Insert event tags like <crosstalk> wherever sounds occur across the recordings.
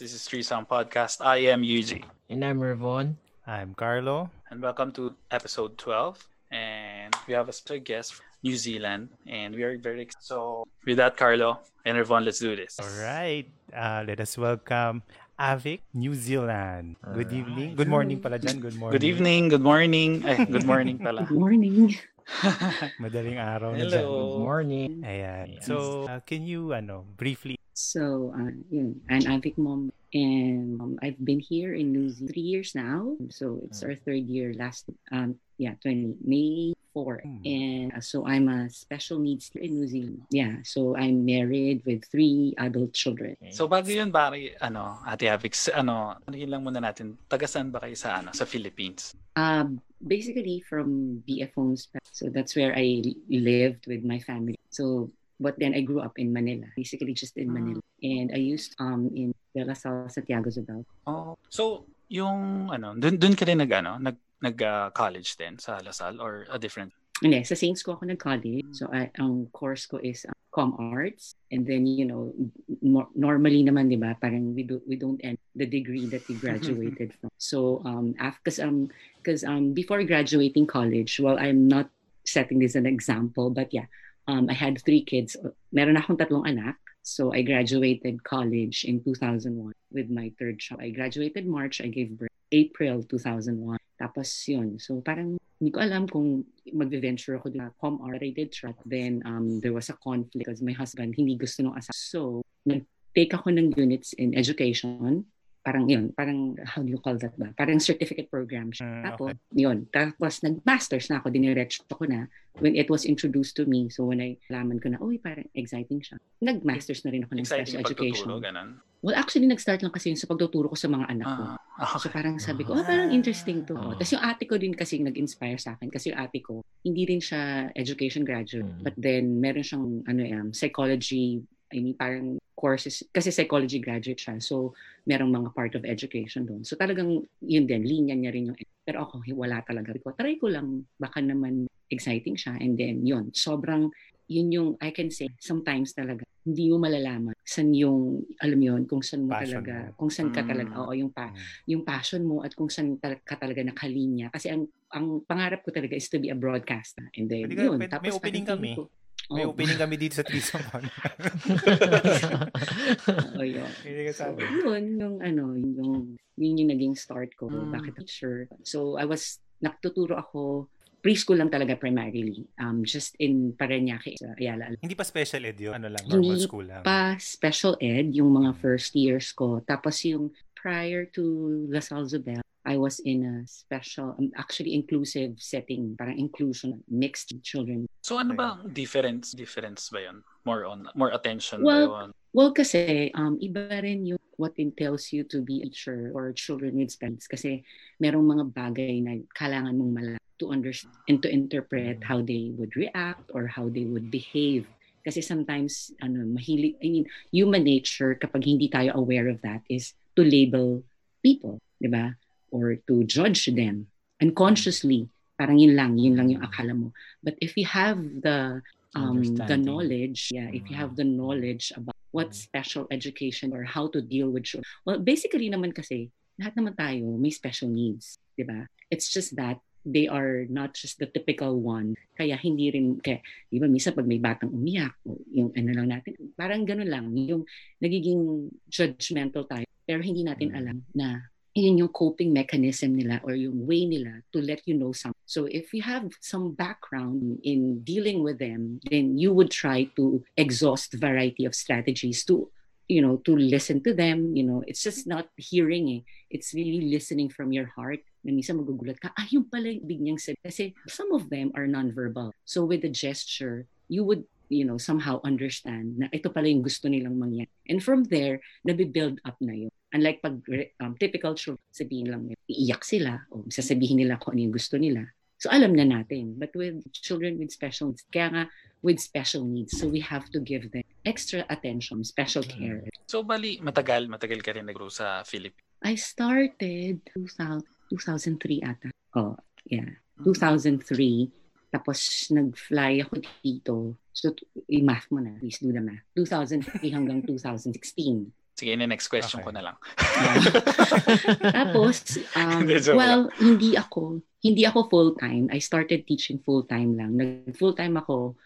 This is Three Sound Podcast. I am Yuji. And I'm Ravon. I'm Carlo. And welcome to episode 12. And we have a special guest from New Zealand. And we are very excited. So, with that, Carlo and Ravon, let's do this. All right. Uh, let us welcome Avik, New Zealand. Good evening. Good morning pala dyan. Good morning. Good evening. Good morning. Ay, good morning pala. <laughs> Good morning. <laughs> Madaling araw na Hello. dyan. Good morning. Ayan. So, uh, can you, ano, briefly, So, uh, yun, I'm Avic Mom, and um, I've been here in New Zealand three years now. So it's our third year. Last, um, yeah, 20 May 4. Hmm. And uh, so I'm a special needs in New Zealand. Yeah. So I'm married with three adult children. So, bago yun, bari, ano, Ate Avix, ano, ano yun lang muna natin, taga saan ba kayo sa, ano, sa Philippines? Um, basically from BF Homes. So that's where I lived with my family. So, but then I grew up in Manila, basically just in Manila. And I used um in De La Salle, Santiago Zabal. Oh. So, yung, ano, dun, dun ka rin nag, ano, nag, nag-college din sa Lasal or a different? Hindi, sa Saints ko ako nag-college. So, I, ang course ko is uh, Com Arts. And then, you know, nor- normally naman, di ba, parang we, do, we don't end the degree that we graduated <laughs> from. So, um, because um, cause, um, before graduating college, well, I'm not setting this an example, but yeah, um, I had three kids. Meron akong tatlong anak. So, I graduated college in 2001 with my third child. I graduated March. I gave birth April 2001. Tapos yun. So parang hindi ko alam kung mag-venture ako na com art. I did try. Then um, there was a conflict because my husband hindi gusto ng asawa. So nag-take ako ng units in education. Parang yun, parang how do you call that ba? Parang certificate program siya. Mm, Tapos yun, tapos nag-masters na ako, diniretso ko na when it was introduced to me. So when I laman ko na, uy, parang exciting siya. Nag-masters na rin ako ng Exciting special education. ganun? Well, actually, nag-start lang kasi yun sa pagtuturo ko sa mga anak ko. Ah, So okay. parang sabi ko, ah, parang interesting to. Ah. Tapos yung ate ko din kasi nag-inspire sa akin. Kasi yung ate ko, hindi rin siya education graduate. Mm. But then, meron siyang ano, um, psychology, I mean, parang courses, kasi psychology graduate siya. So, merong mga part of education doon. So, talagang yun din, linya niya rin yung, pero ako, wala talaga. Ko, try ko lang, baka naman exciting siya. And then, yun, sobrang, yun yung, I can say, sometimes talaga, hindi mo malalaman saan yung, alam mo yun, kung saan mo Passion talaga, kung saan ka Mm. talaga, oo, yung pa, Mm. yung passion mo at kung saan ka talaga nakalinya. Kasi ang ang pangarap ko talaga is to be a broadcaster. And then, Pwede ka- yun. pwede- Tapos may opening kami. ko, May oh, opening kami dito sa Threesome One. oo, yun. So, yun, yung ano, yung, yun yung naging start ko. Mm. Bakit teacher? So, I was, nakatuturo ako, preschool lang talaga primarily. Um, just in Parañaque, sa Ayala. Hindi pa special ed yun. Ano lang, normal Hindi school lang. Pa special ed, yung mga first years ko. Tapos yung prior to La Salle Zobel, I was in a special, um, actually inclusive setting, parang inclusion, mixed children. So ano ba ang difference? Difference ba yun? More on, more attention Well, ba yun? Well, kasi um, iba rin yung what entails you to be a teacher or children with special needs. Kasi merong mga bagay na kailangan mong malaman to understand and to interpret how they would react or how they would behave. Kasi sometimes, ano, mahilig, I mean, human nature, kapag hindi tayo aware of that, is to label people, di ba? Or to judge them unconsciously. Parang yun lang, yun lang yung akala mo. But if you have the um, the knowledge, yeah, if you have the knowledge about what special education or how to deal with children. Well, basically naman kasi, lahat naman tayo may special needs, di ba? It's just that they are not just the typical one. Kaya hindi rin, kaya, di ba, minsan pag may batang umiyak, o yung ano lang natin, parang ganun lang, yung nagiging judgmental tayo, pero hindi natin Mm. alam na yun yung coping mechanism nila or yung way nila to let you know something. So if you have some background in dealing with them, then you would try to exhaust variety of strategies to you know to listen to them you know it's just not hearing eh. it's really listening from your heart na minsan magugulat ka ah yung pala yung ibig niyang sabi. Kasi some of them are nonverbal. So with the gesture you would you know somehow understand na ito pala yung gusto nilang mangyari. And from there nabibuild up na yun. Unlike pag um, typical children sabihin lang nila iiyak sila o sasabihin nila kung ano yung gusto nila. So alam na natin. But with children with special needs kaya nga with special needs so we have to give them extra attention special care. So bali, matagal, matagal ka rin nag sa Philippines. I started 2000, 2003 ata. Oh, yeah. 2003. Tapos nag-fly ako dito. So, i-math mo na. Please do the math. 2003 <laughs> hanggang 2016. Sige, next question Okay. ko na lang. <laughs> Tapos, um, well, hindi ako, hindi ako full-time. I started teaching full-time lang. Nag full-time ako,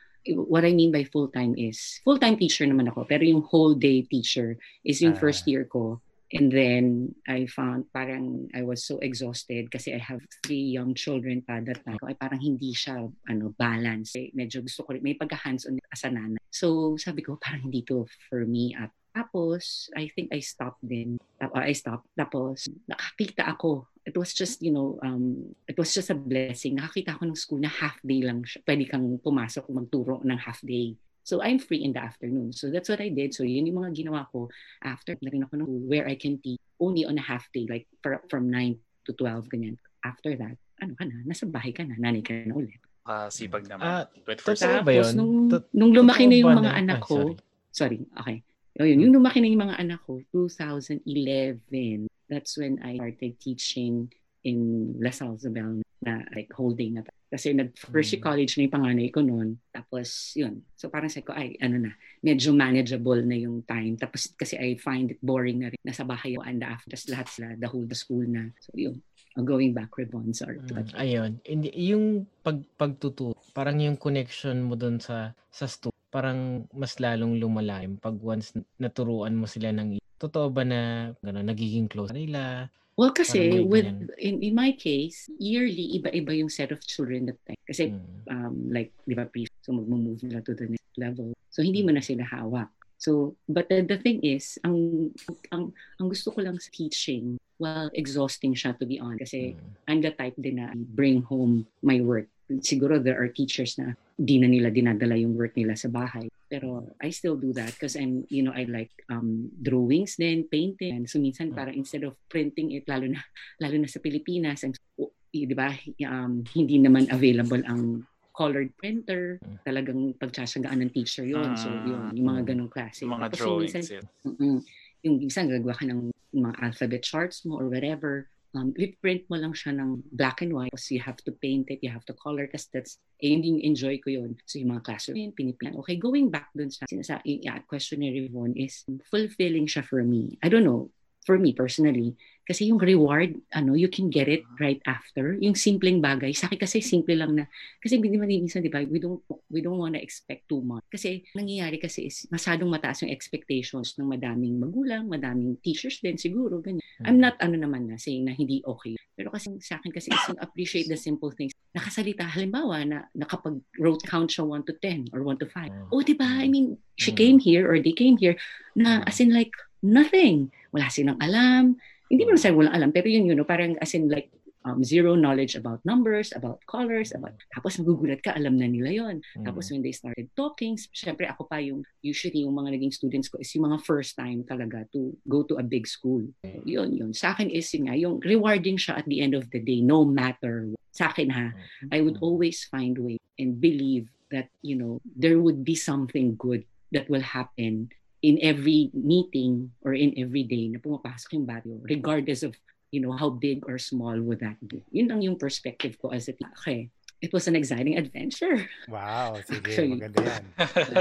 what I mean by full-time is, full-time teacher naman ako, pero yung whole day teacher is yung Ah. first year ko. And then I found parang I was so exhausted kasi I have three young children pa that time. Ay parang hindi siya ano balance. Eh, medyo gusto ko rin, may pagka-hands-on as a nanay. So sabi ko parang hindi to for me at tapos, I think I stopped din. Tap- I stopped. Tapos, nakakita ako. It was just, you know, um, it was just a blessing. Nakakita ako ng school na half day lang siya. Pwede kang pumasok, magturo ng half day. So, I'm free in the afternoon. So, that's what I did. So, yun yung mga ginawa ko after na rin ako ng where I can teach only on a half day, like for, from 9 to 12, ganyan. After that, ano ka na, nasa bahay ka na, nanay ka na ulit. Naman. Ah, Wait for totoo sa ba Tapos, yun? nung, nung lumaki na yung mga na- anak ko, sorry. sorry, okay. Yun, yung lumaki na yung mga anak ko, 2011, that's when I started teaching in La Salle Isabel na like day na. Kasi nag first year Mm. college na yung panganay ko noon. Tapos yun. So parang sabi ko, ay ano na, medyo manageable na yung time. Tapos kasi I find it boring na rin. Nasa bahay yung anda after. Tapos lahat sila, the whole the school na. So yun. Uh, going back ribbons or Mm, ayun. Yung pag, pagtuturo, parang yung connection mo dun sa sa stu, parang mas lalong lumalalim pag once naturuan mo sila ng totoo ba na gano'n, nagiging close nila? Well, kasi with in, in my case, yearly iba-iba yung set of children that time. Kasi Mm. um, like, di ba, pre, so mag-move nila to the next level. So, hindi mo na sila hawak. So, but the, the thing is, ang, ang, ang gusto ko lang sa teaching, well, exhausting siya to be honest. Kasi Mm. I'm the type din na bring home my work. Siguro there are teachers na di na nila dinadala yung work nila sa bahay. Pero I still do that because I'm, you know, I like um, drawings din, painting. And so minsan parang instead of printing it, lalo na, <laughs> lalo na sa Pilipinas, I'm, oh, di ba, um, hindi naman available ang colored printer. Mm. Talagang pagtsatsagaan ng teacher yon So Ah, yun, yung mga ganong klase. mga Tapos yung drawings. minsan, yun. Mm-mm. Yung minsan gagawa ka ng mga alphabet charts mo or whatever. Um, print mo lang siya ng black and white. So you have to paint it, you have to color. Kasi that's, eh, hindi enjoy ko yun. So yung mga classroom, yun, pinipilan. Okay, going back dun sa sinasa, yung yeah, question ni Rivon is fulfilling siya for me. I don't know, for me personally, kasi yung reward, ano, you can get it right after. Yung simpleng bagay. Sa akin kasi simple lang na, kasi hindi man minsan, di ba, we don't, we don't wanna expect too much. Kasi nangyayari kasi is masyadong mataas yung expectations ng madaming magulang, madaming teachers din siguro, ganyan. I'm not ano naman na saying na hindi okay. Pero kasi sa akin kasi is yung appreciate the simple things. Nakasalita, halimbawa na nakapag wrote count siya 1 to 10 or 1 to 5. Oh, di ba? I mean, she Mm. came here or they came here na Mm. as in like nothing. Wala silang alam. Hindi mo na sabi walang alam, pero yun yun, no, parang as in like um, zero knowledge about numbers, about colors, about tapos magugulat ka, alam na nila yon. Mm. Tapos when they started talking, syempre ako pa yung, usually yung mga naging students ko is yung mga first time talaga to go to a big school. So, yun, yun. Sa akin is yun nga, yung rewarding siya at the end of the day, no matter what. Sa akin ha, I would Mm. always find way and believe that, you know, there would be something good that will happen in every meeting or in every day na pumapasok yung barrio, regardless of, you know, how big or small would that be. Yun lang yung perspective ko as a teacher. Okay. It was an exciting adventure. Wow, <laughs> sige, Actually. maganda yan.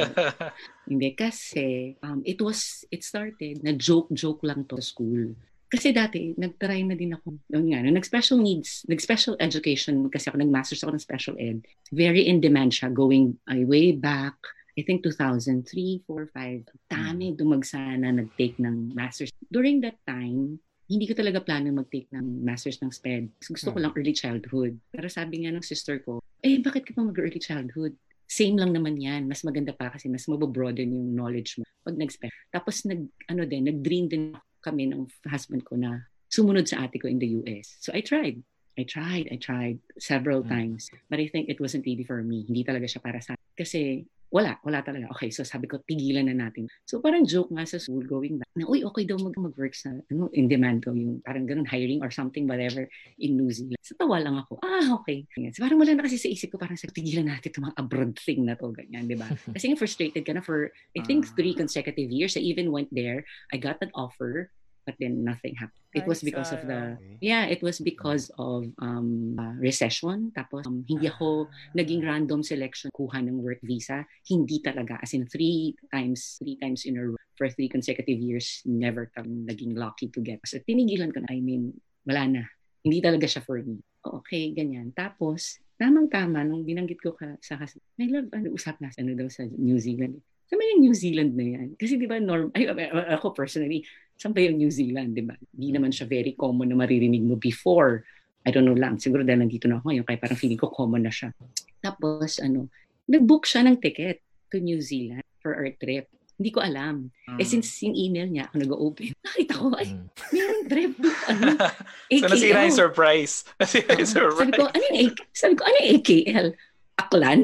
<laughs> Hindi kasi um, it was it started na joke joke lang to school. Kasi dati nagtry na din ako. Noon nga, nag-special needs, nag-special education kasi ako nag-masters ako ng special ed. Very in demand siya going ay, way back I think 2003, 4, 5. Dami dumagsa na nag-take ng masters. During that time, hindi ko talaga plano mag-take ng masters ng SPED. Gusto ko Hmm. lang early childhood. Pero sabi nga ng sister ko, eh bakit ka pa mag-early childhood? Same lang naman yan. Mas maganda pa kasi mas mabobroaden yung knowledge mo pag nag-spec. Tapos nag, ano din, nag-dream din kami ng husband ko na sumunod sa ate ko in the US. So I tried. I tried, I tried several Mm. times. But I think it wasn't really for me. Hindi talaga siya para sa Kasi wala, wala talaga. Okay, so sabi ko, tigilan na natin. So parang joke nga sa school going back na, uy, okay daw mag- mag-work sa, ano, in demand daw yung parang ganun, hiring or something, whatever, in New Zealand. So tawa lang ako, ah, okay. So parang wala na kasi sa isip ko, parang sa tigilan natin itong mga abroad thing na to, ganyan, di ba? <laughs> Kasi nga frustrated ka na for, I think, three consecutive years. I even went there, I got an offer, but then nothing happened. It was because of the yeah, it was because of um uh, recession. Tapos um, hindi ako naging random selection kuha ng work visa. Hindi talaga as in three times, three times in a row for three consecutive years. Never kang naging lucky to get. So tinigilan ko na. I mean, wala na. Hindi talaga siya for me. Okay, ganyan. Tapos tamang-tama nung binanggit ko ka sa husband, my love, ano, usap na ano daw sa New Zealand. Sa yung New Zealand na yan. Kasi di ba, norm, ay, ako personally, saan ba yung New Zealand, di ba? Di naman siya very common na maririnig mo before. I don't know lang. Siguro dahil nandito na ako ngayon, kaya parang feeling ko common na siya. Tapos, ano, nag-book siya ng ticket to New Zealand for our trip. Hindi ko alam. Mm. Eh, since yung email niya, ako nag-open, <laughs> nakita ko, ay, Mm. mayroong trip. Ano? <laughs> so nasira yung AKL. surprise. <laughs> Nasira yung Oo. Sabi ko, surprise. ano yung, A- sabi ko, ano yung AKL? Aklan?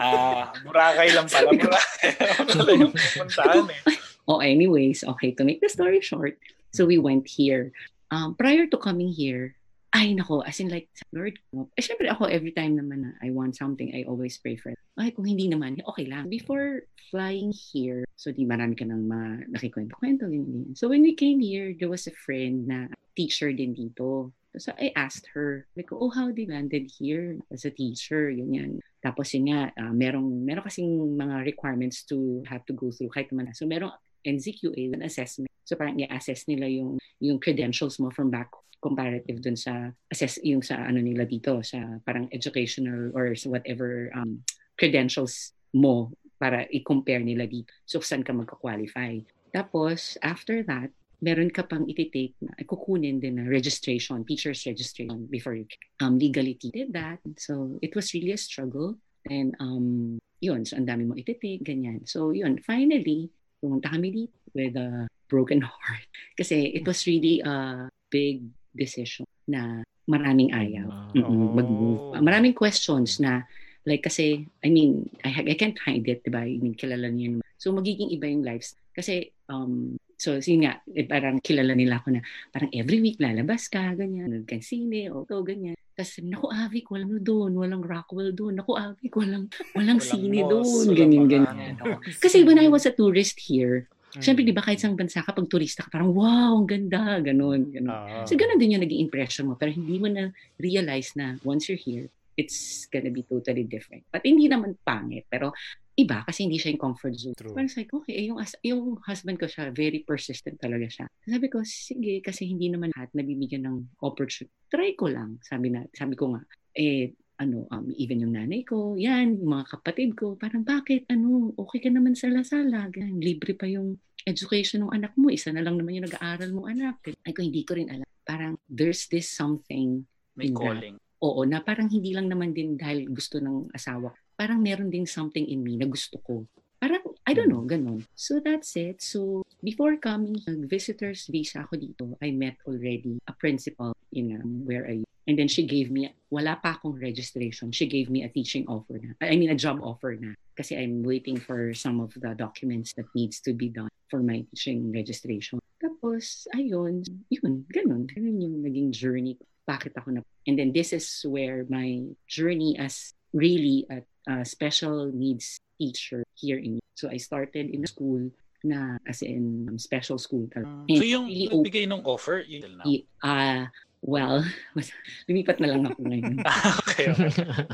Ah, Boracay lang pala. Boracay. Pala yung pupuntahan eh. Oh, anyways, okay, to make the story short, so we went here. Um, prior to coming here, ay nako, as in like, Lord, eh, syempre ako every time naman na I want something, I always pray for it. Ay, kung hindi naman, okay lang. Before flying here, so di marami ka nang ma- nakikwento-kwento, ganyan. So when we came here, there was a friend na teacher din dito. So I asked her, like, oh, how they landed here as a teacher, ganyan. Tapos yun nga, ah, merong, meron kasing mga requirements to have to go through kahit naman. So merong NZQA, an assessment. So parang i-assess nila yung, yung credentials mo from back comparative dun sa assess yung sa ano nila dito sa parang educational or sa whatever um, credentials mo para i-compare nila dito. So saan ka magka-qualify. Tapos after that, meron ka pang ititake na kukunin din na registration, teacher's registration before you um, legally did that. So it was really a struggle. And um, yun, so ang dami mo ititake, ganyan. So yun, finally, kami dito with a broken heart. <laughs> Kasi it was really a big decision na maraming ayaw. Wow. Mm-mm, mag-move. Maraming questions na like kasi I mean I I can't hide it, 'di ba? I mean kilala niyo naman. So magiging iba yung lives kasi um so yun nga eh, parang kilala nila ako na parang every week lalabas ka ganyan, nagkansine o to ganyan. Tapos naku Avic, walang doon, walang Rockwell doon. Naku Avic, walang walang, Walang sine doon, ganyan ganyan. Kasi when I was a tourist here, Mm. syempre di ba kahit sa bansa ka pag turista ka parang wow, ang ganda, ganun, ganun. Oo. So, ganun din yung naging impression mo. Pero hindi mo na realize na once you're here, it's gonna be totally different. But hindi naman pangit. Pero iba kasi hindi siya yung comfort zone. True. Parang it's like, okay, yung, as- yung husband ko siya, very persistent talaga siya. Sabi ko, sige, kasi hindi naman lahat nabibigyan ng opportunity. Try ko lang. Sabi na, sabi ko nga, eh, ano, um, even yung nanay ko, yan, yung mga kapatid ko, parang bakit, ano, okay ka naman sa lasala, ganyan, libre pa yung education ng anak mo, isa na lang naman yung nag-aaral mong anak. Ay ko, hindi ko rin alam. Parang, there's this something, May calling. Oo, na parang hindi lang naman din dahil gusto ng asawa. Parang meron din something in me na gusto ko. Parang, I don't know, ganun. So that's it. So before coming, nag-visitor's visa ako dito, I met already a principal in um, where I And then she gave me, wala pa akong registration. She gave me a teaching offer na. I mean, a job offer na. Kasi I'm waiting for some of the documents that needs to be done for my teaching registration. Tapos, ayun, yun, ganun. Ganun yung naging journey. ko. Bakit ako na... And then this is where my journey as really a, a special needs teacher here in... So I started in a school na as in um, special school talaga. So And yung really nagbigay ng offer, yun now. Y- Ah, well, <laughs> lumipat na lang ako ngayon. <laughs> Ah, okay, okay.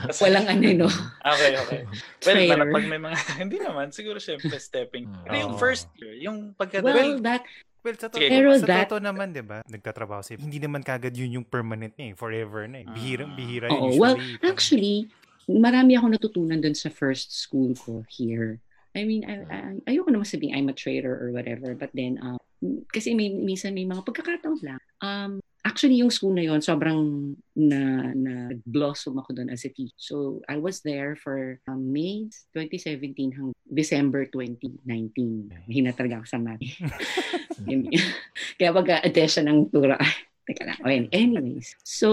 Kasi- <laughs> Walang ano, no? Okay, okay. Well, Trailer. man, pag may mga, hindi naman, siguro syempre stepping. Pero yung Oo. first year, yung pagka Well, that, Well, sa, totoo, Pero sa that- totoo naman, di ba? Nagtatrabaho siya. Hindi naman kagad yun yung permanent niya eh. Forever na eh. Bihira, Ah. bihira oo. usually. Well, actually, marami ako natutunan dun sa first school ko here. I mean, I, I, ayoko naman sabihin I'm a traitor or whatever, but then, um, kasi may, minsan may mga pagkakataon lang. Um, actually, yung school na yon sobrang na, na blossom ako doon as a teacher. So, I was there for um, May 2017 hanggang December 2019. Mahina talaga ako sa math. <laughs> <laughs> Kaya pag attention ng tura, <laughs> teka lang. Okay, anyways. So,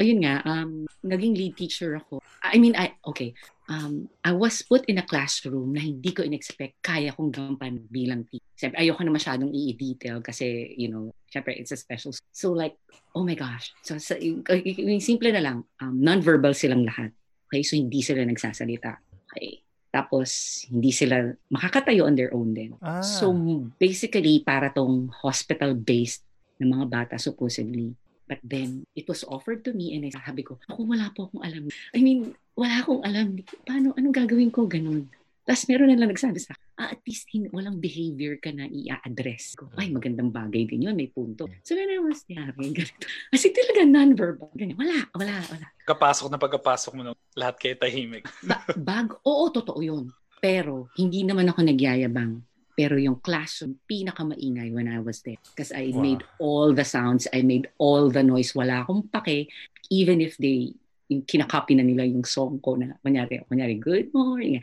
ayun nga, um, naging lead teacher ako. I mean, I, okay, um, I was put in a classroom na hindi ko in-expect kaya kong gampan bilang teacher. Siyempre, ayoko na masyadong i-detail kasi, you know, syempre, it's a special. So like, oh my gosh. So, sa, yung, yung simple na lang, um, non-verbal silang lahat. Okay, so hindi sila nagsasalita. Okay. Tapos, hindi sila makakatayo on their own din. Ah. So, basically, para tong hospital-based ng mga bata, supposedly. But then, it was offered to me and I sabi ko, ako wala po akong alam. I mean, wala akong alam. Paano, anong gagawin ko? Ganun. Tapos meron na lang nagsabi sa akin, ah, at least hin- walang behavior ka na i-address. Ko, Ay, magandang bagay din yun, may punto. So, ano naman nangyari? Ganito. Kasi talaga non-verbal. Ganyan. Wala, wala, wala. Kapasok na pagkapasok mo, lahat kayo tahimik. Ba- bag, oo, totoo yun. Pero, hindi naman ako nagyayabang. Pero yung classroom, pinakamaingay when I was there. Because I Wow. made all the sounds, I made all the noise. Wala akong pake. Even if they, yung kinakopy na nila yung song ko na, kunyari, kunyari, good morning.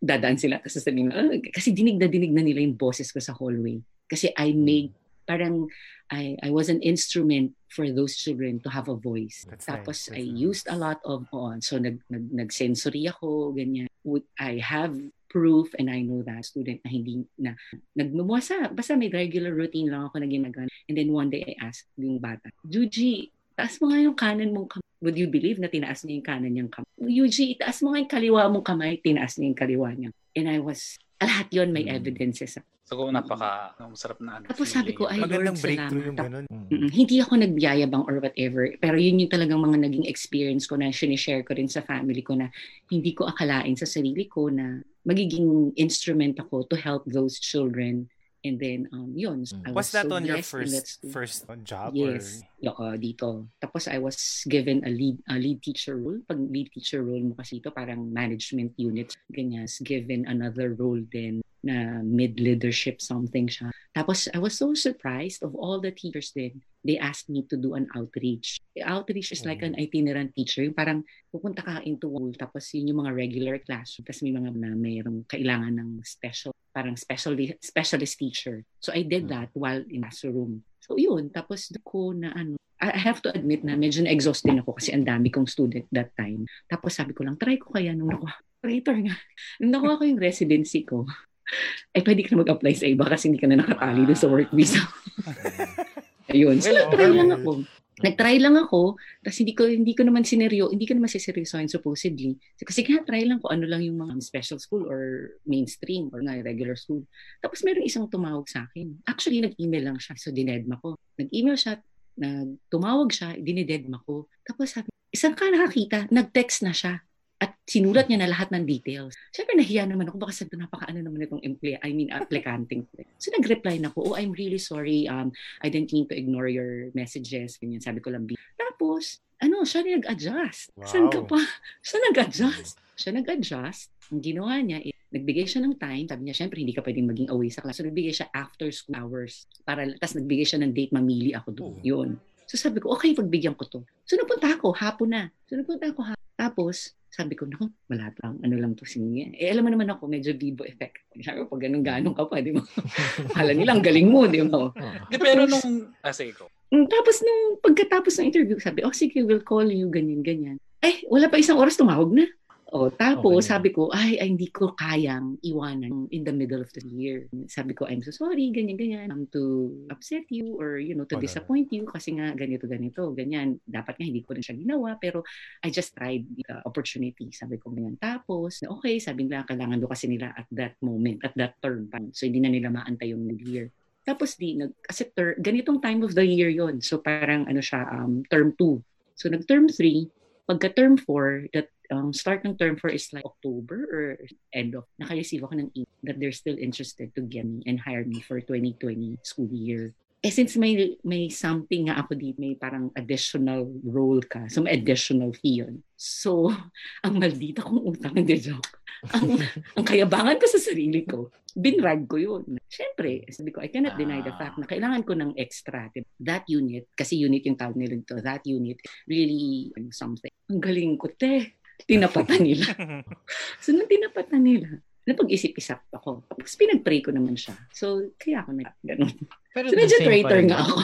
Dadaan sila, tapos sasabihin, "Ah," kasi dinig na dinig na nila yung boses ko sa hallway. Kasi I made, parang, I, I was an instrument for those children to have a voice. That's Tapos nice. I That's used a lot of, oh, so nag, nag, nag-sensory ako, ganyan. Would- I have proof and I know that student na hindi na nagmumuasa. Basta may regular routine lang ako na ginagawa. And then one day I asked yung bata, Juji, taas mo nga yung kanan mong kamay. Would you believe na tinaas niya yung kanan niyang kamay? Yuji, itaas mo nga yung kaliwa mong kamay, tinaas niya yung kaliwa niya. And I was, lahat yon may Mm. evidences. So, kung napaka, ang sarap na ano. Tapos sabi ko, ay, Magandang Lord, breakthrough yung ganun. Mm, hindi ako nagbiyayabang or whatever. Pero yun yung talagang mga naging experience ko na sinishare ko rin sa family ko na hindi ko akalain sa sarili ko na magiging instrument ako to help those children. And then, um, yun. Mm. I Was was that so on your first first job? Yes. Oo, dito. Tapos I was given a lead a lead teacher role. Pag lead teacher role mo kasi ito, parang management unit. Ganyan. Given another role din na mid-leadership something siya. Tapos I was so surprised of all the teachers din. They asked me to do an outreach. Outreach is like an itinerant teacher. Yung parang pupunta ka into school, tapos yun yung mga regular class. Tapos may mga na mayroong kailangan ng special, parang special, specialist teacher. So I did Mm. that while in classroom. So yun, tapos ko na ano, I I have to admit na medyo na-exhaust din ako kasi ang dami kong student that time. Tapos sabi ko lang, try ko kaya nung nakuha, <laughs> traitor nga. Nung nakuha ko yung residency ko, ay pwede ka na mag-apply sa iba kasi hindi ka na nakatali doon sa work visa. <laughs> Ayun. So, Well, nag-try okay. lang ako. Nag-try lang ako, tapos hindi ko hindi ko naman sineryo, hindi ko naman siseryosohin supposedly. Kasi kaya try lang ko ano lang yung mga special school or mainstream or nga regular school. Tapos meron isang tumawag sa akin. Actually, nag-email lang siya. So, dinedma ko. Nag-email siya, nagtumawag siya, dinidedma ko. Tapos sabi, isang ka nakakita, nag-text na siya. At sinulat niya na lahat ng details. Siyempre, nahiya naman ako. Baka sabi, napaka-ano naman itong employee, I mean, applicanting. So, nag-reply na ako, oh, I'm really sorry. Um, I didn't mean to ignore your messages. Ganyan, sabi ko lang. Tapos, ano, siya nag-adjust. Saan ka Wow. pa? <laughs> Siya nag-adjust. Siya nag-adjust. Ang ginawa niya, eh, nagbigay siya ng time. Sabi niya, syempre, hindi ka pwedeng maging away sa class. So, nagbigay siya after school hours. Para, tapos nagbigay siya ng date, mamili ako doon. Oh. Yun. So, sabi ko, okay, pagbigyan ko to. So, napunta ako, hapon na. So, napunta ako hapon. Tapos, sabi ko, naku, wala lang, ano lang to sige. Eh, alam mo naman ako, medyo Vivo effect. Sabi ko, pag ganun-ganun ka pa, di ba? <laughs> Hala nila, ang galing mo, di ba? Di, pero nung, ah, sige ko. Mm, Tapos nung pagkatapos ng interview, sabi, oh sige, we'll call you, ganyan, ganyan. Eh, wala pa isang oras, tumawag na. O, tapos Okay. sabi ko, ay, ay, hindi ko kayang iwanan in the middle of the year. Sabi ko, I'm so sorry, ganyan, ganyan. Um, to upset you or, you know, to Wala. disappoint you kasi nga ganito, ganito, ganyan. Dapat nga hindi ko rin siya ginawa, pero I just tried the uh, opportunity. Sabi ko ganyan. Tapos, okay, sabi nila, kailangan do kasi nila at that moment, at that term. So, hindi na nila maantay yung mid-year. Tapos di, nag, kasi ter, ganitong time of the year yon So parang ano siya, um, term 2. So nag-term 3, pagka term 4, that um, start ng term 4 is like October or end of, naka-receive ako ng email that they're still interested to get me and hire me for 2020 school year. Eh since may may something nga ako dito, may parang additional role ka. So may additional fee yun. So, <laughs> ang maldita kong utang, hindi joke. Ang, <laughs> ang kayabangan ko sa sarili ko, binrag ko yun. Siyempre, sabi ko, I cannot deny the Ah. fact na kailangan ko ng extra. That unit, kasi unit yung tawag nila dito, that unit, really ano, something. Ang galing ko, te. Tinapatan nila. <laughs> so, nung tinapatan nila, napag-isip-isap ako. Tapos pinag-pray ko naman siya. So, kaya ako na ganun. Pero So, medyo traitor nga ako.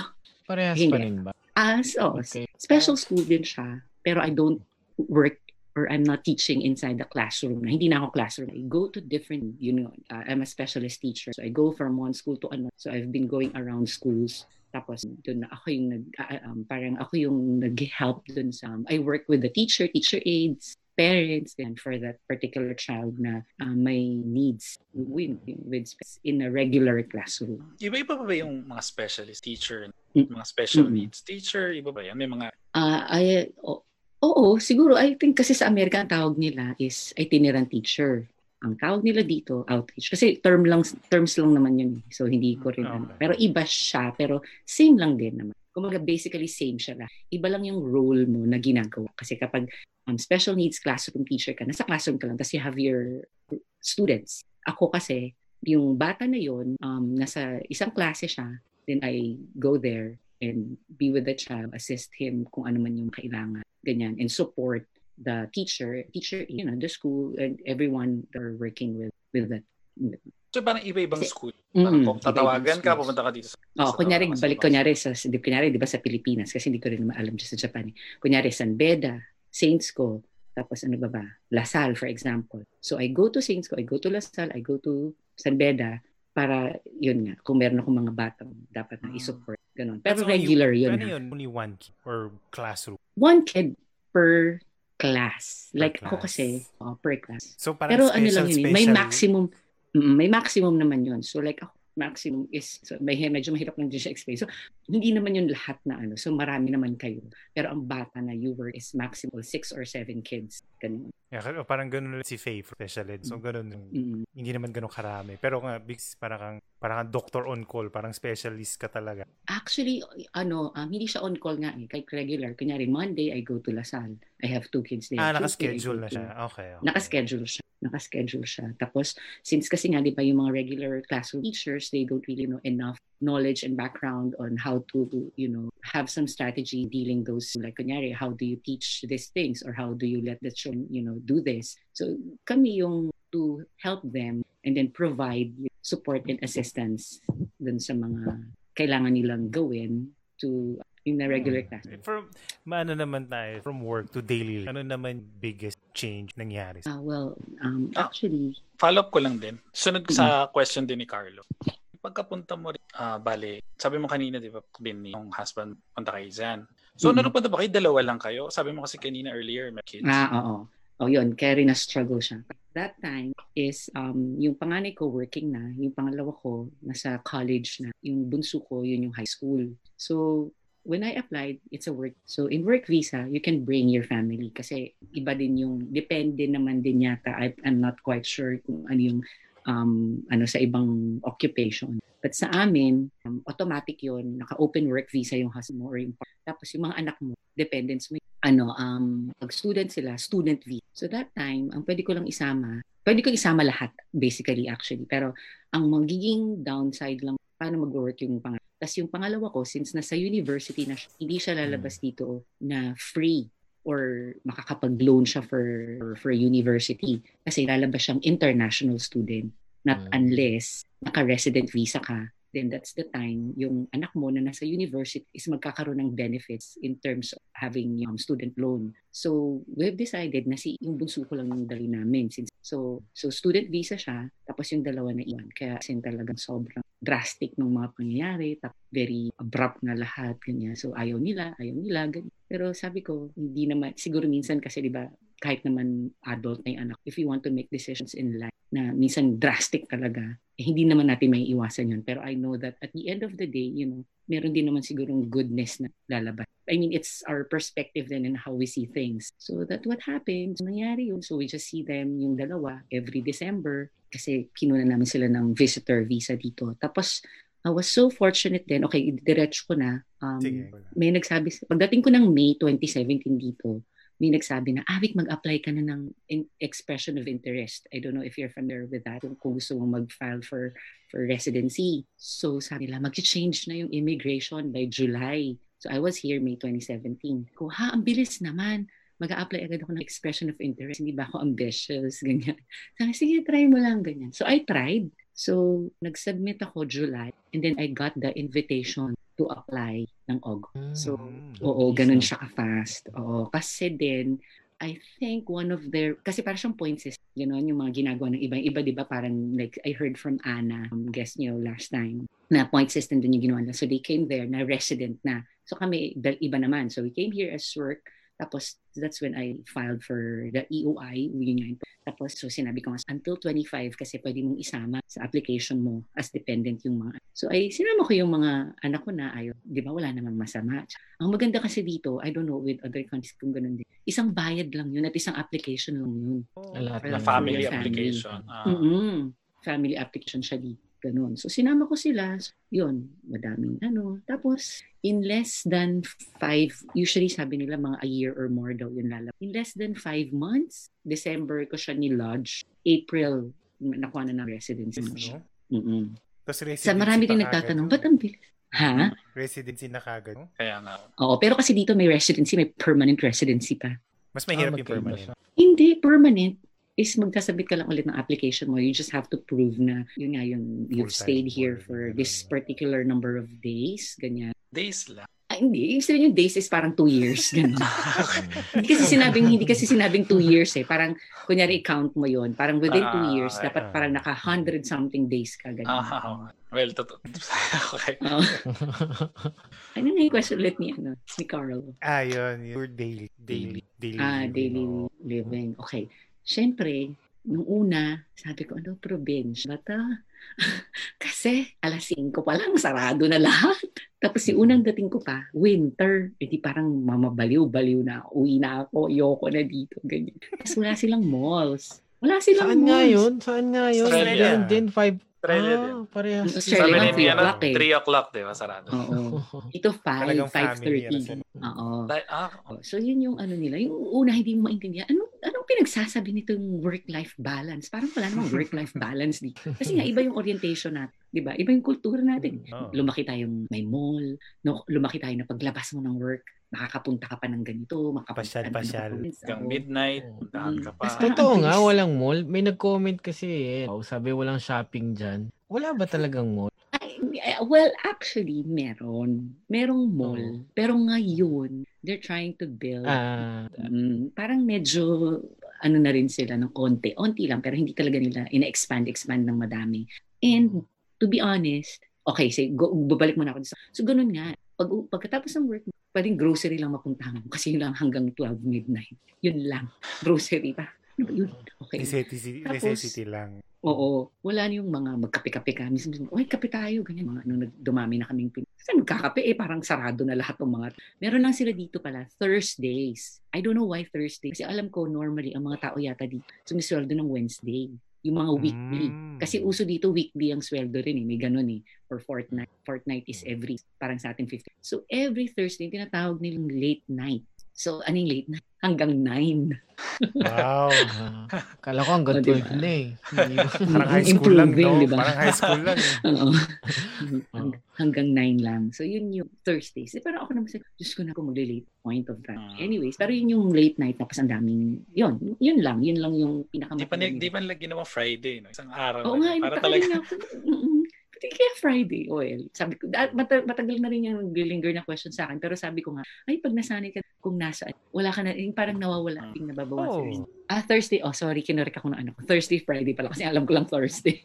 Parehas Hindi. pa rin ba? As, oh, Okay. special school din siya. Pero I don't work or I'm not teaching inside the classroom. Na Hindi na ako classroom. I go to different, you know, uh, I'm a specialist teacher. So I go from one school to another. So I've been going around schools. Tapos doon na ako yung nag, ah, um, parang ako yung nag-help doon sa, I work with the teacher, teacher aides, parents and for that particular child na uh, may needs with, with in a regular classroom. Iba-iba pa ba yung mga specialist teacher, mm. mga special mm-hmm. needs teacher? Iba ba yan? May mga... Uh, ay, oh, oo, siguro. I think kasi sa Amerika ang tawag nila is itinerant teacher. Ang tawag nila dito, outreach. Kasi term lang, terms lang naman yun. Eh. So, hindi ko rin. Okay. Ano. Pero iba siya. Pero same lang din naman. Kumaga basically same siya lang. Iba lang yung role mo na ginagawa. Kasi kapag um, special needs classroom teacher ka, nasa classroom ka lang, tapos you have your students. Ako kasi, yung bata na yun, um, nasa isang klase siya, then I go there and be with the child, assist him kung ano man yung kailangan, ganyan, and support the teacher, teacher, you know, the school, and everyone they're working with, with that. So parang iba-ibang school. Parang mm, tatawagan ka, pupunta ka dito sa... Oh, sa, kunyari, balik kunyari sa, di, kunyari, di ba sa Pilipinas, kasi hindi ko rin alam sa Japan. Kunyari, San Beda, Saints ko, tapos ano ba ba, Lasal, for example. So I go to Saints ko, I go to Lasal, I go to San Beda, para, yun nga, kung meron akong mga batang dapat na i-support. Ganun. Pero That's regular only, yun. Ano yun? Only one kid or classroom? One kid per class. Per like class. ako kasi, oh, per class. So parang Pero special, ano lang yun, special... may maximum, may maximum naman yun. So like ako, maximum is, so may, medyo mahirap lang din siya explain. So, hindi naman yung lahat na ano. So, marami naman kayo. Pero ang bata na you were is maximum six or seven kids. Ganun. Yeah, parang ganun si Faye special ed. So, ganun. Mm-hmm. Hindi naman ganun karami. Pero nga, big, parang kang, parang kang doctor on call. Parang specialist ka talaga. Actually, ano, um, hindi siya on call nga eh. Kay regular. Kunyari, Monday, I go to Lasal. I have two kids there. Ah, nakaschedule na siya. Okay, okay. Nakaschedule siya nakaschedule siya. Tapos, since kasi nga, di ba, yung mga regular classroom teachers, they don't really know enough knowledge and background on how to, you know, have some strategy dealing those, like, kunyari, how do you teach these things or how do you let the children, you know, do this? So, kami yung to help them and then provide support and assistance dun sa mga kailangan nilang gawin to in a regular hmm. class. From, maano naman tayo, from work to daily, ano naman biggest change nangyari? Uh, well, um, ah, actually... Follow up ko lang din. Sunod mm-hmm. sa question din ni Carlo. Pagkapunta mo rin, uh, bale, sabi mo kanina, di ba, bin yung husband, punta kay Zan. So, mm-hmm. napunta ba kayo? Dalawa lang kayo? Sabi mo kasi kanina earlier, may kids. Ah, oo. Oh, yun, kaya rin na-struggle siya. That time is, um, yung panganay ko working na, yung pangalawa ko nasa college na, yung bunso ko, yun yung high school. So, when I applied, it's a work. So in work visa, you can bring your family kasi iba din yung depende naman din yata. I, I'm not quite sure kung ano yung um, ano sa ibang occupation. But sa amin, um, automatic yon naka-open work visa yung husband mo or yung tapos yung mga anak mo, dependents mo, ano, um, pag student sila, student visa. So that time, ang pwede ko lang isama, pwede ko isama lahat, basically actually. Pero ang magiging downside lang, paano mag-work yung pang tapos yung pangalawa ko, since nasa university na siya, hindi siya lalabas hmm. dito na free or makakapag-loan siya for, for university. Kasi lalabas siyang international student. Not mm. unless naka-resident visa ka then that's the time yung anak mo na nasa university is magkakaroon ng benefits in terms of having um, student loan. So, we've decided na si yung bunso ko lang yung dali namin. Since, so, so student visa siya, tapos yung dalawa na iwan. Kaya sin talagang sobrang drastic ng mga pangyayari, very abrupt na lahat, ganyan. So, ayaw nila, ayaw nila, ganyan. Pero sabi ko, hindi naman, siguro minsan kasi, di ba, kahit naman adult na yung anak, if you want to make decisions in life na minsan drastic talaga, eh, hindi naman natin may iwasan yun. Pero I know that at the end of the day, you know, meron din naman sigurong goodness na lalabas. I mean, it's our perspective then and how we see things. So that what happens, nangyari yun. So we just see them, yung dalawa, every December, kasi kinuna namin sila ng visitor visa dito. Tapos, I was so fortunate then, okay, diretso ko na. Um, may nagsabi, pagdating ko ng May 2017 dito, may nagsabi na, Avik, mag-apply ka na ng in- expression of interest. I don't know if you're familiar with that, kung gusto mong mag-file for, for residency. So sabi nila, mag-change na yung immigration by July. So I was here May 2017. Ko, ha, ang bilis naman. Mag-a-apply agad ako ng expression of interest. Hindi ba ako ambitious? <laughs> Ganyan. Sabi, sige, try mo lang. Ganyan. So I tried. So, nag-submit ako July and then I got the invitation to apply ng August. So, mm, oo, ganun siya ka-fast. Oo, kasi din, I think one of their, kasi parang siyang point system, gano'n, yung mga ginagawa ng iba. Iba, di ba, parang like, I heard from Anna, um, guest niyo last time, na point system din yung ginawa nila. So, they came there na resident na. So, kami, iba naman. So, we came here as work Tapos, that's when I filed for the EOI, yun Tapos, so sinabi ko, until 25 kasi pwede mong isama sa application mo as dependent yung mga. So, ay sinama ko yung mga anak ko na ayaw. Di ba, wala namang masama. Ang maganda kasi dito, I don't know with other countries kung ganun din. Isang bayad lang yun at isang application lang yun. Oh, lahat na family, family application. Ah. Mm-hmm. Family application siya dito. Ganun. So, sinama ko sila. Yun, madaming ano. Tapos, in less than five, usually sabi nila mga a year or more daw yung lalab. In less than five months, December ko siya ni-lodge. April, nakuha na ng residency mo siya. Mm-mm. Tapos residency Sa marami din nagtatanong, ba't ang bilis? Ha? Residency na kagad. Kaya nga. Oo, pero kasi dito may residency, may permanent residency pa. Mas mahirap ah, yung permanent. Hindi, permanent is magkasabit ka lang ulit ng application mo. You just have to prove na yun nga yung you've stayed here for this particular number of days, ganyan. Days lang. Ah, hindi. Yung sabihin yung days is parang two years. <laughs> Ganun. hindi kasi sinabing, hindi kasi sinabing two years eh. Parang, kunyari, count mo yon Parang within two ah, years, okay. dapat parang naka hundred something days ka. Ganun. Ah, well, totoo. <laughs> okay. Oh. ano na yung question ulit ni, ano, ni Carl? Ah, yun. Your daily, daily, daily Ah, daily living. Okay. Siyempre, nung una, sabi ko, ano, probinsya ba ta? <laughs> Kasi alas 5 pa lang, sarado na lahat. Tapos si unang dating ko pa, winter. E di parang mamabaliw-baliw na. Uwi na ako, ayoko na dito. Ganyan. Tapos wala silang malls. Wala silang Saan malls. nga yun? Saan nga yun? Australia. Yun din, 5 Australia ah, din. Parehas. Sabi ni ng 3 o'clock eh. 3 o'clock, di ba? Sarado. Oo. <laughs> Ito 5, 5.30. Oo. Like, ah, So yun yung ano nila. Yung una hindi mo maintindihan. Ano, anong pinagsasabi nitong work-life balance? Parang wala namang work-life <laughs> balance dito. Kasi nga iba yung orientation natin. Di ba? Iba yung kultura natin. Oh. Lumaki tayong may mall. No, lumaki tayo na paglabas mo ng work makakapunta ka pa ng ganito, makapasyal, pasyal. Hanggang midnight, puntahan ka pa. Totoo nga, walang mall. May nag-comment kasi eh. Oh, sabi walang shopping dyan. Wala ba talagang mall? well, actually, meron. Merong mall. Oh. Pero ngayon, they're trying to build. Ah. Um, parang medyo, ano na rin sila ng konti. Onti lang, pero hindi talaga nila ina-expand, expand ng madami. And, to be honest, okay, say, go, babalik mo na ako. So, ganun nga. Pag, pagkatapos ng work, pwedeng grocery lang mapuntahan mo kasi yun lang hanggang 12 midnight. Yun lang. Grocery pa. Ano ba yun? Okay. Necessity, Tapos, necessity lang. Oo. Wala na yung mga magkape-kape ka. Minsan, kape tayo. Ganyan. Mga, nung dumami na kaming pin. Kasi magkakape eh, parang sarado na lahat ng mga. Meron lang sila dito pala, Thursdays. I don't know why Thursday. Kasi alam ko, normally, ang mga tao yata dito, sumisweldo ng Wednesday yung mga weekly. Mm. Kasi uso dito weekly ang sweldo rin eh. May ganun eh. Or fortnight. Fortnight is every, parang sa ating 50. So every Thursday, tinatawag nilang late night. So, ano yung late night? Hanggang 9. Wow. <laughs> Kala ko hanggang 12 diba? na eh. <laughs> Parang high school lang, no? Diba? Parang high school lang. Eh. <laughs> Oo. Hang, hanggang 9 lang. So, yun yung Thursdays. Eh, parang ako naman sa, Diyos ko na ako mag-late point of that. Uh, Anyways, pero yun yung late night tapos ang daming, yun, yun lang. Yun lang yung pinaka Di pa, di pa nila ginawa Friday, no? Isang araw. Oo nga, para talaga. Pati kaya Friday oil. Sabi ko, mata- matagal na rin yung naglinger na question sa akin. Pero sabi ko nga, ay pag nasanay ka kung nasa, wala ka na, yung parang nawawala, yung nababawasan. Oh. Ah, Thursday. Oh, sorry, kinorek ako ng ano. Thursday, Friday pala. Kasi alam ko lang Thursday.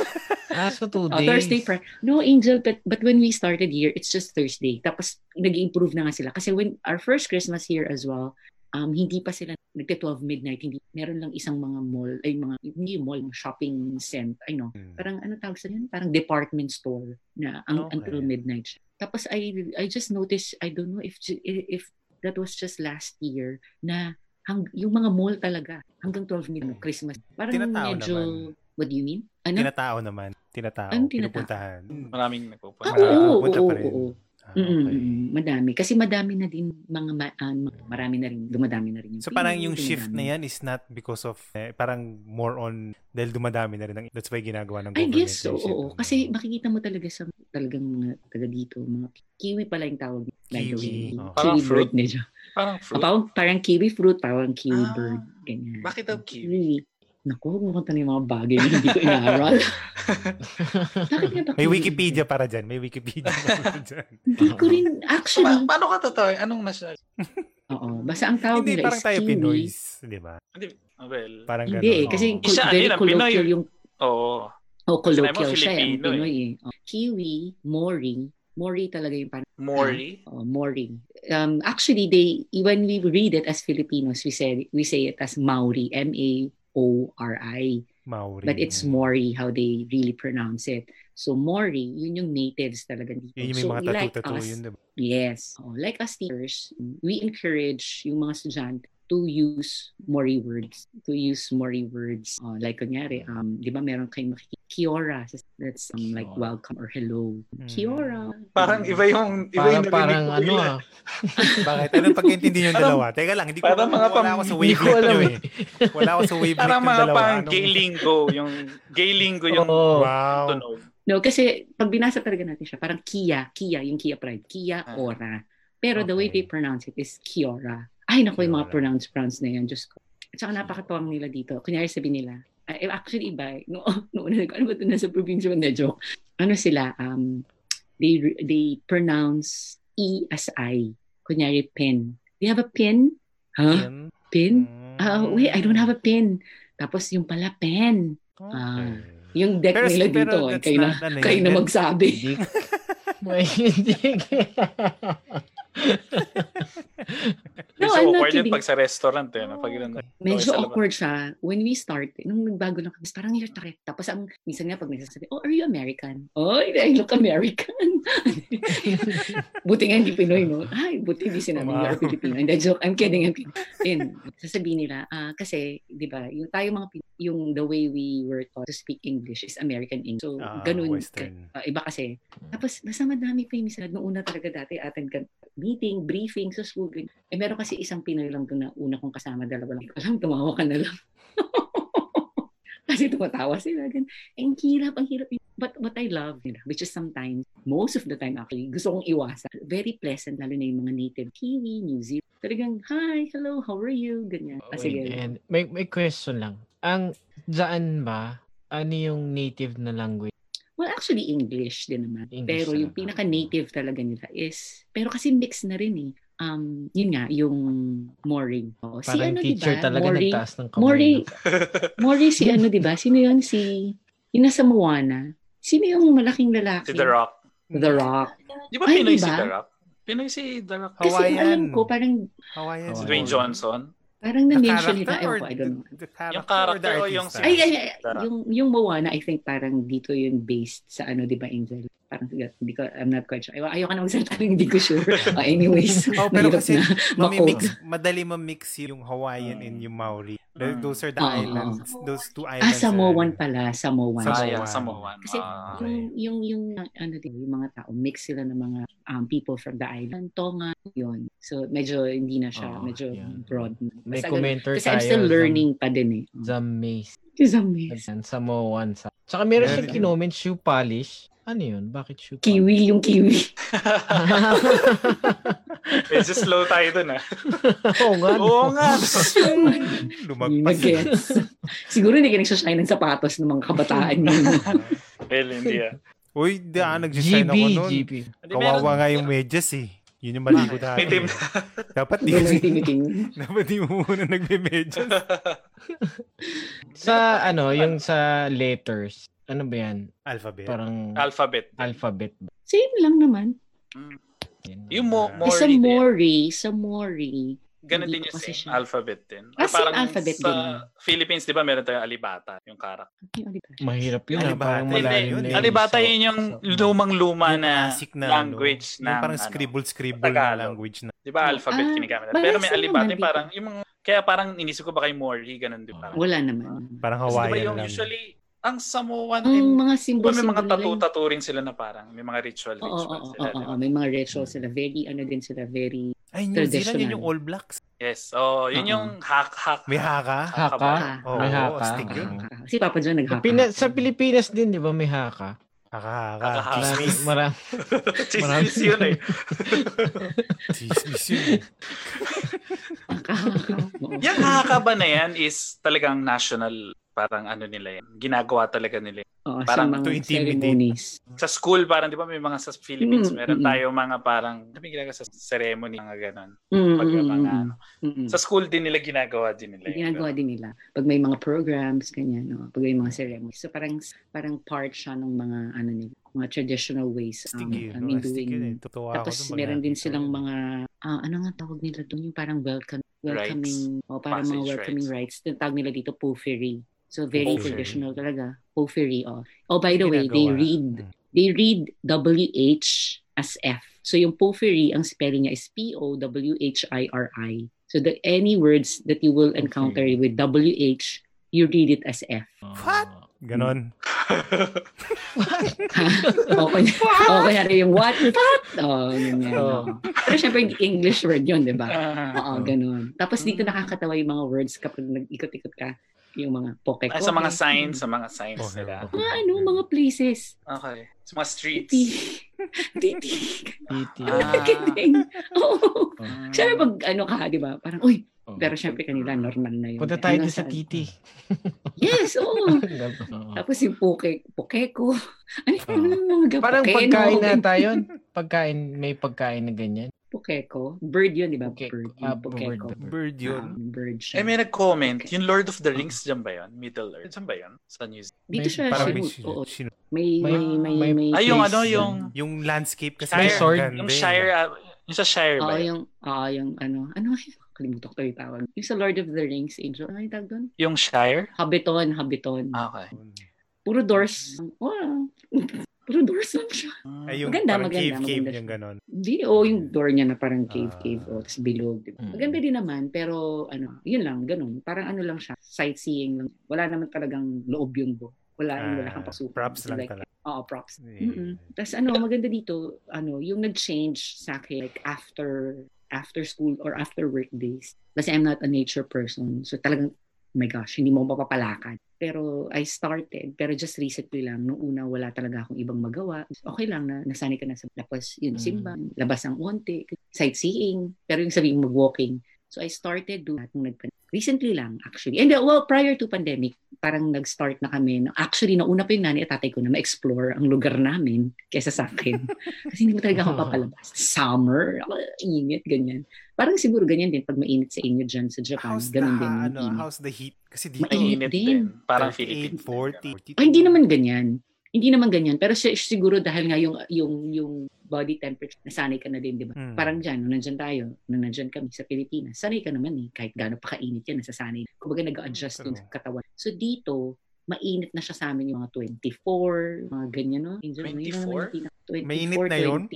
<laughs> ah, so two days. <laughs> Oh, Thursday, Friday. No, Angel, but, but when we started here, it's just Thursday. Tapos, nag-improve na nga sila. Kasi when our first Christmas here as well, um, hindi pa sila nagte-12 midnight, hindi meron lang isang mga mall, ay mga hindi mall, shopping center, I know. Hmm. Parang ano tawag sa yun? Parang department store na ang, okay. until midnight. Tapos I I just noticed, I don't know if if that was just last year na hang, yung mga mall talaga hanggang 12 midnight Christmas. Parang Tinatao medyo naman. What do you mean? Ano? Tinatao naman. Tinatao. Anong tinatao? Pinupuntahan. Maraming nagpupunta. Ah, oo, oo, oo, oo, oo. Ah, okay. Mm-mm, madami. Kasi madami na din mga, ma- uh, marami na rin, dumadami na rin. Yung so parang yung shift na yan is not because of, eh, parang more on, dahil dumadami na rin. Ang, that's why ginagawa ng government. I guess so, oo. Kasi makikita mo talaga sa talagang mga taga dito, mga kiwi pala yung tawag. Kiwi. Oh. Kiwi bird niya. Parang fruit. O, parang, parang kiwi fruit, parang kiwi Ah. bird. Ganyan. Bakit daw kiwi? Kiwi. Naku, huwag mo kanta yung mga bagay na hindi ko inaral. <laughs> Bakit nga ba May? Wikipedia para dyan. May Wikipedia <laughs> para dyan. Hindi ko rin, actually. Pa- paano ka totoo? Anong nasa? <laughs> Oo. Basta ang tawag Hindi, nila parang is tayo kiwi. Pinoys. Di ba? Hindi, well, Parang Hindi eh, kasi Oo. Isa, very yun colloquial Pinoy. yung oo. Oh, mo, colloquial siya, eh, ang Filipino, Pinoy eh. Oh, kiwi, mori. Mori talaga yung parang, Mori. oh, mori. um, actually, they when we read it as Filipinos, we say we say it as Maori, M A O R I. Maori. But it's Mori how they really pronounce it. So Mori, yun yung natives talaga dito. Yun yung so mga like tattoo-tattoo us, yun, diba? Yes. Oh, like us teachers, we encourage yung mga estudyante to use Mori words. To use Mori words. Oh, like kunyari, um, di ba meron kayong makikita, Kiora. That's um, like welcome or hello. Hmm. Kiora. Parang iba yung iba Parang, yung parang ko ano bigla. ah. <laughs> Bakit? Anong pagkaintindi yung dalawa? Teka lang, hindi ko parang mga wala ako sa Hindi ko wavelength alam nyo eh. eh. Wala ako sa <laughs> wavelength Parang ng mga dalawa. pang gay lingo, yung gay lingo yung Oo. Wow. tunog. No, kasi pag binasa talaga natin siya, parang Kia, Kia, yung Kia Pride, Kia Ah. Ora. Pero the way Okay. they pronounce it is Kiora. Ay, naku, yung mga Kiora. pronounce pronounce na yan, Diyos ko. At saka napakatuwang nila dito. Kunyari sabi nila, eh, actually iba, eh. no, <laughs> no, ano, ba ito nasa probinsya na joke? Ano sila, um, they, they pronounce E as I. Kunyari, pen. Do you have a pen? Huh? Yan. Pen? Mm. Ah, wait, I don't have a pen. Tapos yung pala, pen. Ah, Okay. Yung deck Pero- nila pero dito, that's kayo na, ano kayo na magsabi. May hindi. <laughs> <laughs> No, so I'm not kidding. pag sa restaurant eh. No? Pag Medyo Okay, sa labas. awkward siya. When we started, nung nagbago lang kami, parang you're takit. Tapos ang, minsan nga pag nagsasabi, oh, are you American? Oh, I look American. <laughs> buti nga hindi Pinoy, no? Ay, buti hindi sinabi Wow. Filipino. And joke, I'm kidding, I'm kidding. Then, sasabihin nila, ah, kasi, di ba, yung tayo mga Pinoy, yung the way we were taught to speak English is American English. So, Ah, ganun. Western. Ah, iba kasi. Tapos, nasa madami pa yung minsan. Noong una talaga dati, attend ka meeting, briefing sa school. Eh, meron kasi isang Pinoy lang doon na una kong kasama, dalawa lang. Alam, tumawa ka na lang. <laughs> kasi tumatawa sila. Ganun. Eh, ang hirap, ang hirap. But what I love, you know, which is sometimes, most of the time actually, gusto kong iwasan. Very pleasant, lalo na yung mga native Kiwi, New Zealand. Talagang, hi, hello, how are you? Ganyan. Ah, sige. And may, may question lang. Ang dyan ba, ano yung native na language? Well, actually, English din naman. English pero yung pinaka-native talaga nila is, pero kasi mix na rin eh. Um, yun nga, yung Mori. Oo, si Parang ano, teacher diba? talaga Mori, nagtaas ng kamay. Mori, no? <laughs> Mori si ano, di ba? Sino yun? Si, yung nasa Moana. Sino yung malaking lalaki? Si The Rock. The Rock. Di ba Ay, Pinoy di si ba? The Rock? Pinoy si The Rock. Kasi Hawaiian. alam ko, parang, Hawaiian. Si Si Dwayne Johnson. Parang The na-mention character nila. Ewan or ko, I don't know. the, the character, Yung character or the yung artist? Ay, ay, ay, yung, yung Moana, I think parang dito yun based sa ano, di ba, Angel? Parang, hindi ko, I'm not quite sure. Ayaw, ayaw ka na magsalita ng hindi ko sure. Ah, anyways, <laughs> Oh, pero mahirap kasi na. mamimix, madali mamix yung Hawaiian and yung Maori. Mm. Those are the Oo. islands. Those two Ah, islands. Samoan are- pala, Samoan. Samoan. Ah, Samoan. Kasi Ah, yung, yung, yung, ano din, yung mga tao, mix sila ng mga um, people from the island. Tonga, yun. So, medyo hindi na siya, Oo, medyo yeah. broad. na. May commenter Kasi I'm tayo. still learning pa din eh. Zamaze. Zamiz. Samoan. Sa... Tsaka meron siyang kinoment shoe polish. Ano yun? Bakit shoe polish? Kiwi, yung kiwi. <laughs> Medyo slow tayo dun ah. <laughs> Oo nga. Oo nga. Lumagpas. Siguro hindi ka nagsashine ng sapatos ng mga kabataan yun. <laughs> well, hindi ah. Uy, di ah, GB, ako nun. GB. Hindi, Kawawa nga yung medyas eh. Yun yung mali ko dati. May team. Dapat di, tiniting. dapat di mo muna nagme-medyas. Sa ano, yung sa letters. Ano ba yan? Alphabet. Parang Alphabet. alphabet ba? Same lang naman. Yan. Yung mo. Mori sa din. Mori, sa Mori, Ganun din yung same. siya. Alphabet din. Ah, same alphabet sa din. Philippines, di ba, meron tayong alibata, yung karak. Mahirap yun. Ah. alibata. Parang malalim yun, na yun. Alibata yun yung so- lumang-luma Yung na na language ano, ng yung parang ano. scribble-scribble na Tagalog. language na. Di ba, alphabet Ah, kinigamit. parang Pero may alibata yung parang, yung mga, kaya parang inisip ko ba kay Mori, ganun din parang. Wala naman. Parang di ba Hawaiian yung lang. usually, ang Samoan Ang and mga symbol may mga tattoo-tattoo rin sila na parang, may mga ritual Oo, oo, ritual oo, sila. oo, oo. May mga rituals sila. Very, ano din sila, very Ay, New Zealand, yun yung All Blacks. Yes. Oh, yun Oo. yung hack-hack. May haka. Haka? ba? Oo, May haka. stick yun. Si Papa John Sa, naghaka. Pina- sa Pilipinas din, di ba, may haka? Haka-haka. Haka-haka. Marami, marami. Chismis yun eh. Chismis yun. eh. Oo. Yung haka ba na yan is talagang national, parang ano nila yan. Ginagawa talaga nila. Oo, Parang sa mga to intimidate. ceremonies. Sa school, parang di ba may mga sa Philippines, Mm, meron mm. tayo mga parang, ano yung ginagawa sa ceremony, mga ganon. Mm, Pag mga mm, ano. mm, mm. Sa school din nila ginagawa din nila. Ginagawa din nila. Pag may mga programs, ganyan, no? pag may mga ceremonies. So parang parang part siya ng mga ano nila, mga traditional ways um, Stick yun. um, no? eh. doing. Ako Tapos meron din silang mga uh, ano nga tawag nila doon? Yung parang welcome, welcoming, o oh, parang Passage mga welcoming rights. rights. Tawag nila dito poffery. So very Porphyry. traditional talaga. Porphyry. Oh. oh, by the way, they read hmm. they read WH as F. So yung porphyry, ang spelling niya is P-O-W-H-I-R-I. So the any words that you will encounter okay. with WH, you read it as F. What? Ganon. <laughs> okay. okay na yung what? What? Oh, yun yan. Oh. Pero syempre, English word yun, di ba? Ah. Oo, ganon. Tapos dito nakakatawa yung mga words kapag nag-ikot-ikot ka yung mga poke Ay, sa mga signs, sa mga signs okay. nila. Mga ano, mga places. Okay. Sa mga streets. Titi. Titi. Ah. Kidding. Oo. Uh, Siyempre pag ano ka, di ba? Parang, uy, pero syempre kanila normal na yun. Punta tayo ano, sa titi. yes, oo. <laughs> Tapos yung poke, pokeko. Ano yung mga Parang pagkain na tayo. Pagkain, may pagkain na ganyan. Pokeko. Bird yun, di ba? Bird. Ah, bird. Bird yun. Um, bird siya. Eh, may nag-comment. Okay. Yung Lord of the Rings, dyan ba yun? Middle Earth. Dyan ba yun? Sa New Zealand? Dito siya. Parang may, oo. may, may, may, may, may, Ay, yung ano, yung... Yung landscape kasi. Shire, sword. Yung Shire, uh, yung sa Shire ba? Oo, yung, uh, yung ano, ano, kalimutan ko yung tawag. Yung sa Lord of the Rings, Angel, ano yung tawag doon? Yung Shire? Habiton, Habiton. Ah, okay. Puro doors. Wow. <laughs> Puro doors lang siya. Ay, yung maganda, maganda. Cave, maganda cave siya. yung ganon. Hindi, oh, yung door niya na parang cave, uh, cave. Oh, tapos bilog. Diba? Mm. Maganda din naman, pero ano, yun lang, ganun. Parang ano lang siya, sightseeing lang. Wala naman talagang loob yun do. Wala, uh, wala kang pasukan. Props lang like, talaga. Oo, props. Yeah. Tapos ano, maganda dito, ano, yung nag-change sa akin, like after after school or after work days. Kasi I'm not a nature person. So talagang oh my gosh, hindi mo mapapalakad. Pero I started, pero just recently lang, nung una wala talaga akong ibang magawa. Okay lang na nasanay ka na sa labas, yun, mm. simba, labas ang onte, sightseeing, pero yung sabihin mag-walking. So I started doing that nung nagpan Recently lang, actually. And uh, well, prior to pandemic, parang nag-start na kami. Actually, nauna pa yung nanay at tatay ko na ma-explore ang lugar namin kaysa sa akin. <laughs> Kasi hindi mo talaga ako papalabas. Summer, init, ganyan. Parang siguro ganyan din pag mainit sa inyo dyan sa Japan. How's ganun the, din. Ano, how's the heat? Kasi dito, mainit din. din. Parang 38, 40. Ay, hindi naman ganyan. Hindi naman ganyan. Pero siguro dahil nga yung, yung, yung body temperature, nasanay ka na din, di ba? Hmm. Parang dyan, nung nandyan tayo, nung nandyan kami sa Pilipinas, sanay ka naman eh, kahit gaano pa kainit yan, nasasanay. Kumbaga nag-adjust hmm, yung katawan. So dito, mainit na siya sa amin yung mga 24, mga ganyan, no? Angel, 24? 24, Mainit na yun? <laughs>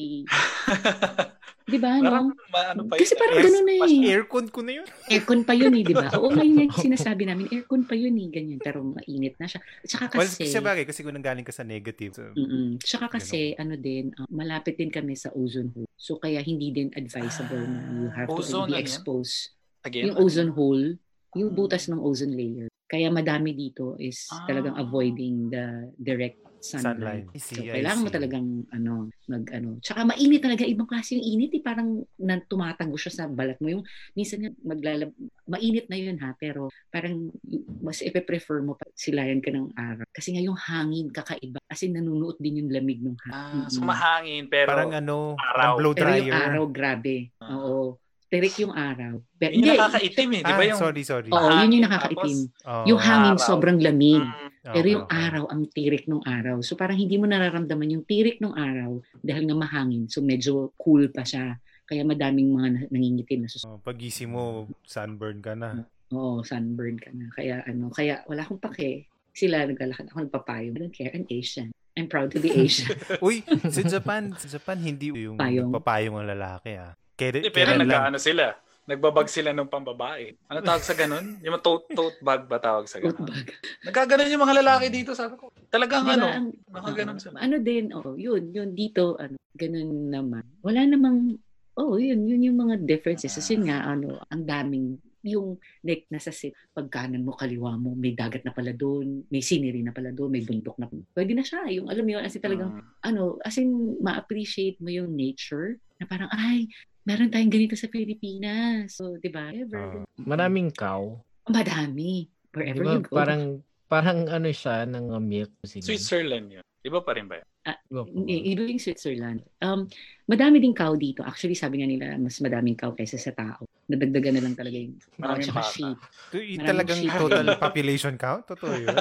'Di ba, no? ano pa Kasi parang ganoon na eh. Aircon ko na yun. Aircon pa yun eh, 'di ba? Oo, ngayon yung <laughs> sinasabi namin, aircon pa yun eh, ganyan. Pero mainit na siya. At saka kasi... Well, bagay, kasi kung nanggaling ka sa negative. So, mm Tsaka kasi, ano din, uh, malapit din kami sa ozone hole. So, kaya hindi din advisable na you have ozone to be exposed. Again? Yung ozone hole, yung butas ng ozone layer. Kaya madami dito is ah. talagang avoiding the direct sunlight. sunlight. See, so, kailangan mo talagang ano, mag ano. Tsaka mainit talaga ibang klase yung init, eh, parang na, tumatago siya sa balat mo. Yung minsan nga maglalab mainit na yun ha, pero parang mas ipe-prefer mo pa silayan ka ng araw. Kasi nga yung hangin kakaiba. Kasi nanunuot din yung lamig ng hangin. Ah, so mahangin pero parang ano, araw. blow dryer. Pero yung araw grabe. Ah. Oo. Tirik yung araw. Pero, yung hindi, nakakaitim eh, di ba? Ah, yung, sorry, sorry. Oo, yun yung nakakaitim. Tapos, oh, yung hangin araw. sobrang lamig. Mm. Okay, Pero yung okay. araw, ang tirik ng araw. So parang hindi mo nararamdaman yung tirik ng araw dahil nga mahangin. So medyo cool pa siya. Kaya madaming mga nangingitim na susunod. Oh, pagising mo, sunburn ka na. Oo, sunburn ka na. Kaya ano, kaya wala akong pake. Sila naglalakad ako nagpapayo. I don't care, I'm Asian. I'm proud to be Asian. <laughs> Uy, sa <laughs> Japan, sa Japan hindi yung Payong. papayong ang lalaki ah. Kaya, pero nag-ano sila nagbabag sila ng pambabae. Ano tawag sa ganun? Yung tote, tote bag ba tawag sa ganun? Nagkaganon yung mga lalaki dito, sabi ko. Talagang diba, ano, ang, nakaganon sila. Ano din, oh, yun, yun dito, ano, ganun naman. Wala namang, oh, yun, yun yung mga differences. Kasi nga, ano, ang daming yung like nasa sit, pagkanan mo, kaliwa mo, may dagat na pala doon, may scenery na pala doon, may bundok na Pwede na siya. Yung alam mo yun, as in talagang, uh, ano, as in ma-appreciate mo yung nature na parang, ay, meron tayong ganito sa Pilipinas. So, di ba? Uh, maraming cow. Madami. Wherever diba, you go. Parang, parang ano siya ng uh, milk. Switzerland yun. Iba pa rin ba yan? Ah, iba yung Switzerland. Um, madami din cow dito. Actually, sabi nga nila, mas madaming cow kaysa sa tao. Nadagdagan na lang talaga yung <laughs> maraming uh, sheep. Maraming talagang sheep. total <laughs> population count? Totoo yun?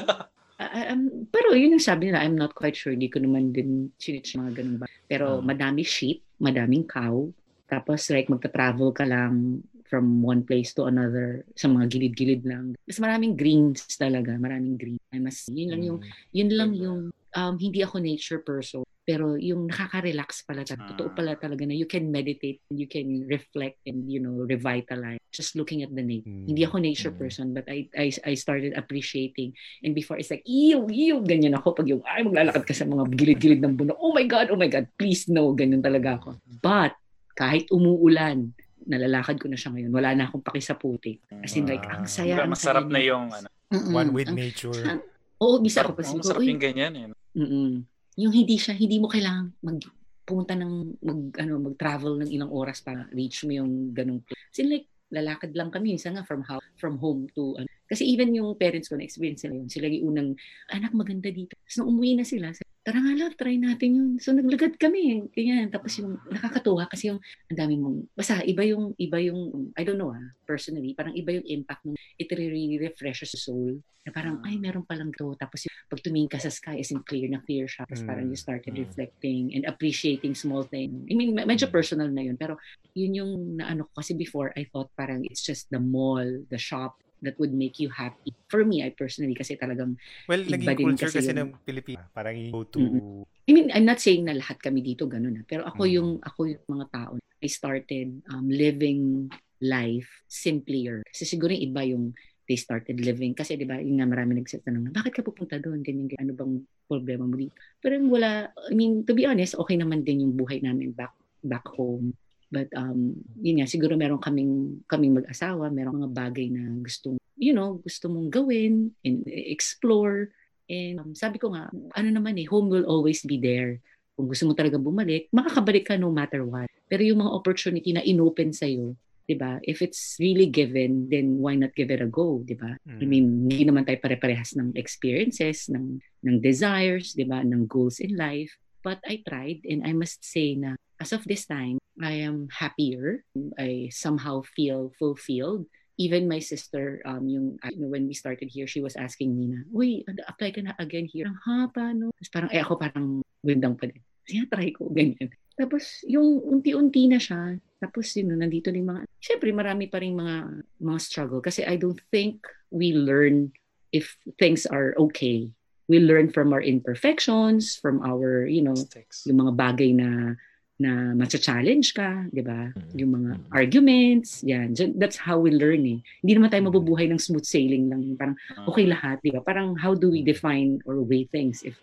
Uh, um, pero yun yung sabi nila, I'm not quite sure. Di ko naman din sinitch mga ganun ba. Pero uh madami sheep, madaming cow, Tapos like magta-travel ka lang from one place to another sa mga gilid-gilid lang. Mas maraming greens talaga, maraming green. Ay mas yun lang yung yun lang yung um, hindi ako nature person pero yung nakaka-relax pala talaga. Totoo pala talaga na you can meditate, you can reflect and you know revitalize just looking at the nature. Mm. Hindi ako nature mm. person but I, I I started appreciating and before it's like ew ew ganyan ako pag yung ay maglalakad ka sa mga gilid-gilid ng bundok. Oh my god, oh my god, please no, ganyan talaga ako. But kahit umuulan, nalalakad ko na siya ngayon. Wala na akong pakisaputi. As in like, ang saya. Diba, ang masarap saya na yung ano. Mm-mm. One with ang, nature. Ang, oo, bisa ako pa siguro. Masarap yung ganyan. Eh. Mm-mm. Yung hindi siya, hindi mo kailangan mag pumunta ng mag ano mag-travel ng ilang oras para reach mo yung ganung place. As in like lalakad lang kami minsan nga from house from home to ano. Kasi even yung parents ko na experience nila yun sila yung unang anak maganda dito tapos nung umuwi na sila tara nga lang, try natin yun. So naglagad kami, ganyan. Tapos yung nakakatuwa kasi yung ang dami mong, basta iba yung, iba yung, I don't know ah, personally, parang iba yung impact ng it really refreshes the soul. Na parang, ay, meron palang to. Tapos yung, pag tumingin ka sa sky, as in clear na clear siya. Tapos parang you started mm. reflecting and appreciating small things. I mean, medyo mm. personal na yun. Pero yun yung naano ko. Kasi before, I thought parang it's just the mall, the shop, that would make you happy. For me, I personally, kasi talagang Well, naging culture kasi, kasi ng Pilipinas. Parang go to... Mm-hmm. I mean, I'm not saying na lahat kami dito ganun na. Pero ako mm. yung, ako yung mga tao. I started um, living life simpler. Kasi siguro yung iba yung they started living. Kasi di ba, yung nga marami nagsatanong na, bakit ka pupunta doon? Ganyan, ganyan. Ano bang problema mo dito? Pero wala, I mean, to be honest, okay naman din yung buhay namin back back home. But um, yun nga, siguro meron kaming, kaming mag-asawa, meron mga bagay na gustong, you know, gusto mong gawin and explore. And um, sabi ko nga, ano naman eh, home will always be there. Kung gusto mo talaga bumalik, makakabalik ka no matter what. Pero yung mga opportunity na inopen sa'yo, 'di ba? If it's really given, then why not give it a go, 'di ba? Mm. I mean, hindi naman tayo pare-parehas ng experiences, ng ng desires, 'di ba, ng goals in life. But I tried and I must say na as of this time, I am happier. I somehow feel fulfilled. Even my sister, um, yung, you know, when we started here, she was asking me na, Uy, apply ka na again here. Ha, paano? Tapos parang, eh ako parang windang pa din. Siya, try ko, ganyan. Tapos, yung unti-unti na siya, tapos yun, nandito din mga, syempre marami pa rin mga, mga struggle. Kasi I don't think we learn if things are okay. We learn from our imperfections, from our, you know, Mistakes. yung mga bagay na na matcha-challenge ka, 'di ba? Mm-hmm. Yung mga mm-hmm. arguments, yan. That's how we learn eh. Hindi naman tayo mm-hmm. mabubuhay ng smooth sailing lang. Parang ah. okay lahat, 'di ba? Parang how do we define or weigh things if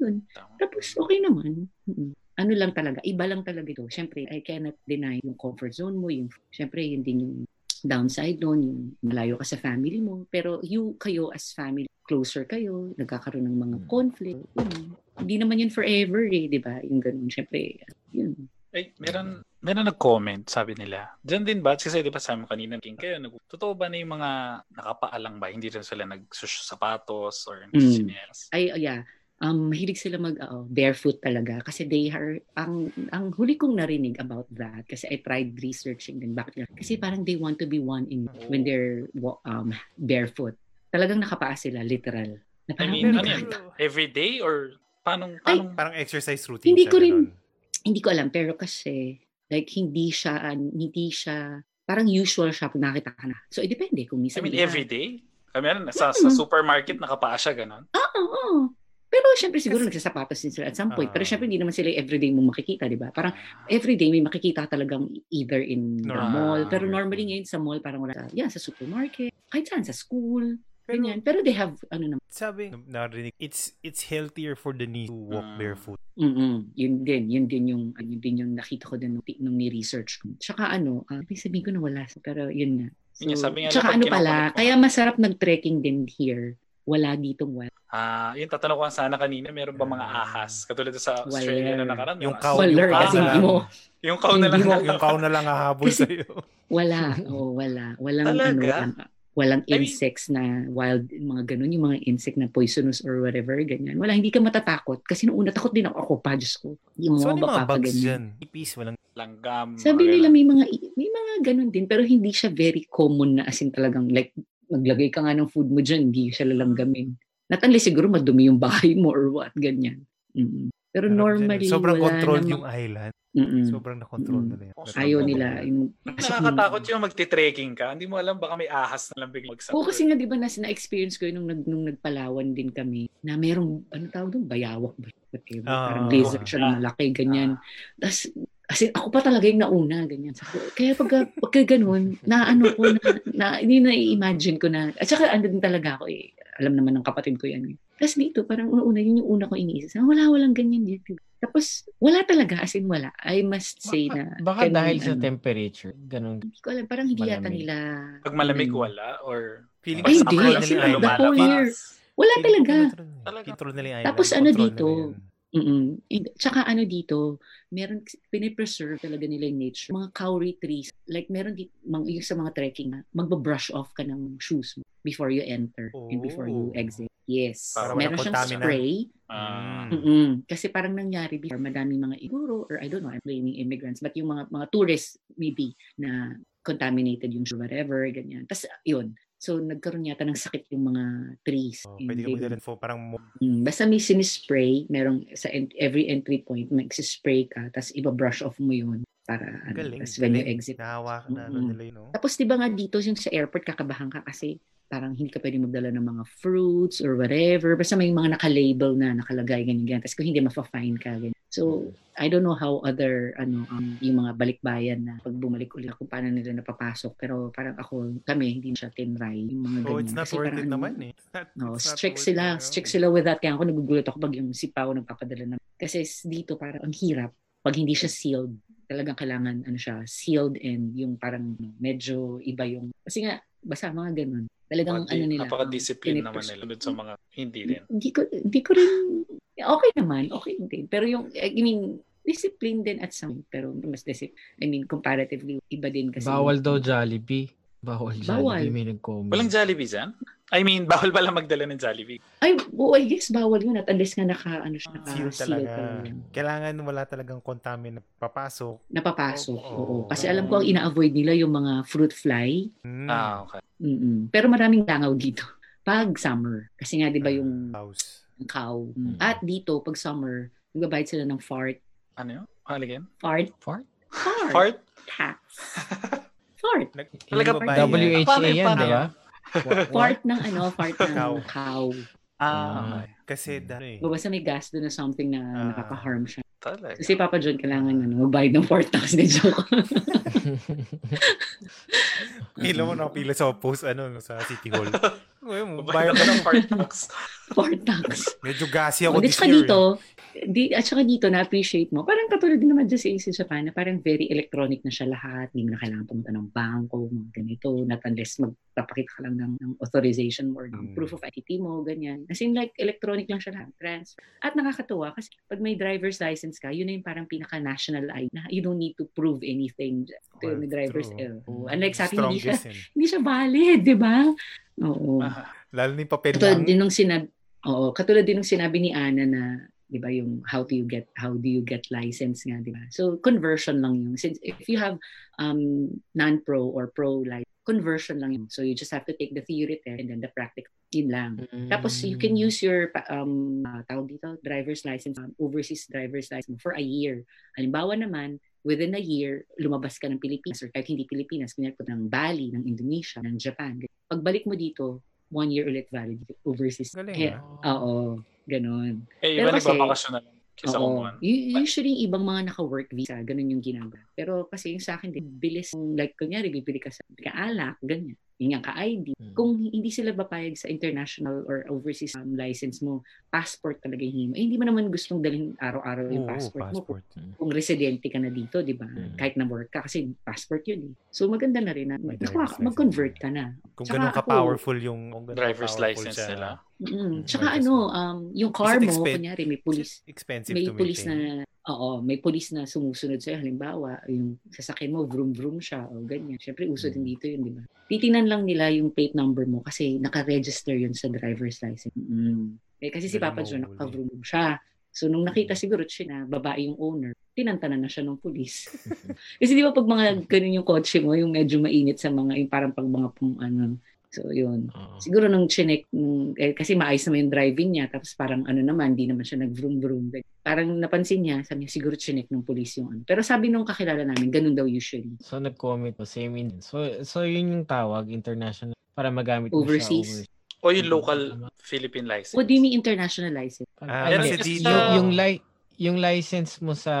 yun. Tapos okay naman. Ano lang talaga, iba lang talaga ito. Siyempre, I cannot deny yung comfort zone mo, yung siyempre yun din yung downside doon, yung malayo ka sa family mo. Pero you, kayo as family, closer kayo, nagkakaroon ng mga conflict. Yun. Hindi naman yun forever eh, di ba? Yung ganun, syempre, yun. Ay, meron, meron nag-comment, sabi nila. Diyan din ba? Kasi di ba sabi mo kanina, king kayo, nag- totoo ba na yung mga nakapaalang ba? Hindi rin sila nagsapatos or nagsinelas? Mm. Ay, yeah. Um, mahilig sila mag uh, barefoot talaga kasi they are ang ang huli kong narinig about that kasi I tried researching din bakit kasi parang they want to be one in when they're um barefoot talagang nakapaa sila literal na parang, I mean, ano yan? Every day or paano, paano? Ay, parang exercise routine hindi ko rin hindi ko alam, pero kasi, like, hindi siya, hindi siya, parang usual siya pag nakita ka na. So, it depende kung minsan. I mean, every day? I mean, sa, hmm. sa supermarket, nakapaa siya, gano'n? Oo, oo. Oh, oh. Pero syempre siguro nagsasapatos din sila at some point. Uh, pero syempre hindi naman sila everyday mo makikita, di ba? Parang everyday may makikita talagang either in the mall. Pero normally ngayon sa mall parang wala. Yeah, sa supermarket. Kahit saan, sa school. Pero, ganyan. Pero they have, ano naman. Sabi, narinig, it's it's healthier for the knee to walk mm. barefoot. Mm Yun din, yun din yung, yun din yung nakita ko din nung, nung ni-research ko. Tsaka ano, uh, sabihin ko na wala. Pero yun na. So, yun, sabi nga tsaka ano pala, kaya masarap nag-trekking din here. Wala ditong wala. Ah, uh, yun tatanong ko sana kanina, meron ba mga ahas? Katulad sa Australia Waller. na nakaraan. Yung cow, yung cow na lang. Mo, yung cow na lang. yung cow na lang hahabol sa iyo. Wala, <laughs> oh, wala. Walang Talaga? ano, walang insects I mean, na wild, mga ganun, yung mga insect na poisonous or whatever, ganyan. Wala, hindi ka matatakot. Kasi noong una, takot din ako, ako pa, Diyos ko. Yung mga so, ano mga bugs dyan? Ipis, walang langgam. Sabi nila may mga, may mga ganun din, pero hindi siya very common na as in talagang, like, maglagay ka nga ng food mo dyan, hindi siya lalanggamin. Not unless siguro madumi yung bahay mo or what, ganyan. Mm-hmm. Pero normally, Sobrang wala controlled namang- yung island. Mm-mm. Sobrang na-control nila yun. Oh, Ayaw Sobrang nila. Yung, nakakatakot yung magti-trekking ka. Hindi mo alam baka may ahas na lang biglang magsapul. Oo, kasi nga, di ba, nas, na-experience ko yun nung, nag, nung nagpalawan din kami, na merong, ano tawag doon, bayawak ba? Ah, parang lizard siya na ah. malaki, ganyan. Tapos, kasi ako pa talaga yung nauna, ganyan. Kaya pag, pagka ganun, na ano ko, na, na, hindi na-imagine ko na, at saka ano din talaga ako eh, alam naman ng kapatid ko yan. Tapos dito, parang una-una, yun yung una ko iniisip. Wala, walang ganyan dito. Tapos, wala talaga, as in wala. I must say na, Baka can- dahil sa ano, temperature. Ganun. Hindi ko alam, parang hindi yata nila. Pag malamig ano, wala or Feeling Ay, ko hindi. nila yung the whole year. Wala talaga. Talaga. Tapos ano dito, yun. Mm-mm. And- Tsaka ano dito, meron, pinipreserve talaga nila yung nature. Mga kauri trees, like meron dito, mga, yung sa mga trekking, magbabrush off ka ng shoes mo before you enter and before you Oh. exit. Yes. Para meron siyang spray. ah, Mm. Mm-mm. Kasi parang nangyari before, madaming mga iguro, or I don't know, I'm blaming immigrants, but yung mga mga tourists maybe na contaminated yung whatever, ganyan. Tapos yun. So, nagkaroon yata ng sakit yung mga trees. Oh, pwede ka magdala po parang mo. Mm, basta may sinispray, merong sa en- every entry point, magsispray ka, tapos iba-brush off mo yun para ano, Galing. tapos when you exit. Nahawa na Mm-mm. nila yun. No? Tapos di ba nga dito yung sa airport kakabahan ka kasi parang hindi ka pwede magdala ng mga fruits or whatever. Basta may mga naka-label na nakalagay ganyan ganyan. Tapos kung hindi mafa-fine ka ganyan. So, I don't know how other ano um, yung mga balikbayan na pag bumalik ulit kung paano nila napapasok. Pero parang ako, kami hindi siya tinry yung mga ganyan. Oh, it's not Kasi worth parang it ano, naman eh. Not- <laughs> No, it's not strict sila. it, no? Strict sila with that. Kaya ako nagugulat ako pag yung si Pao nagpapadala na. Kasi dito parang ang hirap. Pag hindi siya sealed, talagang kailangan ano siya, sealed and yung parang medyo iba yung, kasi nga, basta mga ganun. Talagang ano nila. napaka-discipline naman nila. Sa mga hindi rin. Hindi ko, hindi ko rin, okay naman, okay din. Pero yung, I mean, discipline din at some, pero mas discipline. I mean, comparatively, iba din kasi. Bawal daw Jollibee. Bawal Bawal. Jollibee. May nag-comment. Walang Jollibee dyan? I mean, bawal pala magdala ng Jollibee. Ay, oh, I guess bawal yun at unless nga naka, ano siya, naka Seal seal talaga. talaga. Kailangan wala talagang contaminant papasok. napapasok. Oo. Oo. Kasi alam ko ang ina-avoid nila yung mga fruit fly. Mm. Ah, okay. Mm-mm. Pero maraming langaw dito pag summer. Kasi nga 'di ba yung house ng cow. Mm. At dito, pag summer, nagbabayad sila ng fart. Ano yun? Halagyan? Fart. Fart? Fart. Fart? Tax. <laughs> Fart. Talaga pa WHA yan, di ba? Fart ng ano, fart ng cow. cow. Ah, ah. kasi hmm. dahil. Babasa may gas doon na something na uh, nakaka-harm siya. Talaga. Kasi Papa John, kailangan ano, magbayad ng 4,000 na joke. pila mo nakapila sa post ano, sa City Hall. <laughs> Bayad ka ng 4,000. <laughs> Four tax. Medyo gasi ako oh, this year. Dito, eh. di, at saka dito, na-appreciate mo. Parang katulad din naman dyan sa AC Japan na parang very electronic na siya lahat. Hindi mo na kailangan pumunta ng bangko, mga ganito. Not unless magpapakita ka lang ng, ng authorization or ng mm. proof of identity mo, ganyan. As in like, electronic lang siya lahat. Transfer. At nakakatuwa kasi pag may driver's license ka, yun na yung parang pinaka-national ID na you don't need to prove anything to well, may driver's true. L. Unlike mm. sa atin, hindi siya, hindi siya valid, di ba? Oo. Ah, <laughs> lalo na yung papel Ito, lang. Yun nung sinab- oo, katulad din nung sinabi ni Ana na 'di ba yung how do you get how do you get license nga 'di ba? So conversion lang yung since if you have um non-pro or pro like conversion lang yun. So you just have to take the theory test and then the practical yun lang. Tapos you can use your um uh, tawag dito driver's license um, overseas driver's license for a year. Halimbawa naman within a year lumabas ka ng Pilipinas or kahit hindi Pilipinas kunyari po ng Bali ng Indonesia ng Japan. Pagbalik mo dito one year ulit valid overseas Galing, Kaya- ah. oo ganon eh, Pero iba kasi- nagbabakasyon na lang kaysa Oo. Usually, ibang mga naka-work visa, ganun yung ginagawa. Pero kasi yung sa akin, din, bilis. Like, kunyari, bibili ka sa ka alak, ganyan. Yung ka ID. Hmm. Kung hindi sila papayag sa international or overseas um, license mo, passport talaga yung himo. Eh, hindi mo naman gustong dalhin araw-araw yung Oo, passport, mo. Kung, passport. kung residente ka na dito, di ba? Mm. Kahit na work ka, kasi passport yun eh. So, maganda na rin na driver's mag-convert ka na. Kung ganun ako- ka-powerful yung... Kung ganun Driver's license siya, nila. Mm. Tsaka ano, um, yung car mo, expen- kunyari, may police, expensive may to pulis maintain. na oo, may pulis na sumusunod sa'yo. Halimbawa, yung sasakyan mo, vroom vroom siya o ganyan. Siyempre, uso din Mm. dito yun, di ba? Titingnan lang nila yung plate number mo kasi naka-register yun sa driver's license. Mm. Eh, kasi si Papa John, naka-vroom vroom siya. So, nung nakita siguro siya na babae yung owner, tinantanan na siya ng pulis. <laughs> kasi di ba pag mga ganun yung kotse mo, yung medyo mainit sa mga, yung parang pag mga pum, ano, So, yun. Uh-huh. Siguro nung chinek, nung, eh, kasi maayos naman yung driving niya, tapos parang ano naman, di naman siya nag-vroom-vroom. Parang napansin niya, sabi niya, siguro chinek ng police yung ano. Pero sabi nung kakilala namin, ganun daw usually. So, nag-comment po, same in. So, so yun yung tawag, international, para magamit overseas. mo siya overseas. O yung local Philippine license. What do you mean international license? Ah, uh, kasi yung, yung, li- yung license mo sa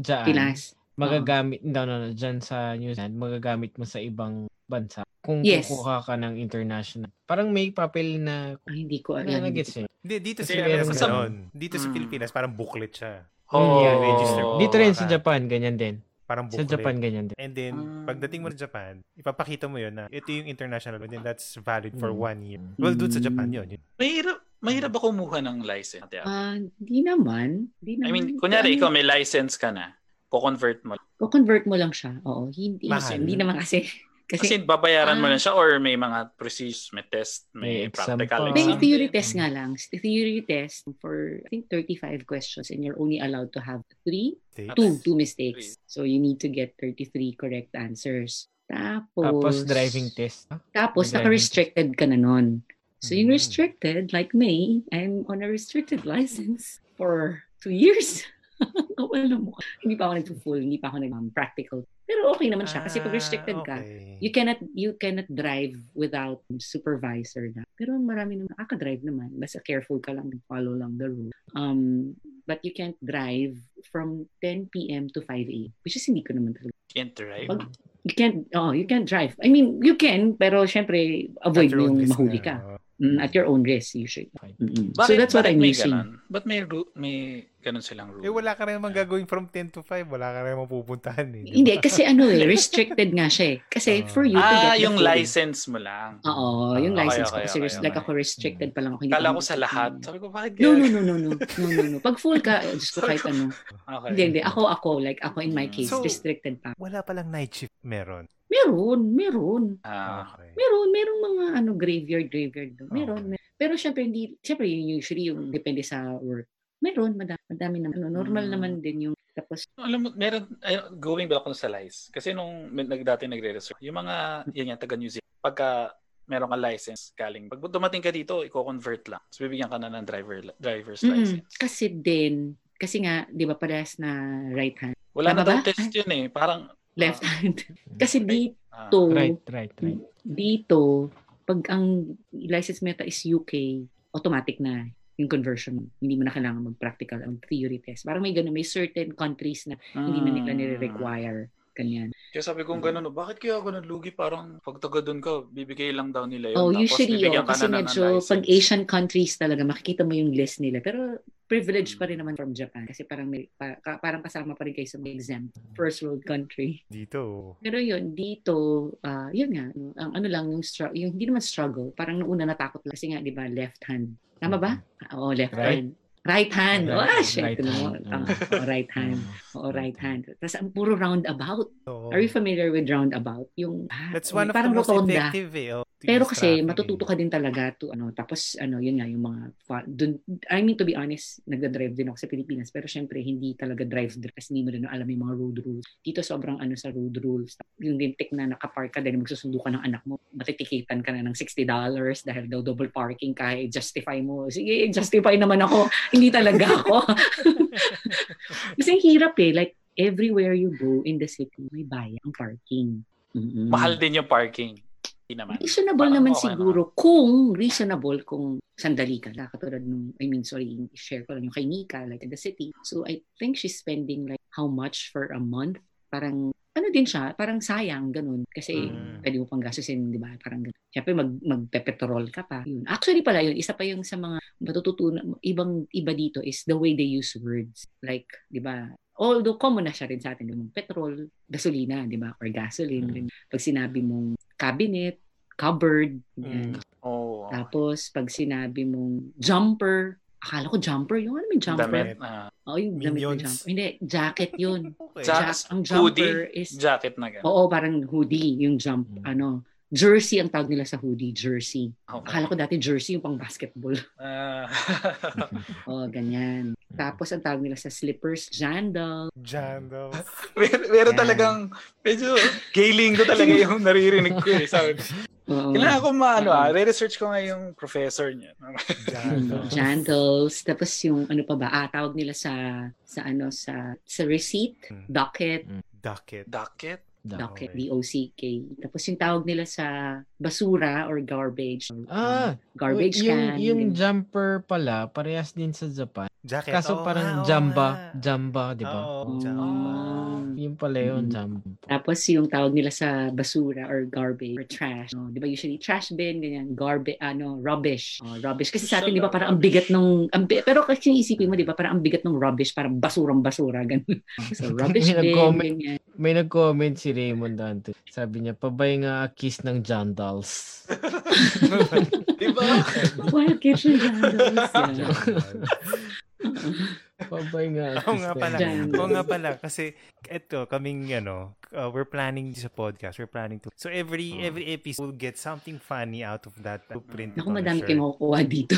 dyan, Pinas. magagamit, uh-huh. no, no, no, dyan sa New Zealand, magagamit mo sa ibang bansa. Kung yes. kukuha ka ng international. Parang may papel na... Ay, hindi ko alam. Na, gets Hindi, dito sa Pilipinas, sa, dito sa Pilipinas, parang booklet siya. Oh, yeah, register. Dito rin sa Japan, ganyan din. Parang booklet. Sa Japan, ganyan din. And then, uh, pagdating mo sa Japan, ipapakita mo yun na ito yung international and then that's valid for mm. one year. Well, doon sa Japan yun. yun. Mahirap, mahirap ba kumuha ng license? Ah, uh, di naman. Di naman. I mean, kunyari, ikaw may license ka na, ko-convert mo. Ko-convert mo lang siya. Oo. Hindi, Mahal. hindi naman kasi kasi, Kasi babayaran mo lang siya or may mga procedures, may test, may, may practical exam. May theory test nga lang. Theory test for, I think, 35 questions and you're only allowed to have three, two, two mistakes. So you need to get 33 correct answers. Tapos, tapos driving test. Tapos, naka-restricted ka na nun. So, yung hmm. restricted, like me, I'm on a restricted <laughs> license for two years. <laughs> Alam mo, hindi pa ako nag-full, hindi pa ako nag-practical. Pero okay naman siya kasi pag restricted ah, okay. ka, you cannot you cannot drive without supervisor na. Pero marami naman nakaka-drive naman. Basta careful ka lang, follow lang the rule. Um, but you can't drive from 10 p.m. to 5 a.m. Which is hindi ko naman talaga. Can't drive? Pag, you can't, oh, you can't drive. I mean, you can, pero syempre, avoid mo yung mahuli ka. Na. Mm, at your own risk usually. Mm-hmm. Bakit, so that's what I'm using. Ganun? But may may ganun silang rule. Eh wala ka rin naman gagawin from 10 to 5. Wala ka rin mapupuntahan eh. Hindi kasi ano eh <laughs> restricted nga siya eh. Kasi uh, for you to ah, get yung license mo lang. Oo, yung uh, license okay, okay, ko kasi okay, okay, like ako restricted pa lang ako. Hindi Kala ko sa lahat. Sabi ko bakit No, no, no, no, no. No, no, no. Pag full ka, just ko kahit ano. Okay. Hindi, hindi. Ako, ako. Like ako in my case, so, restricted pa. Wala palang night shift meron. Meron, meron. Ah, okay. Meron, merong mga ano graveyard, graveyard. Meron, okay. meron. Pero syempre hindi, syempre usually yung depende sa work. Meron, madami, madami naman. Ano, normal hmm. naman din yung tapos. Alam mo meron going back on sa lies kasi nung nagdati nagre-research yung mga yun yan taga New Zealand pagka meron ka license galing pag dumating ka dito i-convert lang. So bibigyan ka na ng driver driver's mm-hmm. license. Kasi din kasi nga 'di ba parehas na right hand. Wala Tama na daw test yun eh. Parang left uh, hand. <laughs> Kasi dito ah. right right right. dito pag ang license meta is UK, automatic na yung conversion. Hindi mo na kailangan mag-practical ang theory test. Parang may ganun, may certain countries na hindi na nila nire-require. Ganyan. Kaya sabi kong gano'n, no, bakit kaya ganun lugi? Parang pag taga doon ka, bibigay lang daw nila yun. Oh, usually, oh, kasi medyo pag Asian countries talaga, makikita mo yung list nila. Pero privilege pa rin naman from Japan kasi parang may, pa, ka, parang kasama pa rin kayo sa mga exempt first world country. Dito. Pero yun, dito, uh, yun nga, ang ano lang, yung, str- yung hindi naman struggle, parang noong una natakot lang kasi nga, di ba, left hand. Tama ba? Mm-hmm. Oo, left right. hand. Right hand. Right, oh, shit. Right hand. Tama. Oh, right hand. Oo, right hand. Tapos ang puro roundabout. Oh. Are you familiar with roundabout? Yung, ah, That's one of the most rotonda. effective eh. Oh. Pero kasi traffic. matututo ka din talaga to ano tapos ano yun nga yung mga dun, I mean to be honest nagda-drive din ako sa Pilipinas pero syempre hindi talaga drive kasi hindi mo rin alam yung mga road rules. Dito sobrang ano sa road rules. Yung lintik na nakapark ka dahil magsusundo ka ng anak mo, matitikitan ka na ng $60 dahil daw double parking ka, justify mo. Sige, justify naman ako. Hindi talaga ako. <laughs> kasi hirap eh. Like everywhere you go in the city, may bayad ang parking. Mm-hmm. Mahal din yung parking. Hindi naman. Reasonable Parang naman okay siguro naman. kung reasonable kung sandali ka. La, katulad nung, I mean, sorry, share ko lang yung kay Nika, like in the city. So I think she's spending like how much for a month? Parang ano din siya, parang sayang, ganun. Kasi mm. pwede mo pang gastusin, di ba? Parang ganun. Siyempre, mag, magpe-petrol ka pa. Yun. Actually pala yun, isa pa yung sa mga matututunan, ibang iba dito is the way they use words. Like, di ba, although common na siya rin sa atin, yung petrol, gasolina, di ba? Or gasoline. Mm. Pag sinabi mong cabinet, cupboard. Mm. Oh. Tapos, pag sinabi mong jumper, akala ko jumper. Yung ano may jumper? Damit. Uh, oh, yung damit na jumper. Hindi, jacket yun. <laughs> okay. ja- ang jumper hoodie, is... Jacket na gano'n. Oo, parang hoodie, yung jump, mm. ano. Jersey ang tawag nila sa hoodie, jersey. Okay. Akala ko dati jersey yung pang basketball. <laughs> Ah. <laughs> oh, ganyan. Tapos ang tawag nila sa slippers, jandal. Jandals. Mer- meron talagang medyo gay lingo talaga yung naririnig ko eh. Sabi, Oo. kailangan ko maano ah, re-research ko nga yung professor niya. Jandals. <laughs> Jandals. Tapos yung ano pa ba? Ah, tawag nila sa sa ano sa sa receipt, Hmm. docket, Ducket. Docket? docket, Okay. D-O-C-K. Tapos yung tawag nila sa basura or garbage. Ah, garbage yung, can. yung jumper pala, parehas din sa Japan. Jacket. Kaso Oo parang oo jamba, nga. jamba, di ba? Oo, Oh. jamba. Yung pala yun, Mm. jamba. Tapos yung tawag nila sa basura or garbage or trash. No? Di ba usually trash bin, ganyan, garbage, ano, rubbish. Oh, rubbish. Kasi sa atin, di ba, parang ang bigat nung, ang, pero kasi yung isipin mo, di ba, parang ang bigat ng rubbish, parang basurang-basura, <laughs> ganun. So, <laughs> rubbish May bin, nag-comment. ganyan. May nag-comment si Raymond dante. Sabi niya, pabay nga a kiss ng jandals. Diba? Wild kitchen jandals. Yeah. <laughs> Pabay nga Oo nga ng pala. Oo nga pala. Kasi, eto, kaming, ano, uh, we're planning sa podcast. We're planning to. So, every Oh. every episode will get something funny out of that. To print it Naku, on a madami kayong makukuha dito.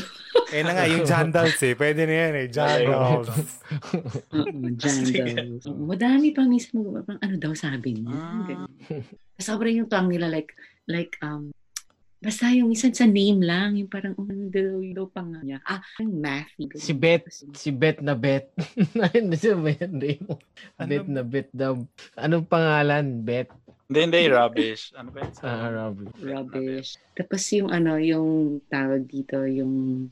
Eh na nga, yung jandals eh. Pwede na yan eh. Jandals. Oo, jandals. <laughs> Madami pa minsan mag parang ano daw sabi niya. Ah. Sobrang yung tuwang nila like, like, um, basta yung minsan sa name lang, yung parang, oh, ano daw, yung daw pang niya. Ah, yung mathy. Si Bet. Si Bet na Bet. <laughs> Hindi siya ba yan, Raymond? Ano? Bet na Bet daw. Anong pangalan? Bet? Hindi, hindi, rubbish. Ano ba yun? Ah, Robert. Rubbish. Tapos yung ano, yung tawag dito, yung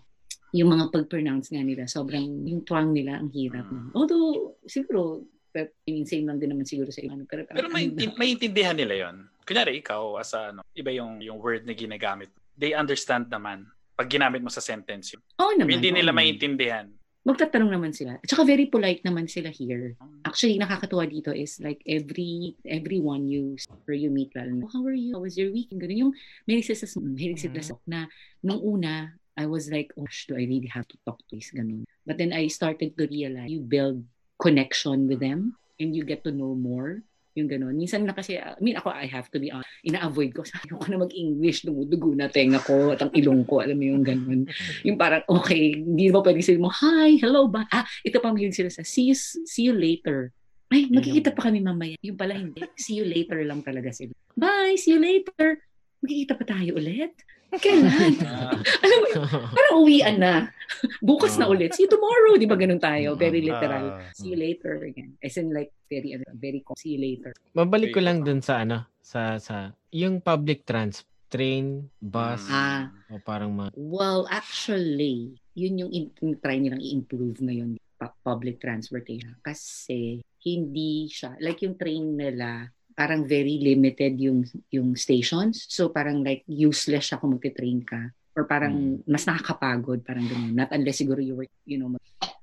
yung mga pag-pronounce nga nila, sobrang, yung twang nila, ang hirap. Mm. Although, siguro, pero, I mean, same lang din naman siguro sa ano. Pero, Pero may, maintindihan nila yon. Kunyari, ikaw, as a, ano, iba yung, yung word na ginagamit. They understand naman pag ginamit mo sa sentence yun. Oo naman. Hindi nila naman. maintindihan. magtatanong naman sila. At saka very polite naman sila here. Actually, nakakatuwa dito is like every everyone you or you meet lalo na, how are you? How was your week? Ganun yung may nagsasas, may nagsasas na nung una, I was like, oh, do I really have to talk to this? Ganun. But then I started to realize you build connection with them and you get to know more. Yung ganun. Minsan na kasi, I mean, ako, I have to be honest, ina-avoid ko. <laughs> Sabi ko na mag-English, dumudugo na tenga ko at ang ilong ko. Alam mo yung ganun. Yung parang, okay, hindi mo pwedeng sabihin mo, hi, hello, ba? Ah, ito pa mahilig sila sa, see you, see you later. Ay, magkikita pa kami mamaya. Yung pala hindi. See you later lang talaga sila. Bye, see you later. Magkikita pa tayo ulit? Kailan? <laughs> <laughs> Alam mo, parang uwian na. <laughs> Bukas na Ah. ulit. See you tomorrow. Di ba ganun tayo? Very literal. Ah. See you later again. As in like, very, ano, very, see you later. Mabalik ko lang dun sa ano, sa, sa, yung public trans, train, bus, Ah. o parang mga, Well, actually, yun yung in- yung try nilang i-improve ngayon pu- public transportation kasi hindi siya like yung train nila parang very limited yung yung stations. So parang like useless siya kung magte-train ka. Or parang mas nakakapagod parang ganun. Not unless siguro you were you know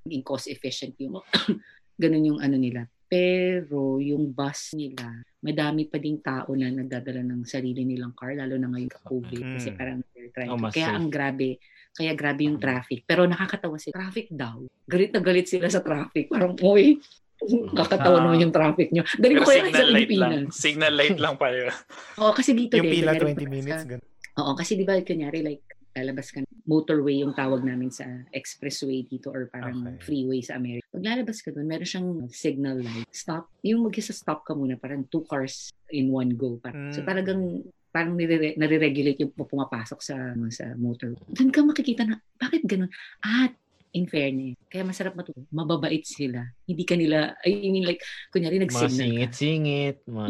maging cost efficient yung <clears throat> ganun yung ano nila. Pero yung bus nila madami pa ding tao na nagdadala ng sarili nilang car lalo na ngayon sa COVID. Kasi Mm. parang they're trying Oh, to- kaya safe. ang grabe kaya grabe yung traffic. Pero nakakatawa si traffic daw. Galit na galit sila sa traffic. Parang oy kakatawa Ah. naman yung traffic nyo pero ko kaya sa signal light lang. Pilipinas Signal light lang pa yun. <laughs> oo kasi dito Yung din pila kunyari, 20 minutes. Ganun. Oo, kasi di ba, kunyari, like, lalabas ka, motorway yung tawag namin sa expressway dito or parang Okay. freeway sa Amerika. Pag lalabas ka doon, meron siyang signal light. Stop. Yung mag stop ka muna, parang two cars in one go. Parang, So Mm. talagang parang nire- nare-regulate yung pumapasok sa sa motor. Doon ka makikita na, bakit ganun? At, in fairness, kaya masarap matuto. Mababait sila. Hindi ka nila, I mean like, kunyari nag-signal ka. singit-singit, mga.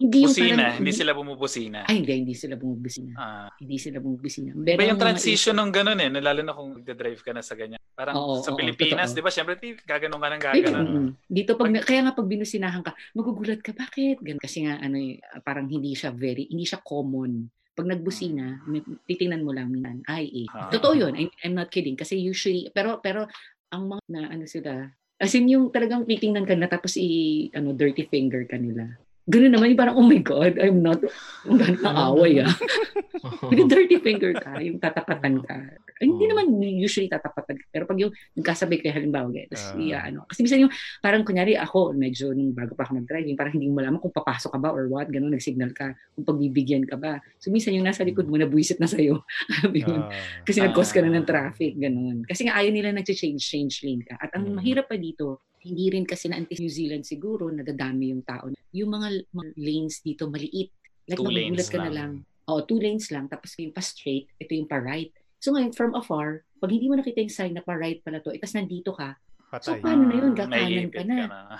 Hindi yung Busina, parang, hindi sila bumubusina. Ay, hindi, hindi sila bumubusina. Ah, Hindi sila bumubusina. Iba yung mga- transition ng ganun eh, lalo na kung nagde-drive ka na sa ganyan. Parang Oo, sa oo, Pilipinas, di ba, syempre, di, gaganon ka ng gaganon. Dito pag kaya nga pag binusinahan ka, magugulat ka bakit? Ganun. Kasi nga ano eh, parang hindi siya very hindi siya common. Pag nagbusina, may- titingnan mo lang minsan, ay eh. Ah. Totoo 'yun. I, I'm not kidding kasi usually pero pero ang mga na ano sila As in yung talagang titingnan ka na tapos i ano dirty finger ka nila. Ganun naman yung parang oh my god, I'm not ang ganda ng away ah. <laughs> Yung dirty finger ka, yung tatakatan ka. Ay, hindi Oo. naman usually tatapat. Pero pag yung nagkasabay kayo halimbawa, okay, tapos Ah. iya, ano. Kasi minsan yung, parang kunyari ako, medyo nung bago pa ako mag-drive, yung parang hindi mo malaman kung papasok ka ba or what, gano'n, nag-signal ka, kung pagbibigyan ka ba. So minsan yung nasa likod mo, nabuisit na sa'yo. <laughs> Mo, Ah. kasi nag-cause ka na ng Ah. traffic, gano'n. Kasi nga ayaw nila nag-change, change lane ka. At ang Mm. mahirap pa dito, hindi rin kasi na New Zealand siguro, nadadami yung tao. Yung mga, mga lanes dito, maliit. Like, Two lanes ka na lang. lang. Oo, two lanes lang. Tapos yung pa-straight, ito yung pa-right. So ngayon, from afar, pag hindi mo nakita yung sign na pa-right pala to, eh, tapos nandito ka, So, Patay. paano na yun? Gakanan ka na. Oo.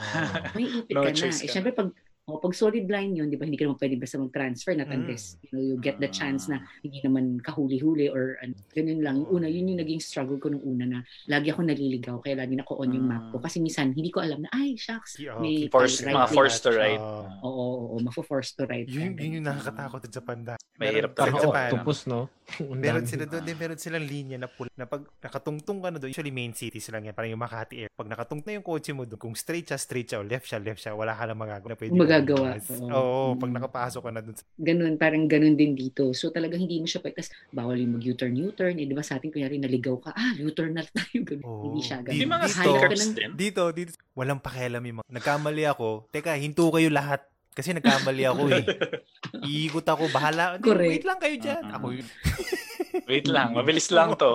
may ipit <laughs> No ka na. Eh, ka syempre, pag, oh, pag solid line yun, di ba, hindi ka naman pwede basta mag-transfer na Mm. unless, you know, you get the chance na Ah. hindi naman kahuli-huli or ano, ganun lang. Yung una, yun yung naging struggle ko nung una na lagi ako naliligaw, kaya lagi nako-on yung map ko. Mm. Kasi minsan, hindi ko alam na, ay, shucks, Yeah, may okay. Forced, right mga lane. forced to ride. Oo. Oo, oo, oo, mafo-force to ride. Yun, yun yung nakakatakot sa Japan da. Mahirap Parang sa Japan, octopus, no? <laughs> Meron sila doon, din meron silang linya na pula, na pag nakatungtong ka na doon, usually main cities lang yan, parang yung Makati Air. Pag nakatung na yung kotse mo doon, kung straight siya, straight siya, o left siya, left siya, wala ka na magagawa. Na pwede Magagawa, Mas- oo. Oo, pag Mm. nakapasok ka na doon. sa- Ganun, parang ganun din dito. So talagang hindi mo siya pwede. Tapos bawal yung mag-U-turn, U-turn. Eh, di ba sa atin, kunyari, naligaw ka, ah, U-turn na tayo. Ganun. Oo. Hindi siya ganun. Di- May mga Dito- Hanap ka stickers ng- din. Dito, dito, walang pakialam yung mga. Nagkamali ako. Teka, hinto kayo lahat. Kasi nagkamali ako eh. <laughs> Iikot ako, bahala. Correct. Wait lang kayo dyan. Mm-mm. Ako yun. Wait lang, mabilis lang to.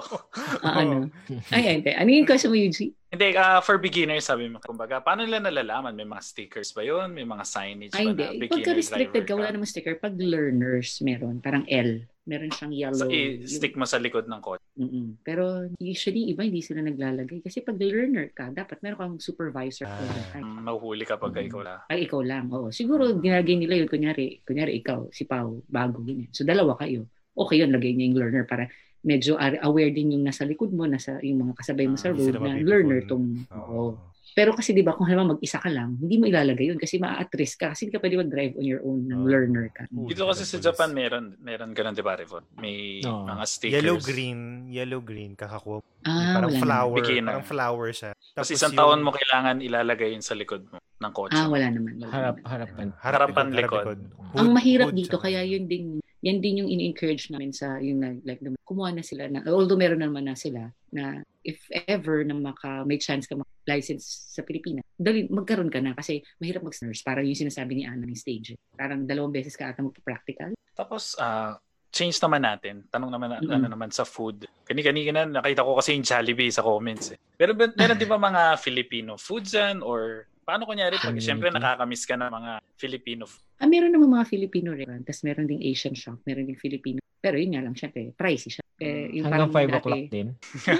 Ah, ano? <laughs> Ay, ay, hindi. Ano yung question mo, Yuji? Hindi, ah, for beginners, sabi mo, kumbaga, paano nila nalalaman? May mga stickers ba yun? May mga signage Ay, ba hindi. na beginner Pagka restricted ka, wala namang sticker. Pag learners, meron. Parang L. Meron siyang yellow. So, i-stick mo sa likod ng kotse. Mm-mm. Pero usually, iba hindi sila naglalagay. Kasi pag learner ka, dapat meron kang supervisor. Mm, Mahuhuli ka pag Mm. ikaw lang. Ay, ikaw lang. Oo. Siguro, ginagay nila yun. Kunyari, kunyari ikaw, si Pau, bago, ganyan. So, dalawa kayo. Okay yun, lagay niya yung learner para medyo ar- aware din yung nasa likod mo, nasa yung mga kasabay mo sa Ah, hindi road na learner tong, Oo. oo. Pero kasi di ba kung halimbawa mag-isa ka lang, hindi mo ilalagay yun kasi maa-at risk ka kasi hindi ka pwede mag-drive on your own ng Oo. learner ka. Dito kasi sa. Japan, meron, meron ganun, di ba, Revon? May Oo. mga stickers. Yellow green, yellow green kakakuha. Ah, parang flower, Beginner. parang flower siya. Tapos Tapos isang yung- taon mo kailangan ilalagay yun sa likod mo ng kotse. Ah, wala naman. Wala Harap, naman. harapan. Harapan, likod. Ang Hood- mahirap hood dito, siya. kaya yun din, yan din yung in-encourage namin sa, yung like, kumuha na sila na, although meron naman na sila, na if ever na maka, may chance ka license sa Pilipinas, dali, magkaroon ka na kasi mahirap mag-nurse. Parang yung sinasabi ni Ana ng stage. Parang dalawang beses ka ata magpa-practical. Tapos, ah, change naman natin. Tanong naman na, Mm-mm. ano naman sa food. Kani-kanina na nakita ko kasi yung Jollibee sa comments eh. Pero meron di ba mga Filipino foods dyan or paano kunyari pag Community. syempre nakakamiss ka ng mga Filipino food. Ah, meron naman mga Filipino restaurant, tapos meron ding Asian shop, meron ding Filipino. Pero yun nga lang, syempre, pricey siya. Eh, yung Hanggang parang 5 dati- o'clock din.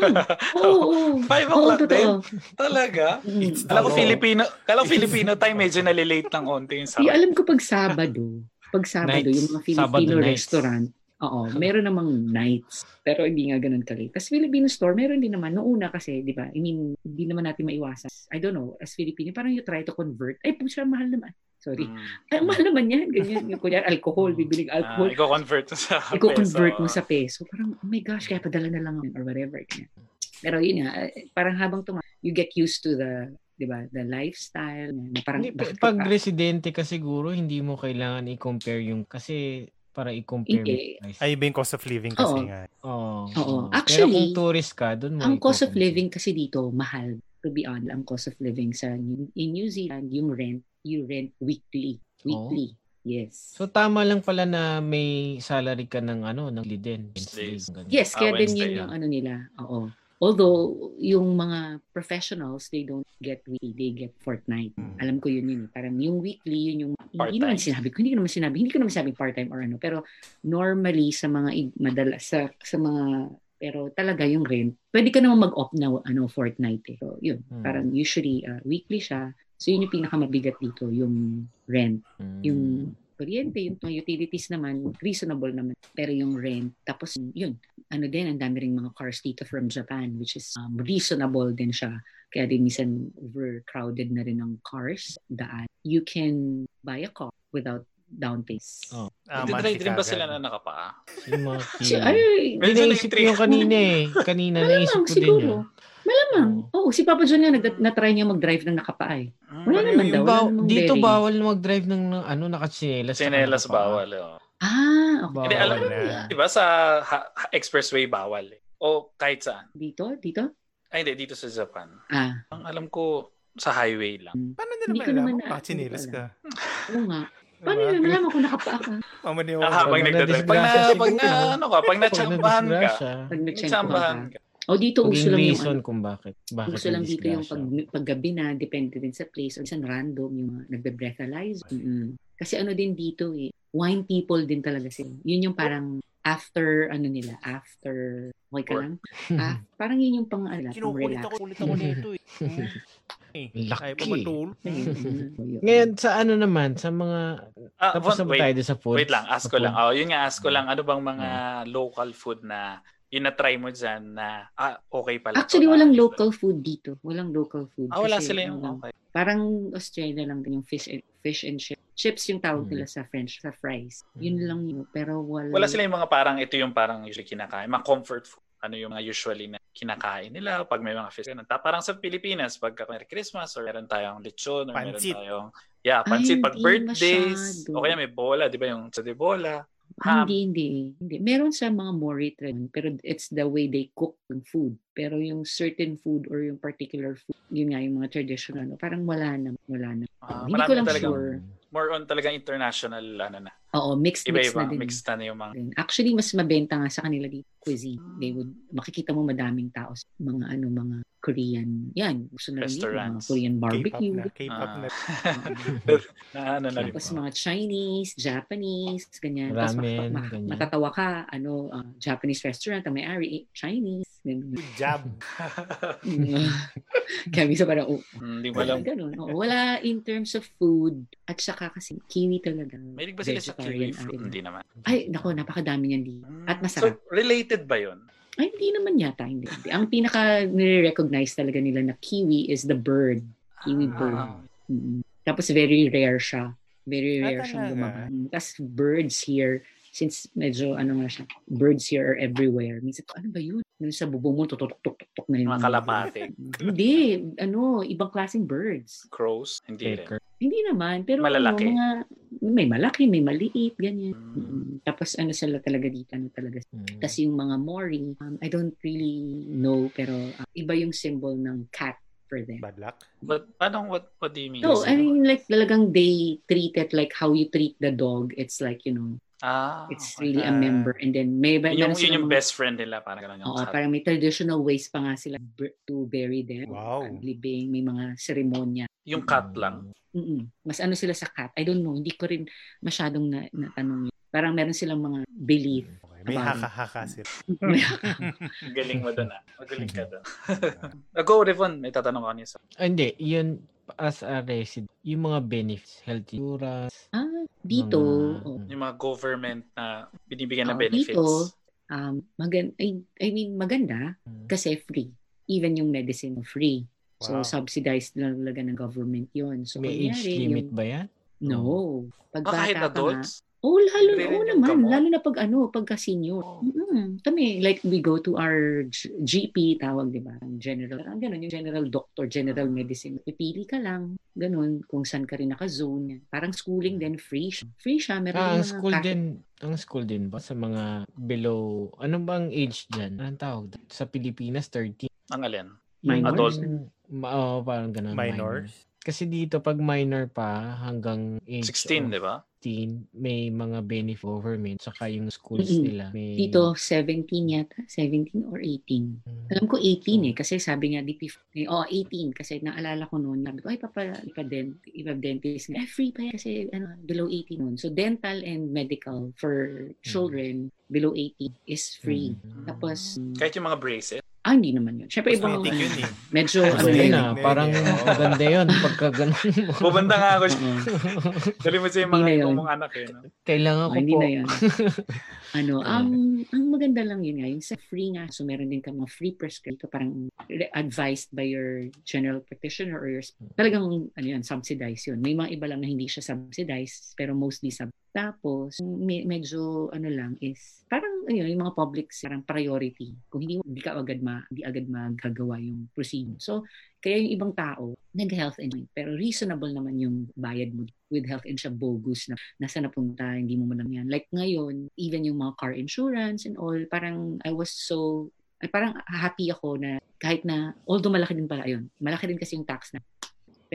<laughs> Oo, oo. Five Oo, o'clock totoo. Talaga? Mm. Kala ko. Filipino, kala ko Filipino time medyo nalilate ng onti yung Yung sarap. alam ko pag Sabado, pag Sabado, Nights. yung mga Sabado Filipino nights. Oo, meron namang nights. Pero hindi nga ganun kali. Tapos Filipino store, meron din naman. Noong una kasi, di ba, I mean, hindi naman natin maiwasan. I don't know, as Filipino, parang you try to convert. Ay, pucha, mahal naman. Sorry. Mm. Ay, mahal naman yan. Ganyan. Yung kunyari, alcohol, bibiling Ah, alcohol. i-convert mo sa <laughs> i-convert mo sa peso. Parang, oh my gosh, kaya padala na lang or whatever. Ganyan. Pero yun nga, eh, parang habang tuma, you get used to the, di ba, the lifestyle. Na parang, Hindi, pag ka- residente ka siguro, hindi mo kailangan i-compare yung, kasi para i-compare with price. Ay, yung cost of living kasi Oo. nga. Oo. Oo. oo. Pero Actually, kung tourist ka, doon mo ang cost of living kasi dito, mahal. To be honest, ang cost of living sa in New Zealand, yung rent, you rent weekly. Weekly. Yes. So tama lang pala na may salary ka ng ano, ng liden. Yes, Ah, kaya din Wednesday, yun yung ah. ano nila. Oo. Although, yung mga professionals, they don't get weekly, they get fortnight. Hmm. Alam ko yun yun. eh. Parang yung weekly, yun yung, hindi Part-time. naman sinabi ko, hindi ko naman sinabi, hindi ko naman sinabi part-time or ano. Pero normally, sa mga, madala, sa, sa mga, pero talaga yung rent, pwede ka naman mag-opt na ano, fortnight eh. So, yun. Hmm. Parang usually, uh, weekly siya. So, yun yung pinakamabigat dito, yung rent. Mm. Yung kuryente, yung utilities naman, reasonable naman. Pero yung rent, tapos yun, ano din, ang dami ring mga cars dito from Japan, which is um, reasonable din siya. Kaya din minsan overcrowded na rin ng cars, daan. You can buy a car without down payments. Oh. Ah, Nagtitrade rin ba sila na nakapaa? Yung mga <laughs> ay, Dinaisip ko yung kanina eh. Kanina <laughs> naisip malamang ko din siguro. yun. Malamang. Oo, si Papa John nga, nag- na-try niya mag-drive ng nakapaa eh. Wala Mm, naman yung- daw. Ba- wala dito bearing. bawal mag-drive ng ano nakatsinelas. saka Sinelas nakapaa. bawal. Oh. Ah, okay. Bawal Hindi, alam na. mo, di ba sa ha- ha- expressway bawal eh. O kahit saan? Dito? Dito? Ay, hindi. Dito sa Japan. Ah. Ang alam ko, sa highway lang. Paano nila Hindi ko naman na- sinilas hindi ko ka? Oo nga. <laughs> Paano Diba? nila malaman kung nakapaa ka? <laughs> Mamaniwala. Ah, pag Pag nagdadrive. Pag na, pag na, ano ka, pag natsambahan ka. nadisgrasya, Pag nagtsempohan Natsambahan ka. ka. O dito, uso Maging lang yung reason ano, kung bakit. Bakit uso lang dito yung pag, paggabi na, depende din sa place. O isang random, yung mga nagbe-breathalyzer. Mm-mm. Kasi ano din dito eh, wine people din talaga sila. Yun yung parang after, ano nila, after, okay ka Work. lang? <laughs> Ah, parang yun yung pang, ano, pang Kinukulit relax. ako, ulit ako nito eh. Eh, Lucky. Ayaw pa matulog. Mm. Ngayon, sa ano naman, sa mga, Ah, tapos Von, na ba wait, tayo sa food? wait lang, ask ko lang. Oh, yun nga, ask ko lang. Ano bang mga local food na yun na-try mo dyan na ah, okay pala. Actually, na- walang local food dito. Walang local food. Ah, wala sila yung ano, okay. Parang Australia lang din yung fish and, fish and chips. Chips yung tawag Mm. nila sa French, sa fries. Yun Mm. lang yun. Pero wala. Wala sila yung mga parang ito yung parang usually kinakain. Mga comfort food. Ano yung mga usually na kinakain nila pag may mga fish. Ganun. Parang sa Pilipinas, pag may Christmas or meron tayong lechon or meron Pansit. tayong Yeah, pansit Ay, pag birthdays. masyado. O kaya may bola, di ba yung sa de bola. Um, hindi, hindi, hindi. Meron sa mga Mori trend, pero it's the way they cook yung food. Pero yung certain food or yung particular food, yun nga, yung mga traditional, parang wala na, wala na. Ah, hindi ko lang talagang- sure. More on talagang international ano na. Oo, mixed, mixed Iba-iba, na din. mixed na yung mga. Actually, mas mabenta nga sa kanila dito cuisine. They would, makikita mo madaming tao sa mga ano, mga Korean, yan, gusto na rin mga Restaurants. Korean K-pop barbecue. na. K-pop Ah. <laughs> na. na ano na rin. Tapos mga Chinese, Japanese, ganyan. Tapos Ramen, ma- ma- ganyan. matatawa ka, ano, ah, Japanese restaurant, ang may-ari, eh, Chinese. Ganun. Good job. <laughs> Kaya minsan parang, oh, Hindi mo alam. ganun. Oo, wala in terms of food. At saka kasi kiwi talaga. May ba sila sa kiwi fruit? Hindi naman. Ay, nako, napakadami niyan dito. At masarap. So, related ba yun? Ay, hindi naman yata. Hindi. hindi. Ang pinaka nire-recognize talaga nila na kiwi is the bird. Kiwi bird. Ah. Mm. Tapos very rare siya. Very Ah, rare siyang talaga? lumabas. Tapos birds here, since medyo ano nga siya, birds here are everywhere. Minsan, ano ba yun? Minsan sa bubong mo, tutok-tok-tok na yung Mga kalapate. <laughs> Hindi, ano, ibang klaseng birds. Crows? Hindi rin. Baker. Hindi naman, pero Malalaki? ano, mga, may malaki, may maliit, ganyan. Mm. Mm. Tapos ano sila talaga dito, ano talaga. Mm. Kasi yung mga Mori, um, I don't really know, pero uh, iba yung symbol ng cat for them. Bad luck. But paano, what, what do you mean? No, I mean like talagang they treat it like how you treat the dog. It's like, you know, ah, it's okay. really a Ah. member. And then may Yun yung, yun yung mga- best friend nila. Parang ganun yung Oo, cat. parang may traditional ways pa nga sila to bury them. Wow. Ang libing, may mga seremonya. Yung cat lang. Mm-mm. Mas ano sila sa cat? I don't know. Hindi ko rin masyadong na, natanong yun. Parang meron silang mga belief. Okay. May haka-haka sila. <laughs> Galing mo doon ah. Magaling ka doon. <laughs> Go, Revon. May tatanong ko niya sa... Ah, hindi, yun, as a resident, yung mga benefits, health insurance, ah, dito, Mga- oh, Yung mga government na binibigyan ng Oo, benefits. dito, um, magan I, I mean, maganda Mm. kasi free. Even yung medicine free. So, Wow. subsidized na talaga ng government yon So, may age limit yung- ba yan? No. Pag Ah, kahit bata ka nga, adults? Oh, lalo, rin yung naman. gamot? Lalo na pag ano, pagka senior. Oh. Mm, kami, like we go to our GP, tawag, di ba? General, ang ganun, yung general doctor, general medicine. Pipili ka lang, ganun, kung saan ka rin naka-zone. Parang schooling din, free siya. Free siya, meron Ah, mga school kahit- din, ang school din ba sa mga below, ano bang age dyan? Anong tawag? Sa Pilipinas, 13. Ang alin? Yung Minors? Adult? Ma- Oo, parang ganun. Minors. Kasi dito, pag minor pa, hanggang age 16, di ba? 16, may mga benefit government, saka yung schools Mm-mm. nila. May, Dito, 17 yata. 17 or 18. Mm. Alam ko 18 eh, kasi sabi nga DP, eh, oh 18 kasi naalala ko noon, sabi ko ay papa ipa dent, ipa dentist nga, eh, free pa yan kasi ano below 18 noon. So dental and medical for children below 18 is free. Mm. Tapos Kahit yung mga braces. Ah hindi naman yun. Syempre ibang Cosmetic yun eh. medyo Ano yun yun. ah, parang <laughs> maganda yun pagka ganun mo. Pupunta nga ako. Dali mo sa yung Hindi mga na yun. mga anak eh. No? Kailangan ko hindi po. na yan. <laughs> ano, Ayan. ang ang maganda lang yun nga, yung sa free nga, so meron din ka mga free prescription, parang re- advised by your general practitioner or your, talagang, ano yan, subsidized yun. May mga iba lang na hindi siya subsidized, pero mostly sub. Tapos, me- medyo, ano lang, is, parang, ano yun, yung mga public, parang priority. Kung hindi, hindi ka agad ma, hindi agad magagawa yung procedure. So, kaya yung ibang tao, nag-health insurance, pero reasonable naman yung bayad mo with health insurance bogus na nasa napunta, hindi mo lang yan. Like ngayon, even yung mga car insurance and all, parang I was so ay parang happy ako na kahit na, although malaki din pala, ayun, malaki din kasi yung tax na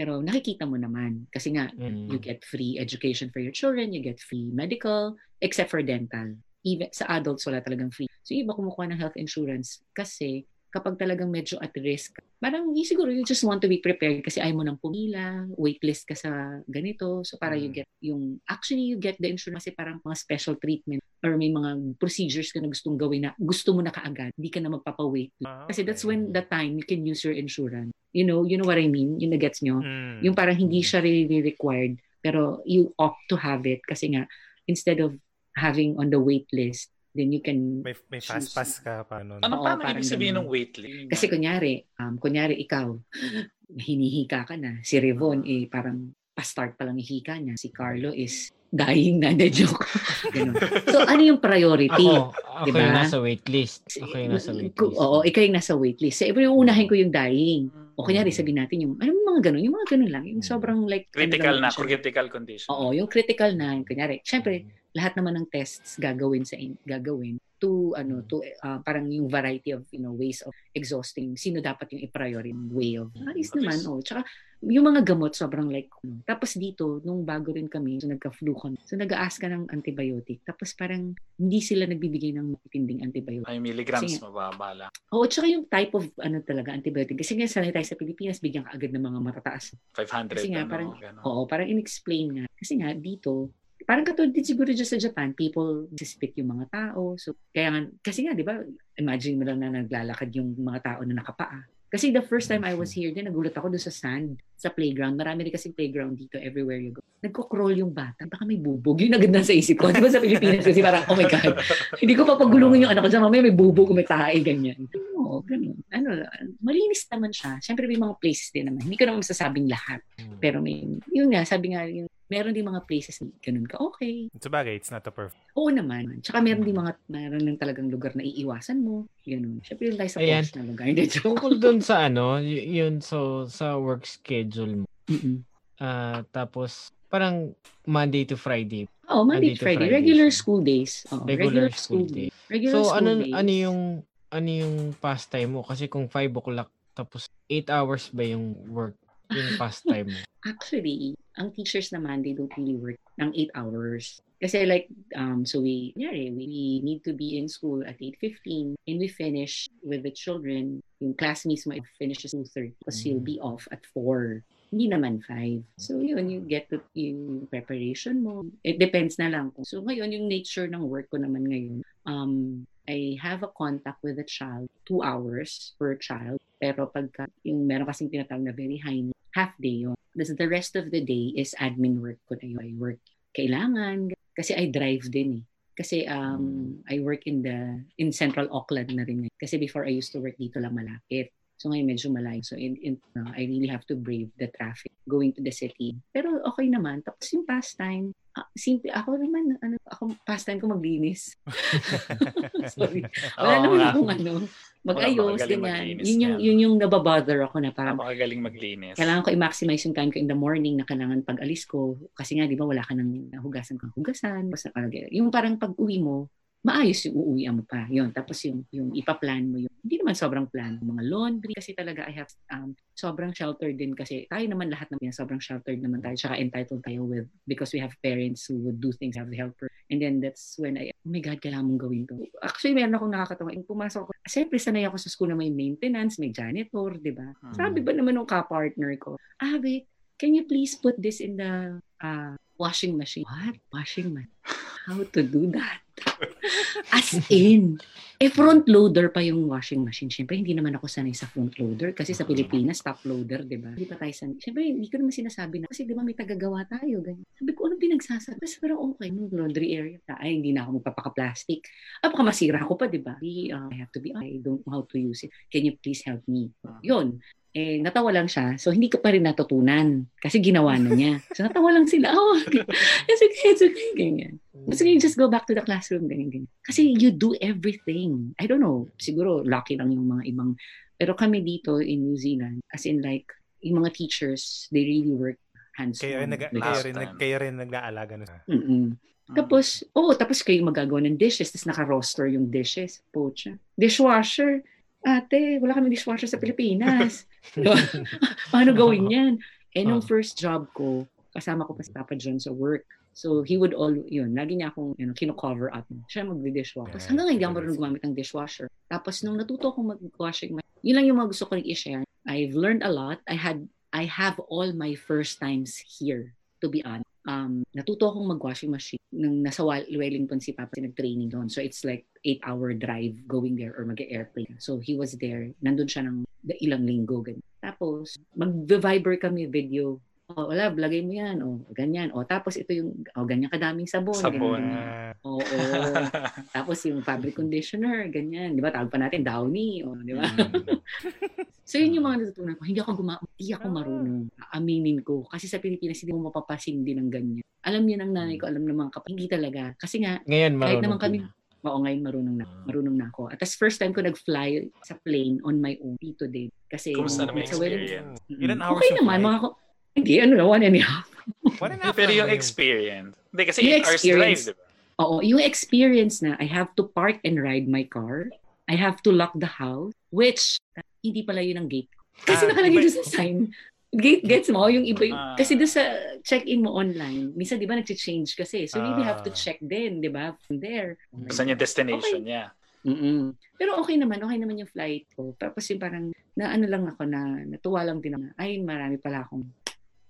pero nakikita mo naman kasi nga mm. you get free education for your children, you get free medical except for dental. Even sa adults wala talagang free. So iba kumukuha ng health insurance kasi kapag talagang medyo at risk, parang siguro you just want to be prepared kasi ayaw mo nang pumila, waitlist ka sa ganito. So para mm. you get yung, actually you get the insurance kasi parang mga special treatment or may mga procedures ka na gustong gawin na gusto mo na kaagad. Hindi ka na magpapa-wait. Ah, okay. Kasi that's when the time you can use your insurance. You know, you know what I mean? Yung nagets nyo? Mm. Yung parang hindi siya really required pero you opt to have it kasi nga instead of having on the wait list then you can may, may fast pass ka pa ano ano paano ibig sabihin ng wait list? Kasi kunyari um kunyari ikaw <laughs> hinihika ka na. Si Revon eh parang pa-start pa lang ihika niya. Si Carlo is dying na na joke. <laughs> So ano yung priority ako, ako diba? yung nasa wait list ako yung nasa wait list oo ikaw yung nasa wait list so, yung unahin ko yung dying. O kunyari sabihin natin yung ano mga ganun? Yung mga ganun lang yung sobrang like critical ano na critical condition. Oo yung critical na kunyari syempre lahat naman ng tests gagawin sa in, gagawin to ano to uh, parang yung variety of you know ways of exhausting sino dapat yung i-priority way of ayos naman oh tsaka yung mga gamot sobrang like ano. tapos dito nung bago rin kami so nagka-flu kami so nag-ask ka ng antibiotic tapos parang hindi sila nagbibigay ng matinding antibiotic. Ay milligrams kasi, mababa lang. Oo tsaka yung type of ano talaga antibiotic kasi nga sanay tayo sa Pilipinas bigyan ka agad ng mga matataas. 500 kasi nga ano, parang oo parang inexplain nga. Kasi nga dito parang katulad din siguro dyan sa Japan, people suspect yung mga tao. So, kaya nga, kasi nga, di ba, imagine mo lang na naglalakad yung mga tao na nakapaa. Kasi the first time I was here din, nagulat ako doon sa sand, sa playground. Marami rin kasi playground dito everywhere you go. Nagko-crawl yung bata. Baka may bubog. Yun agad na sa isip ko. Di ba sa Pilipinas kasi parang, oh my God. <laughs> Hindi ko papagulungin yung anak ko dyan. Mamaya may bubog, may tae, ganyan. Oo, ganun. Ano, malinis naman siya. Siyempre may mga places din naman. Hindi ko naman masasabing lahat. Hmm. Pero may, yun nga, sabi nga, yung meron din mga places na ganun ka okay. Sa bagay, it's not a perfect. Oo naman. Tsaka meron din mga, meron din talagang lugar na iiwasan mo. Ganun. Siyempre yung tayo sa Ayan. na lugar. Hindi, Tungkol dun sa ano, y- yun so sa work schedule mo. Mm-mm. Uh, tapos parang Monday to Friday. Oh, Monday, Monday to Friday. Friday. Regular school days. Oh, regular, regular school, school day. Regular so school ano days. ano yung ano yung pastime mo kasi kung 5 o'clock tapos 8 hours ba yung work yung pastime mo? Actually, ang teachers naman, they don't really work ng 8 hours. Kasi like, um, so we, yeah, we need to be in school at 8.15 and we finish with the children. Yung class mismo finishes 2.30 because you'll be off at 4. Hindi naman 5. So yun, you get to yung preparation mo. It depends na lang. So ngayon, yung nature ng work ko naman ngayon, um, I have a contact with the child, 2 hours per child. Pero pagka yung meron kasing tinatawag na very high half day yun. Tapos the rest of the day is admin work ko na yun. I work kailangan kasi I drive din eh. Kasi um, I work in the in Central Auckland na rin. Kasi before I used to work dito lang malapit. So ngayon medyo malayo. So in, in, uh, I really have to brave the traffic going to the city. Pero okay naman. Tapos yung pastime, uh, simple. Ako naman, ano, ako pastime ko maglinis. <laughs> Sorry. Wala oh, naman akong ano, mag-ayos, ganyan. Yun yung, yun yung nababother ako na parang, Napakagaling maglinis. Kailangan ko i-maximize yung time ko in the morning na kailangan pag-alis ko. Kasi nga, di ba, wala ka nang nahugasan kang hugasan. Basta, yung parang pag-uwi mo, maayos yung uuwian mo pa. Yun. Tapos yung, yung ipaplan mo yung, hindi naman sobrang plan. Mga laundry. Kasi talaga I have um, sobrang sheltered din kasi tayo naman lahat naman sobrang sheltered naman tayo. Tsaka entitled tayo with because we have parents who would do things, have helper. And then that's when I, oh my God, kailangan mong gawin to. Actually, meron akong nakakatawa. Yung pumasok ako, siyempre sanay ako sa school na may maintenance, may janitor, di ba? Hmm. Sabi ba naman ng ka-partner ko, ah, wait, can you please put this in the uh, washing machine? What? Washing machine? How to do that? As in, eh front loader pa yung washing machine. Siyempre, hindi naman ako sanay sa front loader kasi sa Pilipinas, top loader, di ba? Hindi pa tayo sanay. Siyempre, hindi ko naman sinasabi na kasi di ba may tagagawa tayo, ganyan. Sabi ko, anong pinagsasabi? Kasi pero okay, no, laundry area. Ay, hindi na ako magpapaka-plastic. Ah, baka masira ko pa, di ba? Uh, I have to be, I don't know how to use it. Can you please help me? Yun eh, natawa lang siya. So, hindi ko pa rin natutunan. Kasi ginawa na niya. So, natawa lang sila. <laughs> Oh, it's okay, it's okay. Ganyan. So, you just go back to the classroom. Ganyan, ganyan. Kasi you do everything. I don't know. Siguro, lucky lang yung mga ibang. Pero kami dito in New Zealand, as in like, yung mga teachers, they really work hands-on. Kaya, nag- kaya, rin, nag, kaya rin nag-aalaga na. Mm-mm. Tapos, oh, tapos kayo magagawa ng dishes, tapos naka-roster yung dishes. Pocha. Dishwasher. Ate, wala kami dishwasher sa Pilipinas. <laughs> Paano gawin yan? Eh, nung first job ko, kasama ko pa si Papa John sa work. So, he would all, yun, lagi niya akong, you know, kino-cover up. Siya magdi-dishwasher. Tapos hanggang hindi ako marunong gumamit ng dishwasher. Tapos, nung natuto akong mag-washing, yun lang yung mga gusto ko rin i-share. I've learned a lot. I had, I have all my first times here, to be honest. Um, natuto akong mag-washing machine nung nasa Wellington si Papa nag-training doon. So, it's like 8-hour drive going there or mag-airplane. So, he was there. Nandun siya ng ilang linggo. Ganyan. Tapos, mag-viber kami video oh, wala, lagay mo yan, oh, ganyan. Oh, tapos ito yung, oh, ganyan kadaming sabon. Sabon. Ganyan, Oo. Oh, <laughs> tapos yung fabric conditioner, ganyan. Di ba? Tawag pa natin, Downy. Oh, di ba? Mm. <laughs> so, yun yung mga natutunan ko. Hindi ako guma hindi ako marunong. Aminin ko. Kasi sa Pilipinas, hindi mo mapapasing din ng ganyan. Alam niya ng nanay ko, alam ng mga kapatid. Hindi talaga. Kasi nga, Ngayon, kahit naman kami, Oo, ngayon marunong na. Marunong na ako. At tas first time ko nag-fly sa plane on my own dito din. Kasi, Kumusta naman experience? Ilan hours okay naman, mga hindi, ano na, one and a half. one and a half Pero yung experience. Hindi, kasi yung 8 hours drive, di ba? Oo, yung experience na I have to park and ride my car. I have to lock the house, which hindi pala yun ang gate. Kasi ah, nakalagay doon sa sign. Gate gets mo, yung iba, yung, ah. kasi doon sa check-in mo online, minsan di ba nag-change kasi. So you ah. have to check din, di ba? From there. Saan yung destination okay. niya? Mm-mm. Pero okay naman, okay naman yung flight ko. Tapos yung parang, na ano lang ako na, natuwa lang din na, ay marami pala akong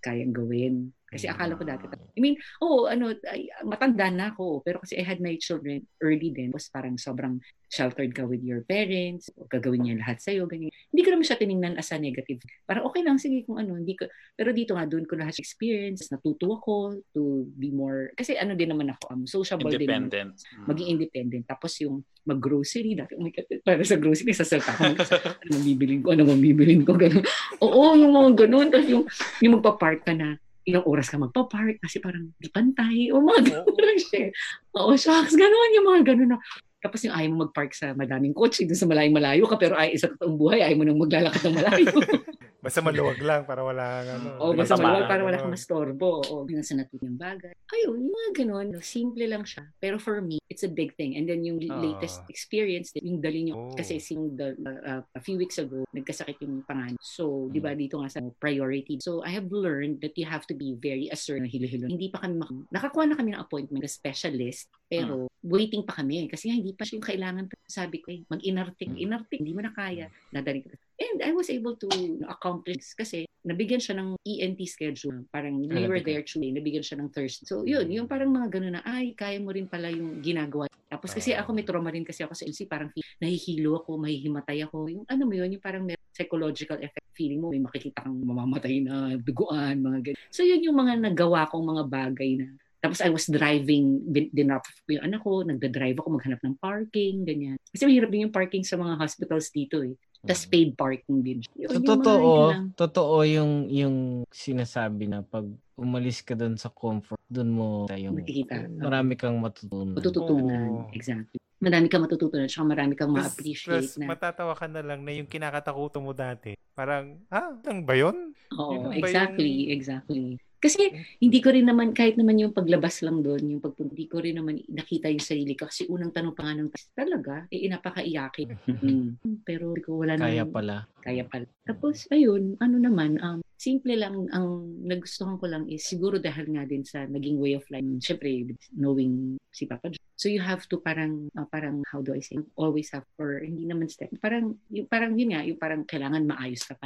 kayang gawin. Kasi akala ko dati, I mean, oh, ano, ay, matanda na ako, pero kasi I had my children early din, was parang sobrang sheltered ka with your parents, o gagawin niya lahat sa'yo, ganyan. Hindi ko naman siya tiningnan as a negative. Parang okay lang, sige kung ano, hindi ko, pero dito nga, doon ko lahat experience, natuto ako to be more, kasi ano din naman ako, um, sociable independent. din. Independent. Maging independent. Tapos yung mag-grocery, dati, oh my God, para sa grocery, sa self ako, <laughs> ano mabibilin ko, ano mabibilin ko, gano'n. Oo, yung mga gano'n. Tapos yung, yung magpa-park ka na, ilang oras ka magpa-park kasi parang di pantay o mga lang siya. Oo, shucks, gano'n yung mga gano'n na. Tapos yung ayaw mo mag-park sa madaming kotse, dun sa malayong malayo ka, pero ay isa totoong buhay, ayaw mo nang maglalakad ng malayo. <laughs> basta maluwag lang para wala kang ano. Oo, oh, basta maluwag para wala kang mastorbo. Oo, oh, sa natutong bagay. Ayun, yung mga ganun, simple lang siya. Pero for me, it's a big thing. And then yung uh, latest experience, yung dali nyo, oh. kasi sing the, uh, a few weeks ago, nagkasakit yung pangan. So, di ba, hmm. dito nga sa priority. So, I have learned that you have to be very assertive. Hilo-hilo. Hindi pa kami, mak- nakakuha na kami ng appointment na specialist, pero hmm. waiting pa kami. Kasi nga, hindi pa siya yung kailangan. Sabi ko, eh, mag-inartik, hmm. inartik, hindi mo na kaya. Dadali ko. And I was able to accomplish kasi nabigyan siya ng ENT schedule. Parang we were there Tuesday, nabigyan siya ng Thursday. So yun, yung parang mga ganun na, ay, kaya mo rin pala yung ginagawa. Tapos kasi ako may trauma rin kasi ako sa NC, parang nahihilo ako, mahihimatay ako. Yung ano mo yun, yung parang may psychological effect feeling mo, may makikita kang mamamatay na duguan, mga ganyan. So yun yung mga nagawa kong mga bagay na tapos I was driving, dinrop yung anak ko, nagda-drive ako maghanap ng parking, ganyan. Kasi mahirap din yung parking sa mga hospitals dito eh. Tapos mm. paid parking din. Yun, so, totoo, totoo yung, yung sinasabi na pag umalis ka doon sa comfort, doon mo yung Makikita. marami kang matutunan. Matututunan, oh. exactly. Marami kang matututunan, tsaka marami kang ma-appreciate na. matatawa ka na lang na yung kinakatakuto mo dati. Parang, ah, lang ba yun? Oo, exactly, yung... exactly. Kasi hindi ko rin naman, kahit naman yung paglabas lang doon, yung pagpunta, hindi ko rin naman nakita yung sarili ko. Kasi unang tanong pa nga nung talaga, eh, napakaiyakin. mm. <laughs> Pero ko wala Kaya naman, pala. Kaya pala. Tapos, ayun, ano naman, um, simple lang, ang nagustuhan ko lang is siguro dahil nga din sa naging way of life. Siyempre, knowing si Papa John. So you have to parang, uh, parang, how do I say, always have, or hindi naman step, parang, yung, parang yun nga, yung parang kailangan maayos ka pa.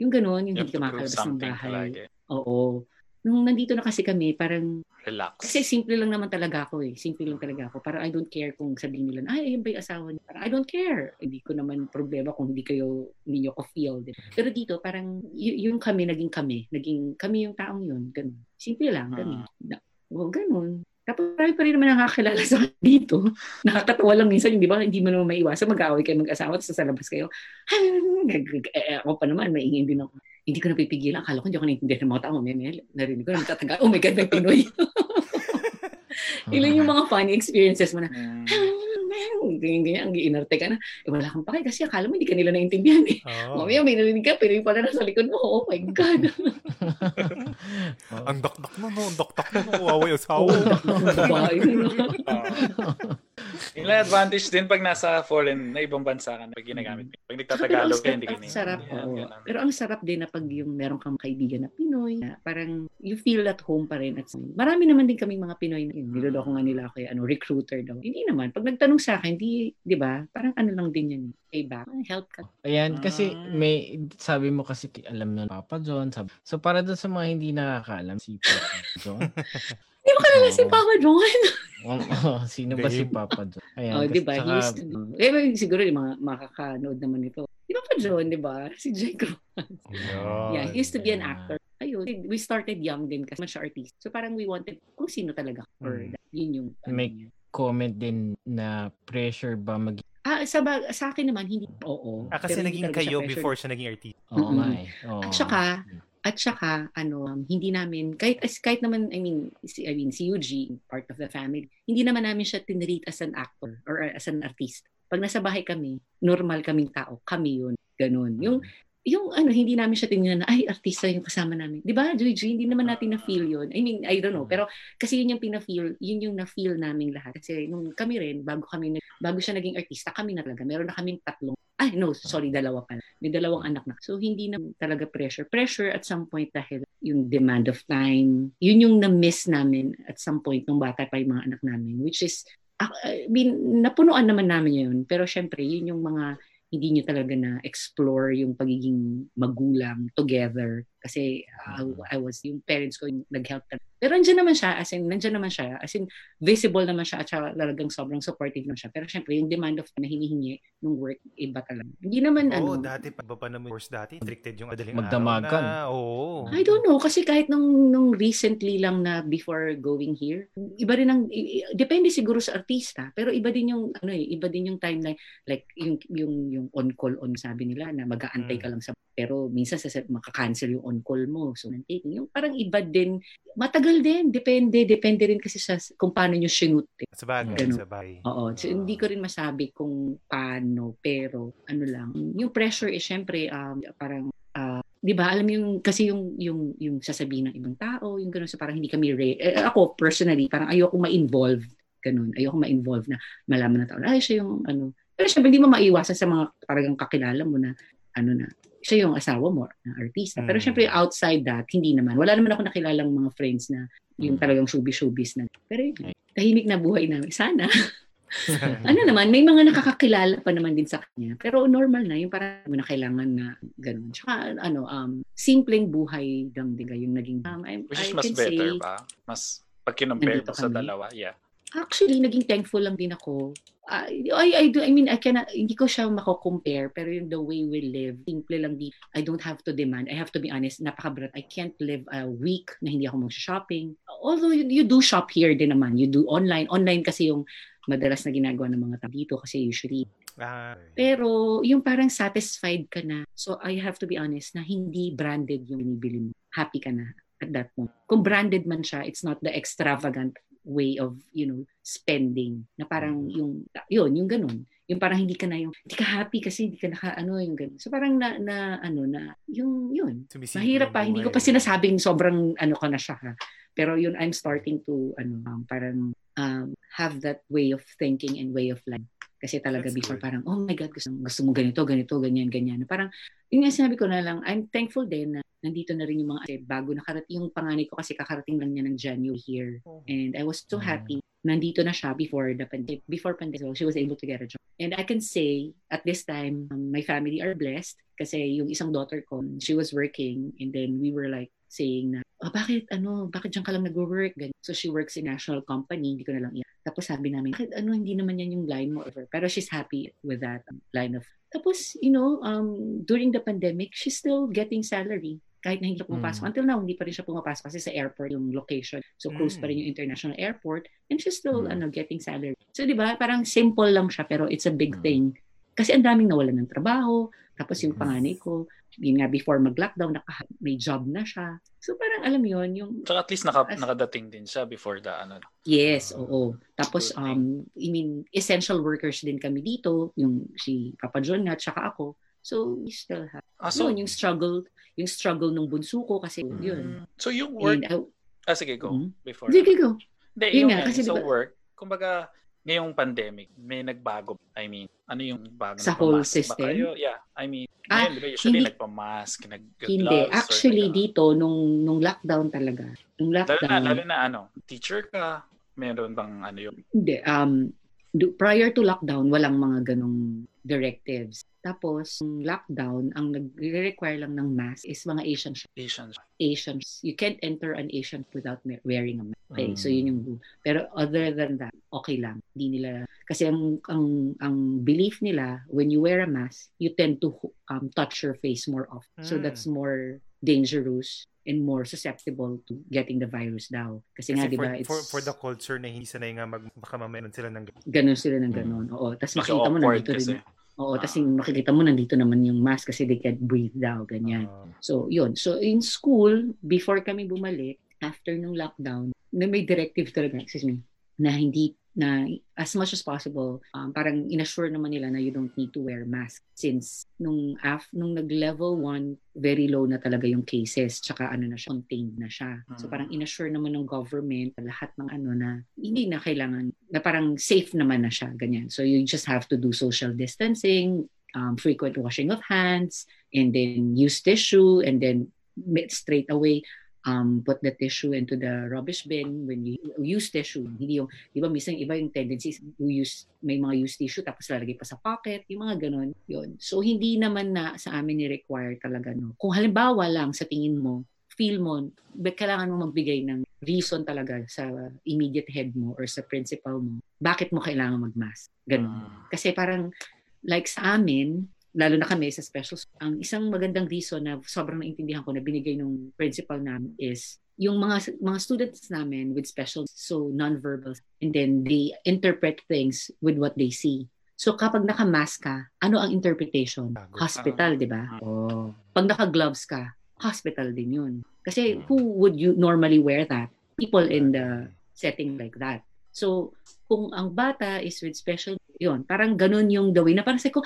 Yung gano'n, yung hindi ka makalabas ng bahay. Palagi. Oo. Nung nandito na kasi kami, parang... Relax. Kasi simple lang naman talaga ako eh. Simple lang talaga ako. Parang I don't care kung sabihin nila, ay, ayun ba yung asawa niya? Parang I don't care. Hindi ko naman problema kung hindi kayo, hindi nyo ko feel. Pero dito, parang y- yung kami, naging kami. Naging kami yung taong yun. Ganun. Simple lang. Ganun. Uh-huh. Oh, ganun. Tapos marami pa rin naman nakakilala sa dito. <laughs> Nakakatawa lang minsan, di ba? Hindi mo naman maiwasan. Mag-aaway kayo mag-asawa, tapos sa labas kayo. Eh, ako pa naman, maingin din ako hindi ko napipigilan. Akala ko hindi ako naintindihan ng mga tao. May, may, narinig ko na nagtatagal. Oh my God, may Pinoy. <laughs> Ilan yung mga funny experiences mo na, ganyan-ganyan, ang inarte ka na. Eh, wala kang pake kasi akala mo hindi ka nila naintindihan eh. Oh. Mamaya may narinig ka, pero yung pala nasa likod mo, oh my God. <laughs> ang dakdak mo, no? Ang dakdak mo, kawawa yung asawa. Babae na. Yung advantage din pag nasa foreign na ibang bansa ka na pag ginagamit. Pag nagtatagalog ka, hindi ka sarap. Oo. Pero ang sarap din na pag yung meron kang kaibigan na Pinoy, na parang you feel at home pa rin. At marami naman din kaming mga Pinoy na yun. Niloloko nga nila ako ano, recruiter daw. Hindi naman. Pag nagtanong sa akin, di, di ba? Parang ano lang din yan. Payback. Help ka. Ayan, kasi ah. may, sabi mo kasi alam na Papa John. Sabi. So para doon sa mga hindi nakakaalam, si Papa John. <laughs> Hindi mo kalala si Papa John. <laughs> oh, sino ba si Papa John? Ayan, oh, di ba? Saka... He's, eh, siguro yung mga makakanood naman ito. Di ba pa John, di ba? <laughs> Si Jake Roman. Yeah. yeah, he used to be an actor. Ayun, we started young din kasi man siya artist. So parang we wanted kung sino talaga. Or mm. yun yung... May comment din na pressure ba mag Ah, sa, sa akin naman, hindi. Oo. Ah, kasi naging kayo siya before siya naging artist. Oo mm-hmm. nga eh. Oh. At saka, at saka, ano, hindi namin, kahit, kahit naman, I mean, si, I mean, si Eugene, part of the family, hindi naman namin siya tinreat as an actor or as an artist. Pag nasa bahay kami, normal kaming tao. Kami yun. Ganun. Yung, yung ano, hindi namin siya tingnan na, ay, artista yung kasama namin. Di ba, Gigi? Hindi naman natin na-feel yun. I mean, I don't know. Pero kasi yun yung pina-feel, yun yung na-feel namin lahat. Kasi nung kami rin, bago kami, bago siya naging artista, kami na talaga. Meron na kaming tatlong ay, no, sorry, dalawa pala. May dalawang anak na. So, hindi na talaga pressure. Pressure at some point dahil yung demand of time, yun yung na-miss namin at some point nung bata pa yung mga anak namin, which is, I mean, napunuan naman namin yun. Pero syempre, yun yung mga hindi niyo talaga na explore yung pagiging magulang together kasi uh, I was yung parents ko yung nag-help. Pero nandiyan naman siya as in nandiyan naman siya as in visible naman siya at saka talagang sobrang supportive naman siya pero syempre yung demand of na hinihingi ng work iba talaga hindi naman oh, ano dati pa ba naman course dati restricted yung madaling magdamagan oo oh. I don't know kasi kahit nung nung recently lang na before going here iba rin ang depende siguro sa artista pero iba din yung ano eh iba din yung timeline like yung yung yung on call on sabi nila na mag-aantay ka hmm. lang sa pero minsan sa makakancel yung on-call mo. So, taking yung parang iba din. Matagal din. Depende. Depende rin kasi sa kung paano nyo sinut. Eh. Sa bagay. Sa bagay. Oo. So, uh, hindi ko rin masabi kung paano. Pero, ano lang. Yung pressure is syempre, um, parang, uh, di ba, alam yung, kasi yung, yung, yung sasabihin ng ibang tao, yung gano'n, so parang hindi kami, re- eh, ako personally, parang ayoko ma-involve, ganun, ayoko ma-involve na malaman na tao, ay, siya yung, ano, pero syempre, hindi mo maiwasan sa mga parang kakilala mo na, ano na, siya yung asawa mo na artista. Pero mm. syempre outside that, hindi naman. Wala naman ako nakilalang mga friends na yung mm. talagang showbiz-showbiz na. Pero yun, tahimik na buhay namin. Sana. <laughs> <laughs> ano naman, may mga nakakakilala pa naman din sa kanya. Pero normal na, yung parang mo na kailangan na ganun. Tsaka ano, um, simpleng buhay lang diga yung naging um, I, Which is I mas better say, ba? Mas pag kinumpare mo sa dalawa, yeah. Actually, naging thankful lang din ako uh, I, I do, I mean, I cannot, hindi ko siya mako-compare, pero yung the way we live, simple lang di, I don't have to demand, I have to be honest, napakabrat, I can't live a week na hindi ako mag-shopping. Although you, you do shop here din naman, you do online, online kasi yung madalas na ginagawa ng mga tao dito kasi usually. Ah. Pero yung parang satisfied ka na, so I have to be honest na hindi branded yung binibili mo. Happy ka na at that point. Kung branded man siya, it's not the extravagant way of, you know, spending. Na parang mm. yung, yun, yung ganun. Yung parang hindi ka na yung, hindi ka happy kasi hindi ka naka, ano, yung ganun. So parang na, na ano, na, yung, yun. Mahirap pa. Hindi ko pa sinasabing sobrang, ano ka na siya ha. Pero yun, I'm starting to, ano, um, parang, um, have that way of thinking and way of life. Kasi talaga That's before good. parang, oh my God, gusto, gusto mo ganito, ganito, ganyan, ganyan. Parang, yun nga sinabi ko na lang, I'm thankful din na nandito na rin yung mga eh, bago nakarating yung panganay ko kasi kakarating lang niya ng January here. Oh. And I was so mm. happy. Nandito na siya before the pandemic. Before pandemic, so she was able to get a job. And I can say, at this time, um, my family are blessed kasi yung isang daughter ko, she was working and then we were like saying na, oh, bakit ano, bakit diyan ka lang nag-work? So she works in national company, hindi ko na lang iyan. Tapos sabi namin, bakit ano, hindi naman yan yung line mo ever. Pero she's happy with that um, line of tapos, you know, um, during the pandemic, she's still getting salary kahit na hindi siya pumapasok. Mm. Until now, hindi pa rin siya pumapasok kasi sa airport yung location. So, close mm. pa rin yung international airport and she's still mm. ano, getting salary. So, di ba, parang simple lang siya pero it's a big mm. thing Kasi ang daming nawalan ng trabaho. Tapos yung panganay ko, yun nga, before mag-lockdown, naka, may job na siya. So parang alam yon yung... So at least naka, as, nakadating din siya before the ano. Yes, uh, oo. Tapos, um, I mean, essential workers din kami dito. Yung si Papa John nga, tsaka ako. So, we still have. Ah, so, yun, yung struggle, yung struggle ng bunso ko kasi mm, yun. So, yung work... And, uh, ah, sige, go. Mm-hmm. Before. Sige, go. Hindi, yung, nga, kasi so diba, work, kumbaga, ngayong pandemic, may nagbago. I mean, ano yung bago? Sa whole system? kayo? Yeah. I mean, ah, ngayon, diba, usually hindi, nagpa-mask, nag-gloves. Hindi. Actually, nag- dito, nung, nung lockdown talaga, nung lockdown. Lalo na, lalo na ano, teacher ka, meron bang ano yung... Hindi. Um, prior to lockdown, walang mga ganong directives. Tapos, lockdown, ang nag-require lang ng mask is mga Asians. Asians. Asians. You can't enter an Asian without wearing a mask. Okay, mm. so yun yung rule. Pero other than that, okay lang. Hindi nila, kasi ang, ang, ang belief nila, when you wear a mask, you tend to um, touch your face more often. Mm. So that's more dangerous and more susceptible to getting the virus daw. Kasi, Kasi nga, di ba, it's... For, for the culture na hindi sanay nga, mag, baka mamaya sila ng ganun. sila ng ganun. Mm. Oo. Tapos makita mo na dito rin Oo, kasi makikita mo nandito naman yung mask kasi they can't breathe daw, ganyan. Uh, so, yun. So, in school, before kami bumalik, after nung lockdown, na may directive talaga, excuse me, na hindi na as much as possible, um, parang inassure naman nila na you don't need to wear mask since nung af nung nag-level 1, very low na talaga yung cases, tsaka ano na siya, contained na siya. So hmm. parang inassure naman ng government lahat ng ano na hindi na kailangan, na parang safe naman na siya, ganyan. So you just have to do social distancing, um, frequent washing of hands, and then use tissue, and then straight away um, put the tissue into the rubbish bin when you use tissue. Hindi yung, di ba, minsan iba yung tendencies, you use, may mga use tissue tapos lalagay pa sa pocket, yung mga ganon, yun. So, hindi naman na sa amin ni-require talaga, no. Kung halimbawa lang sa tingin mo, feel mo, kailangan mo magbigay ng reason talaga sa immediate head mo or sa principal mo, bakit mo kailangan mag-mask. Ganun. Ah. Kasi parang, like sa amin, lalo na kami sa special school, ang isang magandang reason na sobrang naintindihan ko na binigay ng principal namin is yung mga mga students namin with special so nonverbal and then they interpret things with what they see. So kapag naka-mask ka, ano ang interpretation? Hospital, 'di ba? Oh. Pag naka-gloves ka, hospital din 'yun. Kasi hmm. who would you normally wear that? People in the setting like that. So, kung ang bata is with special, yun, parang ganun yung the way na parang sa ko,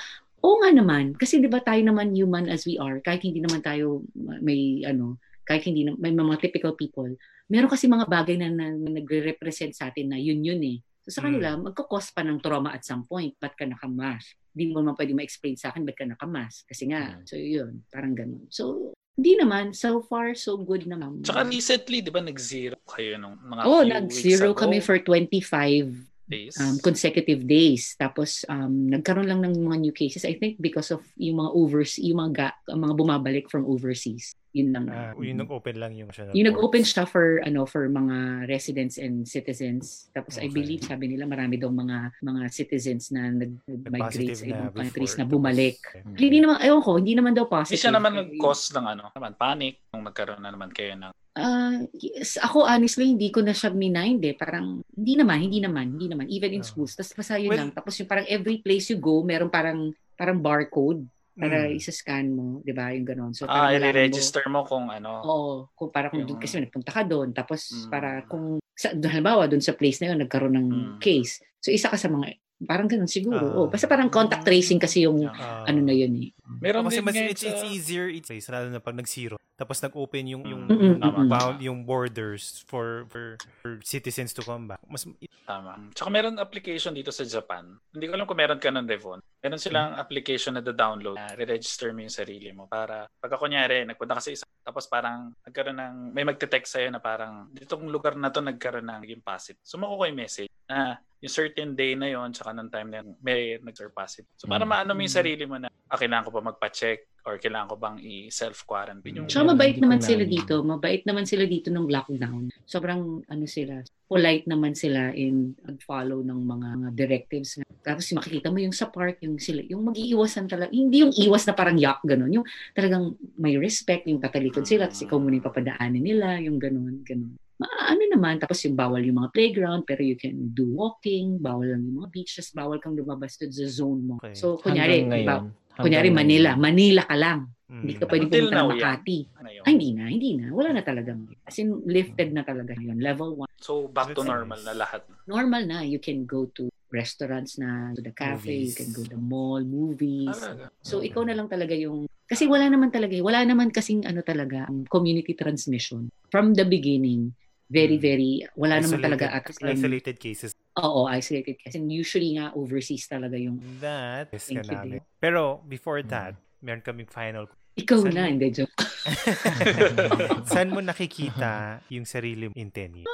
Oo nga naman. Kasi di ba tayo naman human as we are, kahit hindi naman tayo may ano, kahit hindi na, may mga typical people, meron kasi mga bagay na, na, na nagre-represent sa atin na yun yun eh. So sa kanila, mm. magkakos pa ng trauma at some point. Ba't ka nakamask? Hindi mo naman pwede ma-explain sa akin ba't ka nakamask. Kasi nga, mm. so yun, parang ganun. So, hindi naman. So far, so good naman. Tsaka recently, di ba, nag-zero kayo nung mga oh, nag-zero kami for 25 days. Um, consecutive days. Tapos um, nagkaroon lang ng mga new cases. I think because of yung mga overseas, yung mga, ga, mga bumabalik from overseas. Yun lang. Uh, yung nag-open lang yung siya. Yung nag-open siya for ano for mga residents and citizens. Tapos okay. I believe sabi nila marami daw mga mga citizens na nag-migrate sa ibang countries na bumalik. Hmm. Hindi naman ayun ko, hindi naman daw positive. Hindi siya naman nag-cause ng ano, naman panic nung magkaroon na naman kayo ng Uh, yes, ako honestly hindi ko na siya minind eh. Parang hindi naman, hindi naman, hindi naman even in ah. schools. Tapos basta yun well, lang. Tapos yung parang every place you go, meron parang parang barcode para mm. isa-scan mo, 'di ba? Yung ganoon. So ah, i-register mo, mo kung ano. Oo, kung para kung yung... doon kasi nagpunta ka doon, tapos mm. para kung sa halimbawa doon sa place na yun nagkaroon ng mm. case. So isa ka sa mga Parang ganun siguro. Uh, oh, basta parang contact tracing kasi yung uh, ano na yun eh. Meron kasi mas it's, it's easier it's place lalo na pag nag-zero. Tapos nag-open yung yung mm-hmm. yung, bound, yung borders for, for for citizens to come back. Mas tama. Tsaka meron application dito sa Japan. Hindi ko alam kung meron ka nun, Devon. Meron silang mm-hmm. application na da-download. Na re-register mo yung sarili mo para pag kunyari nagpunta ka sa isa tapos parang nagkaroon ng may magte-text sa'yo na parang ditong lugar na to nagkaroon ng naging positive. So makukuha yung message na yung certain day na yon tsaka ng time na yun, may nag-surpass it. So, para mm. maano mo yung sarili mo na, ah, kailangan ko pa magpa-check or kailangan ko bang i-self-quarantine. Yung so, mabait naman sila dito. Mabait naman sila dito nung lockdown. Sobrang, ano sila, polite naman sila in follow ng mga, mga directives. Tapos makikita mo yung sa park, yung sila, yung mag-iiwasan talaga. Hindi yung iwas na parang yak, ganun. Yung talagang may respect, yung tatalikod sila, tapos ikaw muna yung papadaanin nila, yung ganun, ganun. Ma- ano naman, tapos yung bawal yung mga playground, pero you can do walking, bawal lang yung mga beaches, bawal kang lumabas doon sa zone mo. Okay. So, kunyari, ngayon. kunyari Manila, ngayon. Manila ka lang. Mm. Hindi ka pwedeng Until pumunta now, ng Makati. Ano? Ay, hindi na, hindi na. Wala na talagang. As in, lifted na talaga yun. Level 1. So, back to normal na lahat. Normal na. You can go to restaurants na, to the cafe, you Movies. can go to the mall, movies. Talaga. So, ikaw na lang talaga yung... Kasi wala naman talaga, wala naman kasing ano talaga, ang community transmission. From the beginning, very, Mm. very, wala naman Isolated- talaga at Isolated cases. Oo, isolated. Kasi usually nga, overseas talaga yung... That, ka namin. Pero, before that, meron kaming final. Ikaw Saan na, mo- hindi, joke. <laughs> Saan mo nakikita <laughs> yung sarili mo in 10 years?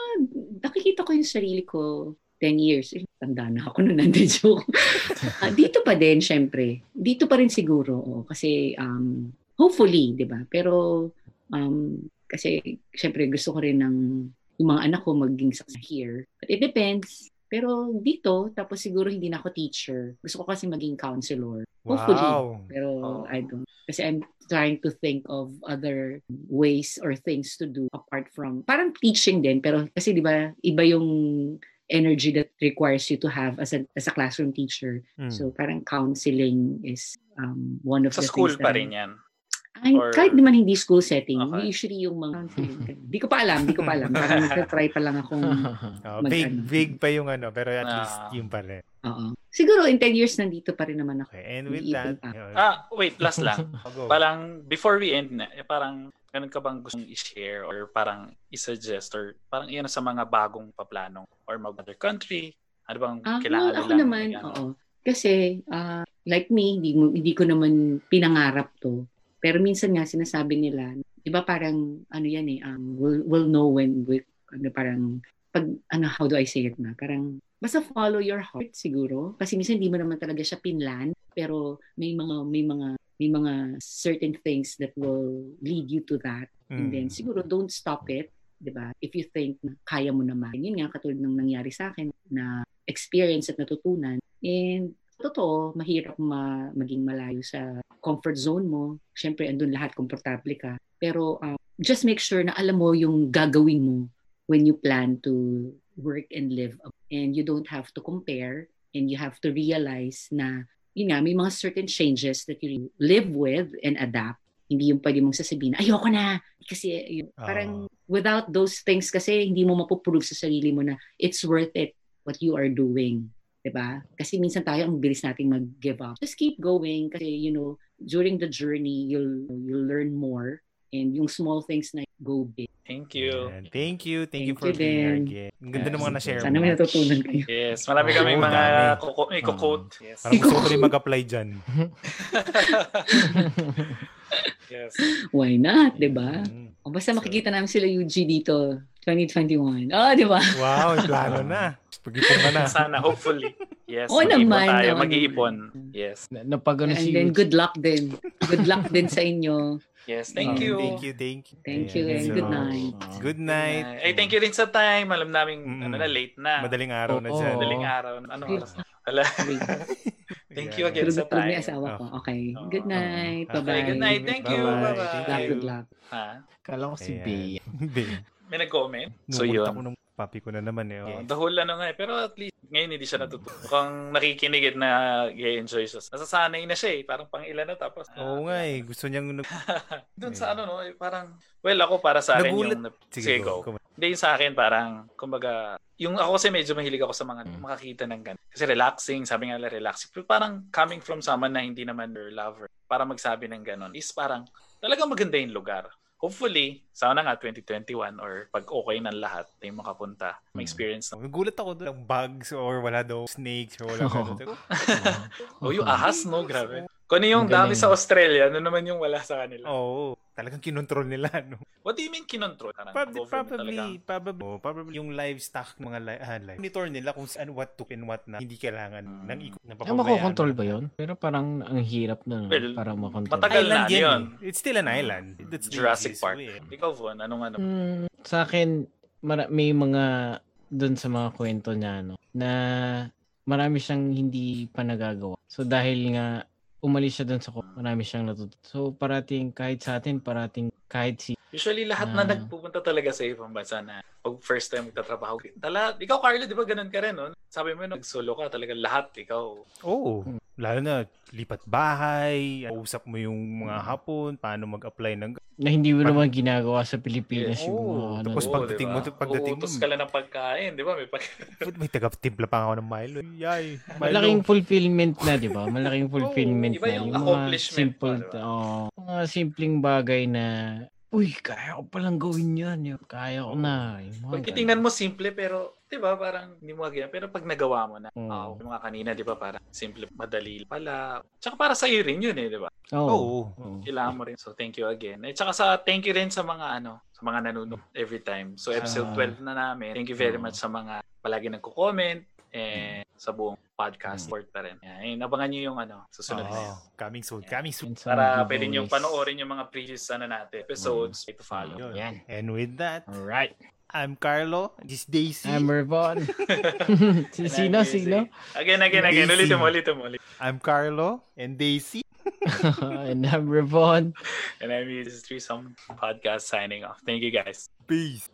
nakikita ko yung sarili ko 10 years. Eh, tanda na ako na nandun joke. Ah, dito pa din, syempre. Dito pa rin siguro. Oh, kasi, um, hopefully, di ba? Pero, um, kasi, syempre, gusto ko rin ng yung mga anak ko maging success here. But it depends. Pero dito, tapos siguro hindi na ako teacher. Gusto ko kasi maging counselor. Hopefully. Wow. Pero Oh. I don't. Kasi I'm trying to think of other ways or things to do apart from, parang teaching din. Pero kasi di ba, iba yung energy that requires you to have as a, as a classroom teacher. Mm. So parang counseling is um, one of Sa the school things pa that rin yan. Ay, Or- kahit naman hindi school setting, Okay. usually yung mga <laughs> counseling. Di ko pa alam, di ko pa alam. Parang <laughs> nagtatry pa lang akong <laughs> Oh, mag- vague, ano. vague pa yung ano, pero at Ah. least yung pa rin. Oo. Siguro in 10 years nandito pa rin naman ako. Okay, and with that, yun. Ah, wait, last lang. Parang, before we end na, eh, parang, ganun ka bang gustong i-share or parang i-suggest or parang iyan sa mga bagong paplanong or mag-other country? Ano bang Ah, kailangan well, ako naman, ano? oo. Kasi, ah, like me, hindi, mo- hindi ko naman pinangarap to. Pero minsan nga, sinasabi nila, di ba parang, ano yan eh, um, we'll, we'll know when, we, ano parang, pag, ano, how do I say it na? Parang, basta follow your heart siguro. Kasi minsan hindi mo naman talaga siya pinlan, pero may mga, may mga, may mga certain things that will lead you to that. And then, Mm. siguro, don't stop it. 'di ba? If you think na kaya mo naman. Yun nga, katulad ng nangyari sa akin na experience at natutunan. And totoo, mahirap ma- maging malayo sa comfort zone mo. Siyempre, andun lahat, komportable ka. Pero uh, just make sure na alam mo yung gagawin mo when you plan to work and live. And you don't have to compare and you have to realize na yun nga, may mga certain changes that you live with and adapt. Hindi yung pwede mong sasabihin, ayoko na. Kasi yun, parang without those things kasi hindi mo mapuprove sa sarili mo na it's worth it what you are doing. 'Di ba? Kasi minsan tayo ang bilis nating mag-give up. Just keep going kasi you know, during the journey you'll you'll learn more and yung small things na go big. Thank you. Ayan. Thank you. Thank, you Thank for you being here again. Ang ganda ng mga na-share Sana mo. may natutunan kayo. Yes, marami Oo, kaming mga dami. kuko- iko-quote. Yes. Parang gusto ko rin mag-apply dyan. <laughs> yes. Why not, 'di ba? Mm. O basta makikita namin sila UG dito 2021. Ah, 'di ba? Wow, plano <laughs> na. Pag-ipon ka na. Sana, hopefully. Yes, Oo naman, tayo. Mag-iipon. Yes. Na, napagano And si then Yuji. good luck din. Good luck din sa inyo. Yes, thank Mm, you. Thank you, thank you. Thank you and So, good night. Good night. Ay, thank you rin sa time. Alam namin, Mm-mm. ano na, late na. Madaling araw na Oo. dyan. Madaling araw. Ano oras? Wala. <laughs> Thank you again sa Tulog na time. asawa ko. Okay. Oo. Good night. Okay, Bye-bye. good night. Thank you. Bye-bye. Good luck, good luck. Ha? Kala ko si. Bea. <laughs> Bea. May nag-comment? So yun. Papi ko na naman eh. Oh, Oh. the whole ano nga eh. Pero at least ngayon hindi siya natutuwa. Mukhang nakikinig na enjoy siya. Nasasanay na siya eh. Parang pang ilan na tapos. Oo nga eh. Gusto niyang... nag- <laughs> Doon sa ano no, eh, parang well ako para sa akin Nagulat- yung Sige, go. go. Hindi yung sa akin parang kumbaga yung ako kasi medyo mahilig ako sa mga Mm. makakita ng ganun. Kasi relaxing, sabi nga nila relaxing. Pero parang coming from someone na hindi naman your lover para magsabi ng ganun is parang talagang maganda yung lugar. Hopefully, sana nga 2021 or pag okay ng lahat tayo makapunta, may experience na. Nagulat ako doon. Bugs or wala daw snakes or wala Oo. ganun. <laughs> Oh, yung ahas no, grabe. Kung ano yung dami sa Australia, ano naman yung wala sa kanila. Oo. Talagang kinontrol nila, <laughs> no? What do you mean kinontrol? Parang Probably, probably, talaga. probably, oh, probably yung livestock, mga li ah, live. Monitor nila kung saan what to and what na hindi kailangan Mm. ng ikot. Na Ang makokontrol ba yun? Pero parang ang hirap na Well, para makontrol. matagal Island na yan yun. eh. It's still an island. That's the Jurassic Park. way. Ikaw, Von, anong ano? Mm, sa akin, mara- may mga doon sa mga kwento niya, no, na marami siyang hindi pa nagagawa. So dahil nga umalis siya doon sa ko, marami siyang natututo. So parating kahit sa atin, parating kahit si Usually lahat na Ah. nagpupunta talaga sa ibang bansa na pag first time magtatrabaho. Tala, ikaw Carlo, di ba ganun ka rin, no? Sabi mo, nag-solo ka, talaga lahat, ikaw. Oo. Lalo na lipat bahay, usap mo yung mga hapon, paano mag-apply ng na hindi mo naman ginagawa sa Pilipinas Yes. yung mga ano. tapos Oo, pagdating di mo, pagdating mo, Uutos ka lang ng pagkain, di ba? May pag... may taga-timpla pa ako ng Milo. Yay, <laughs> Milo. Malaking fulfillment na, di ba? Malaking fulfillment iba na. yung mga accomplishment simple, pa, di ba? oo. mga simpleng bagay na, uy, kaya ko palang gawin yan. Yung, kaya ko na. Yung Pag titingnan mo, simple, pero, di ba, parang hindi mo kagaya. Pero pag nagawa mo na, Mm. wow, yung mga kanina, di ba, parang simple, madali pala. Tsaka para sa'yo rin yun, eh, di ba? Oo. Oo. Oo. Kailangan mo rin. So, thank you again. At tsaka sa, thank you rin sa mga, ano, sa mga nanonood every time. So, episode Ah. 12 na namin. Thank you very Oo. much sa mga palagi nagko-comment and sa buong podcast support pa rin. Yan, abangan nyo yung ano, susunod na yun. Coming soon, coming soon. Para pwede nyo panoorin yung mga previous ano natin, episodes, to follow. Yun. Yan. And with that, Alright. I'm Carlo. This is Daisy. I'm Mervon. <laughs> <laughs> si sino, sino? Again, again, again. Daisy. Ulitin mo, ulitin mo. ulitin. I'm Carlo and Daisy. <laughs> and I'm Mervon. And I'm this is Threesome Podcast signing off. Thank you guys. Peace.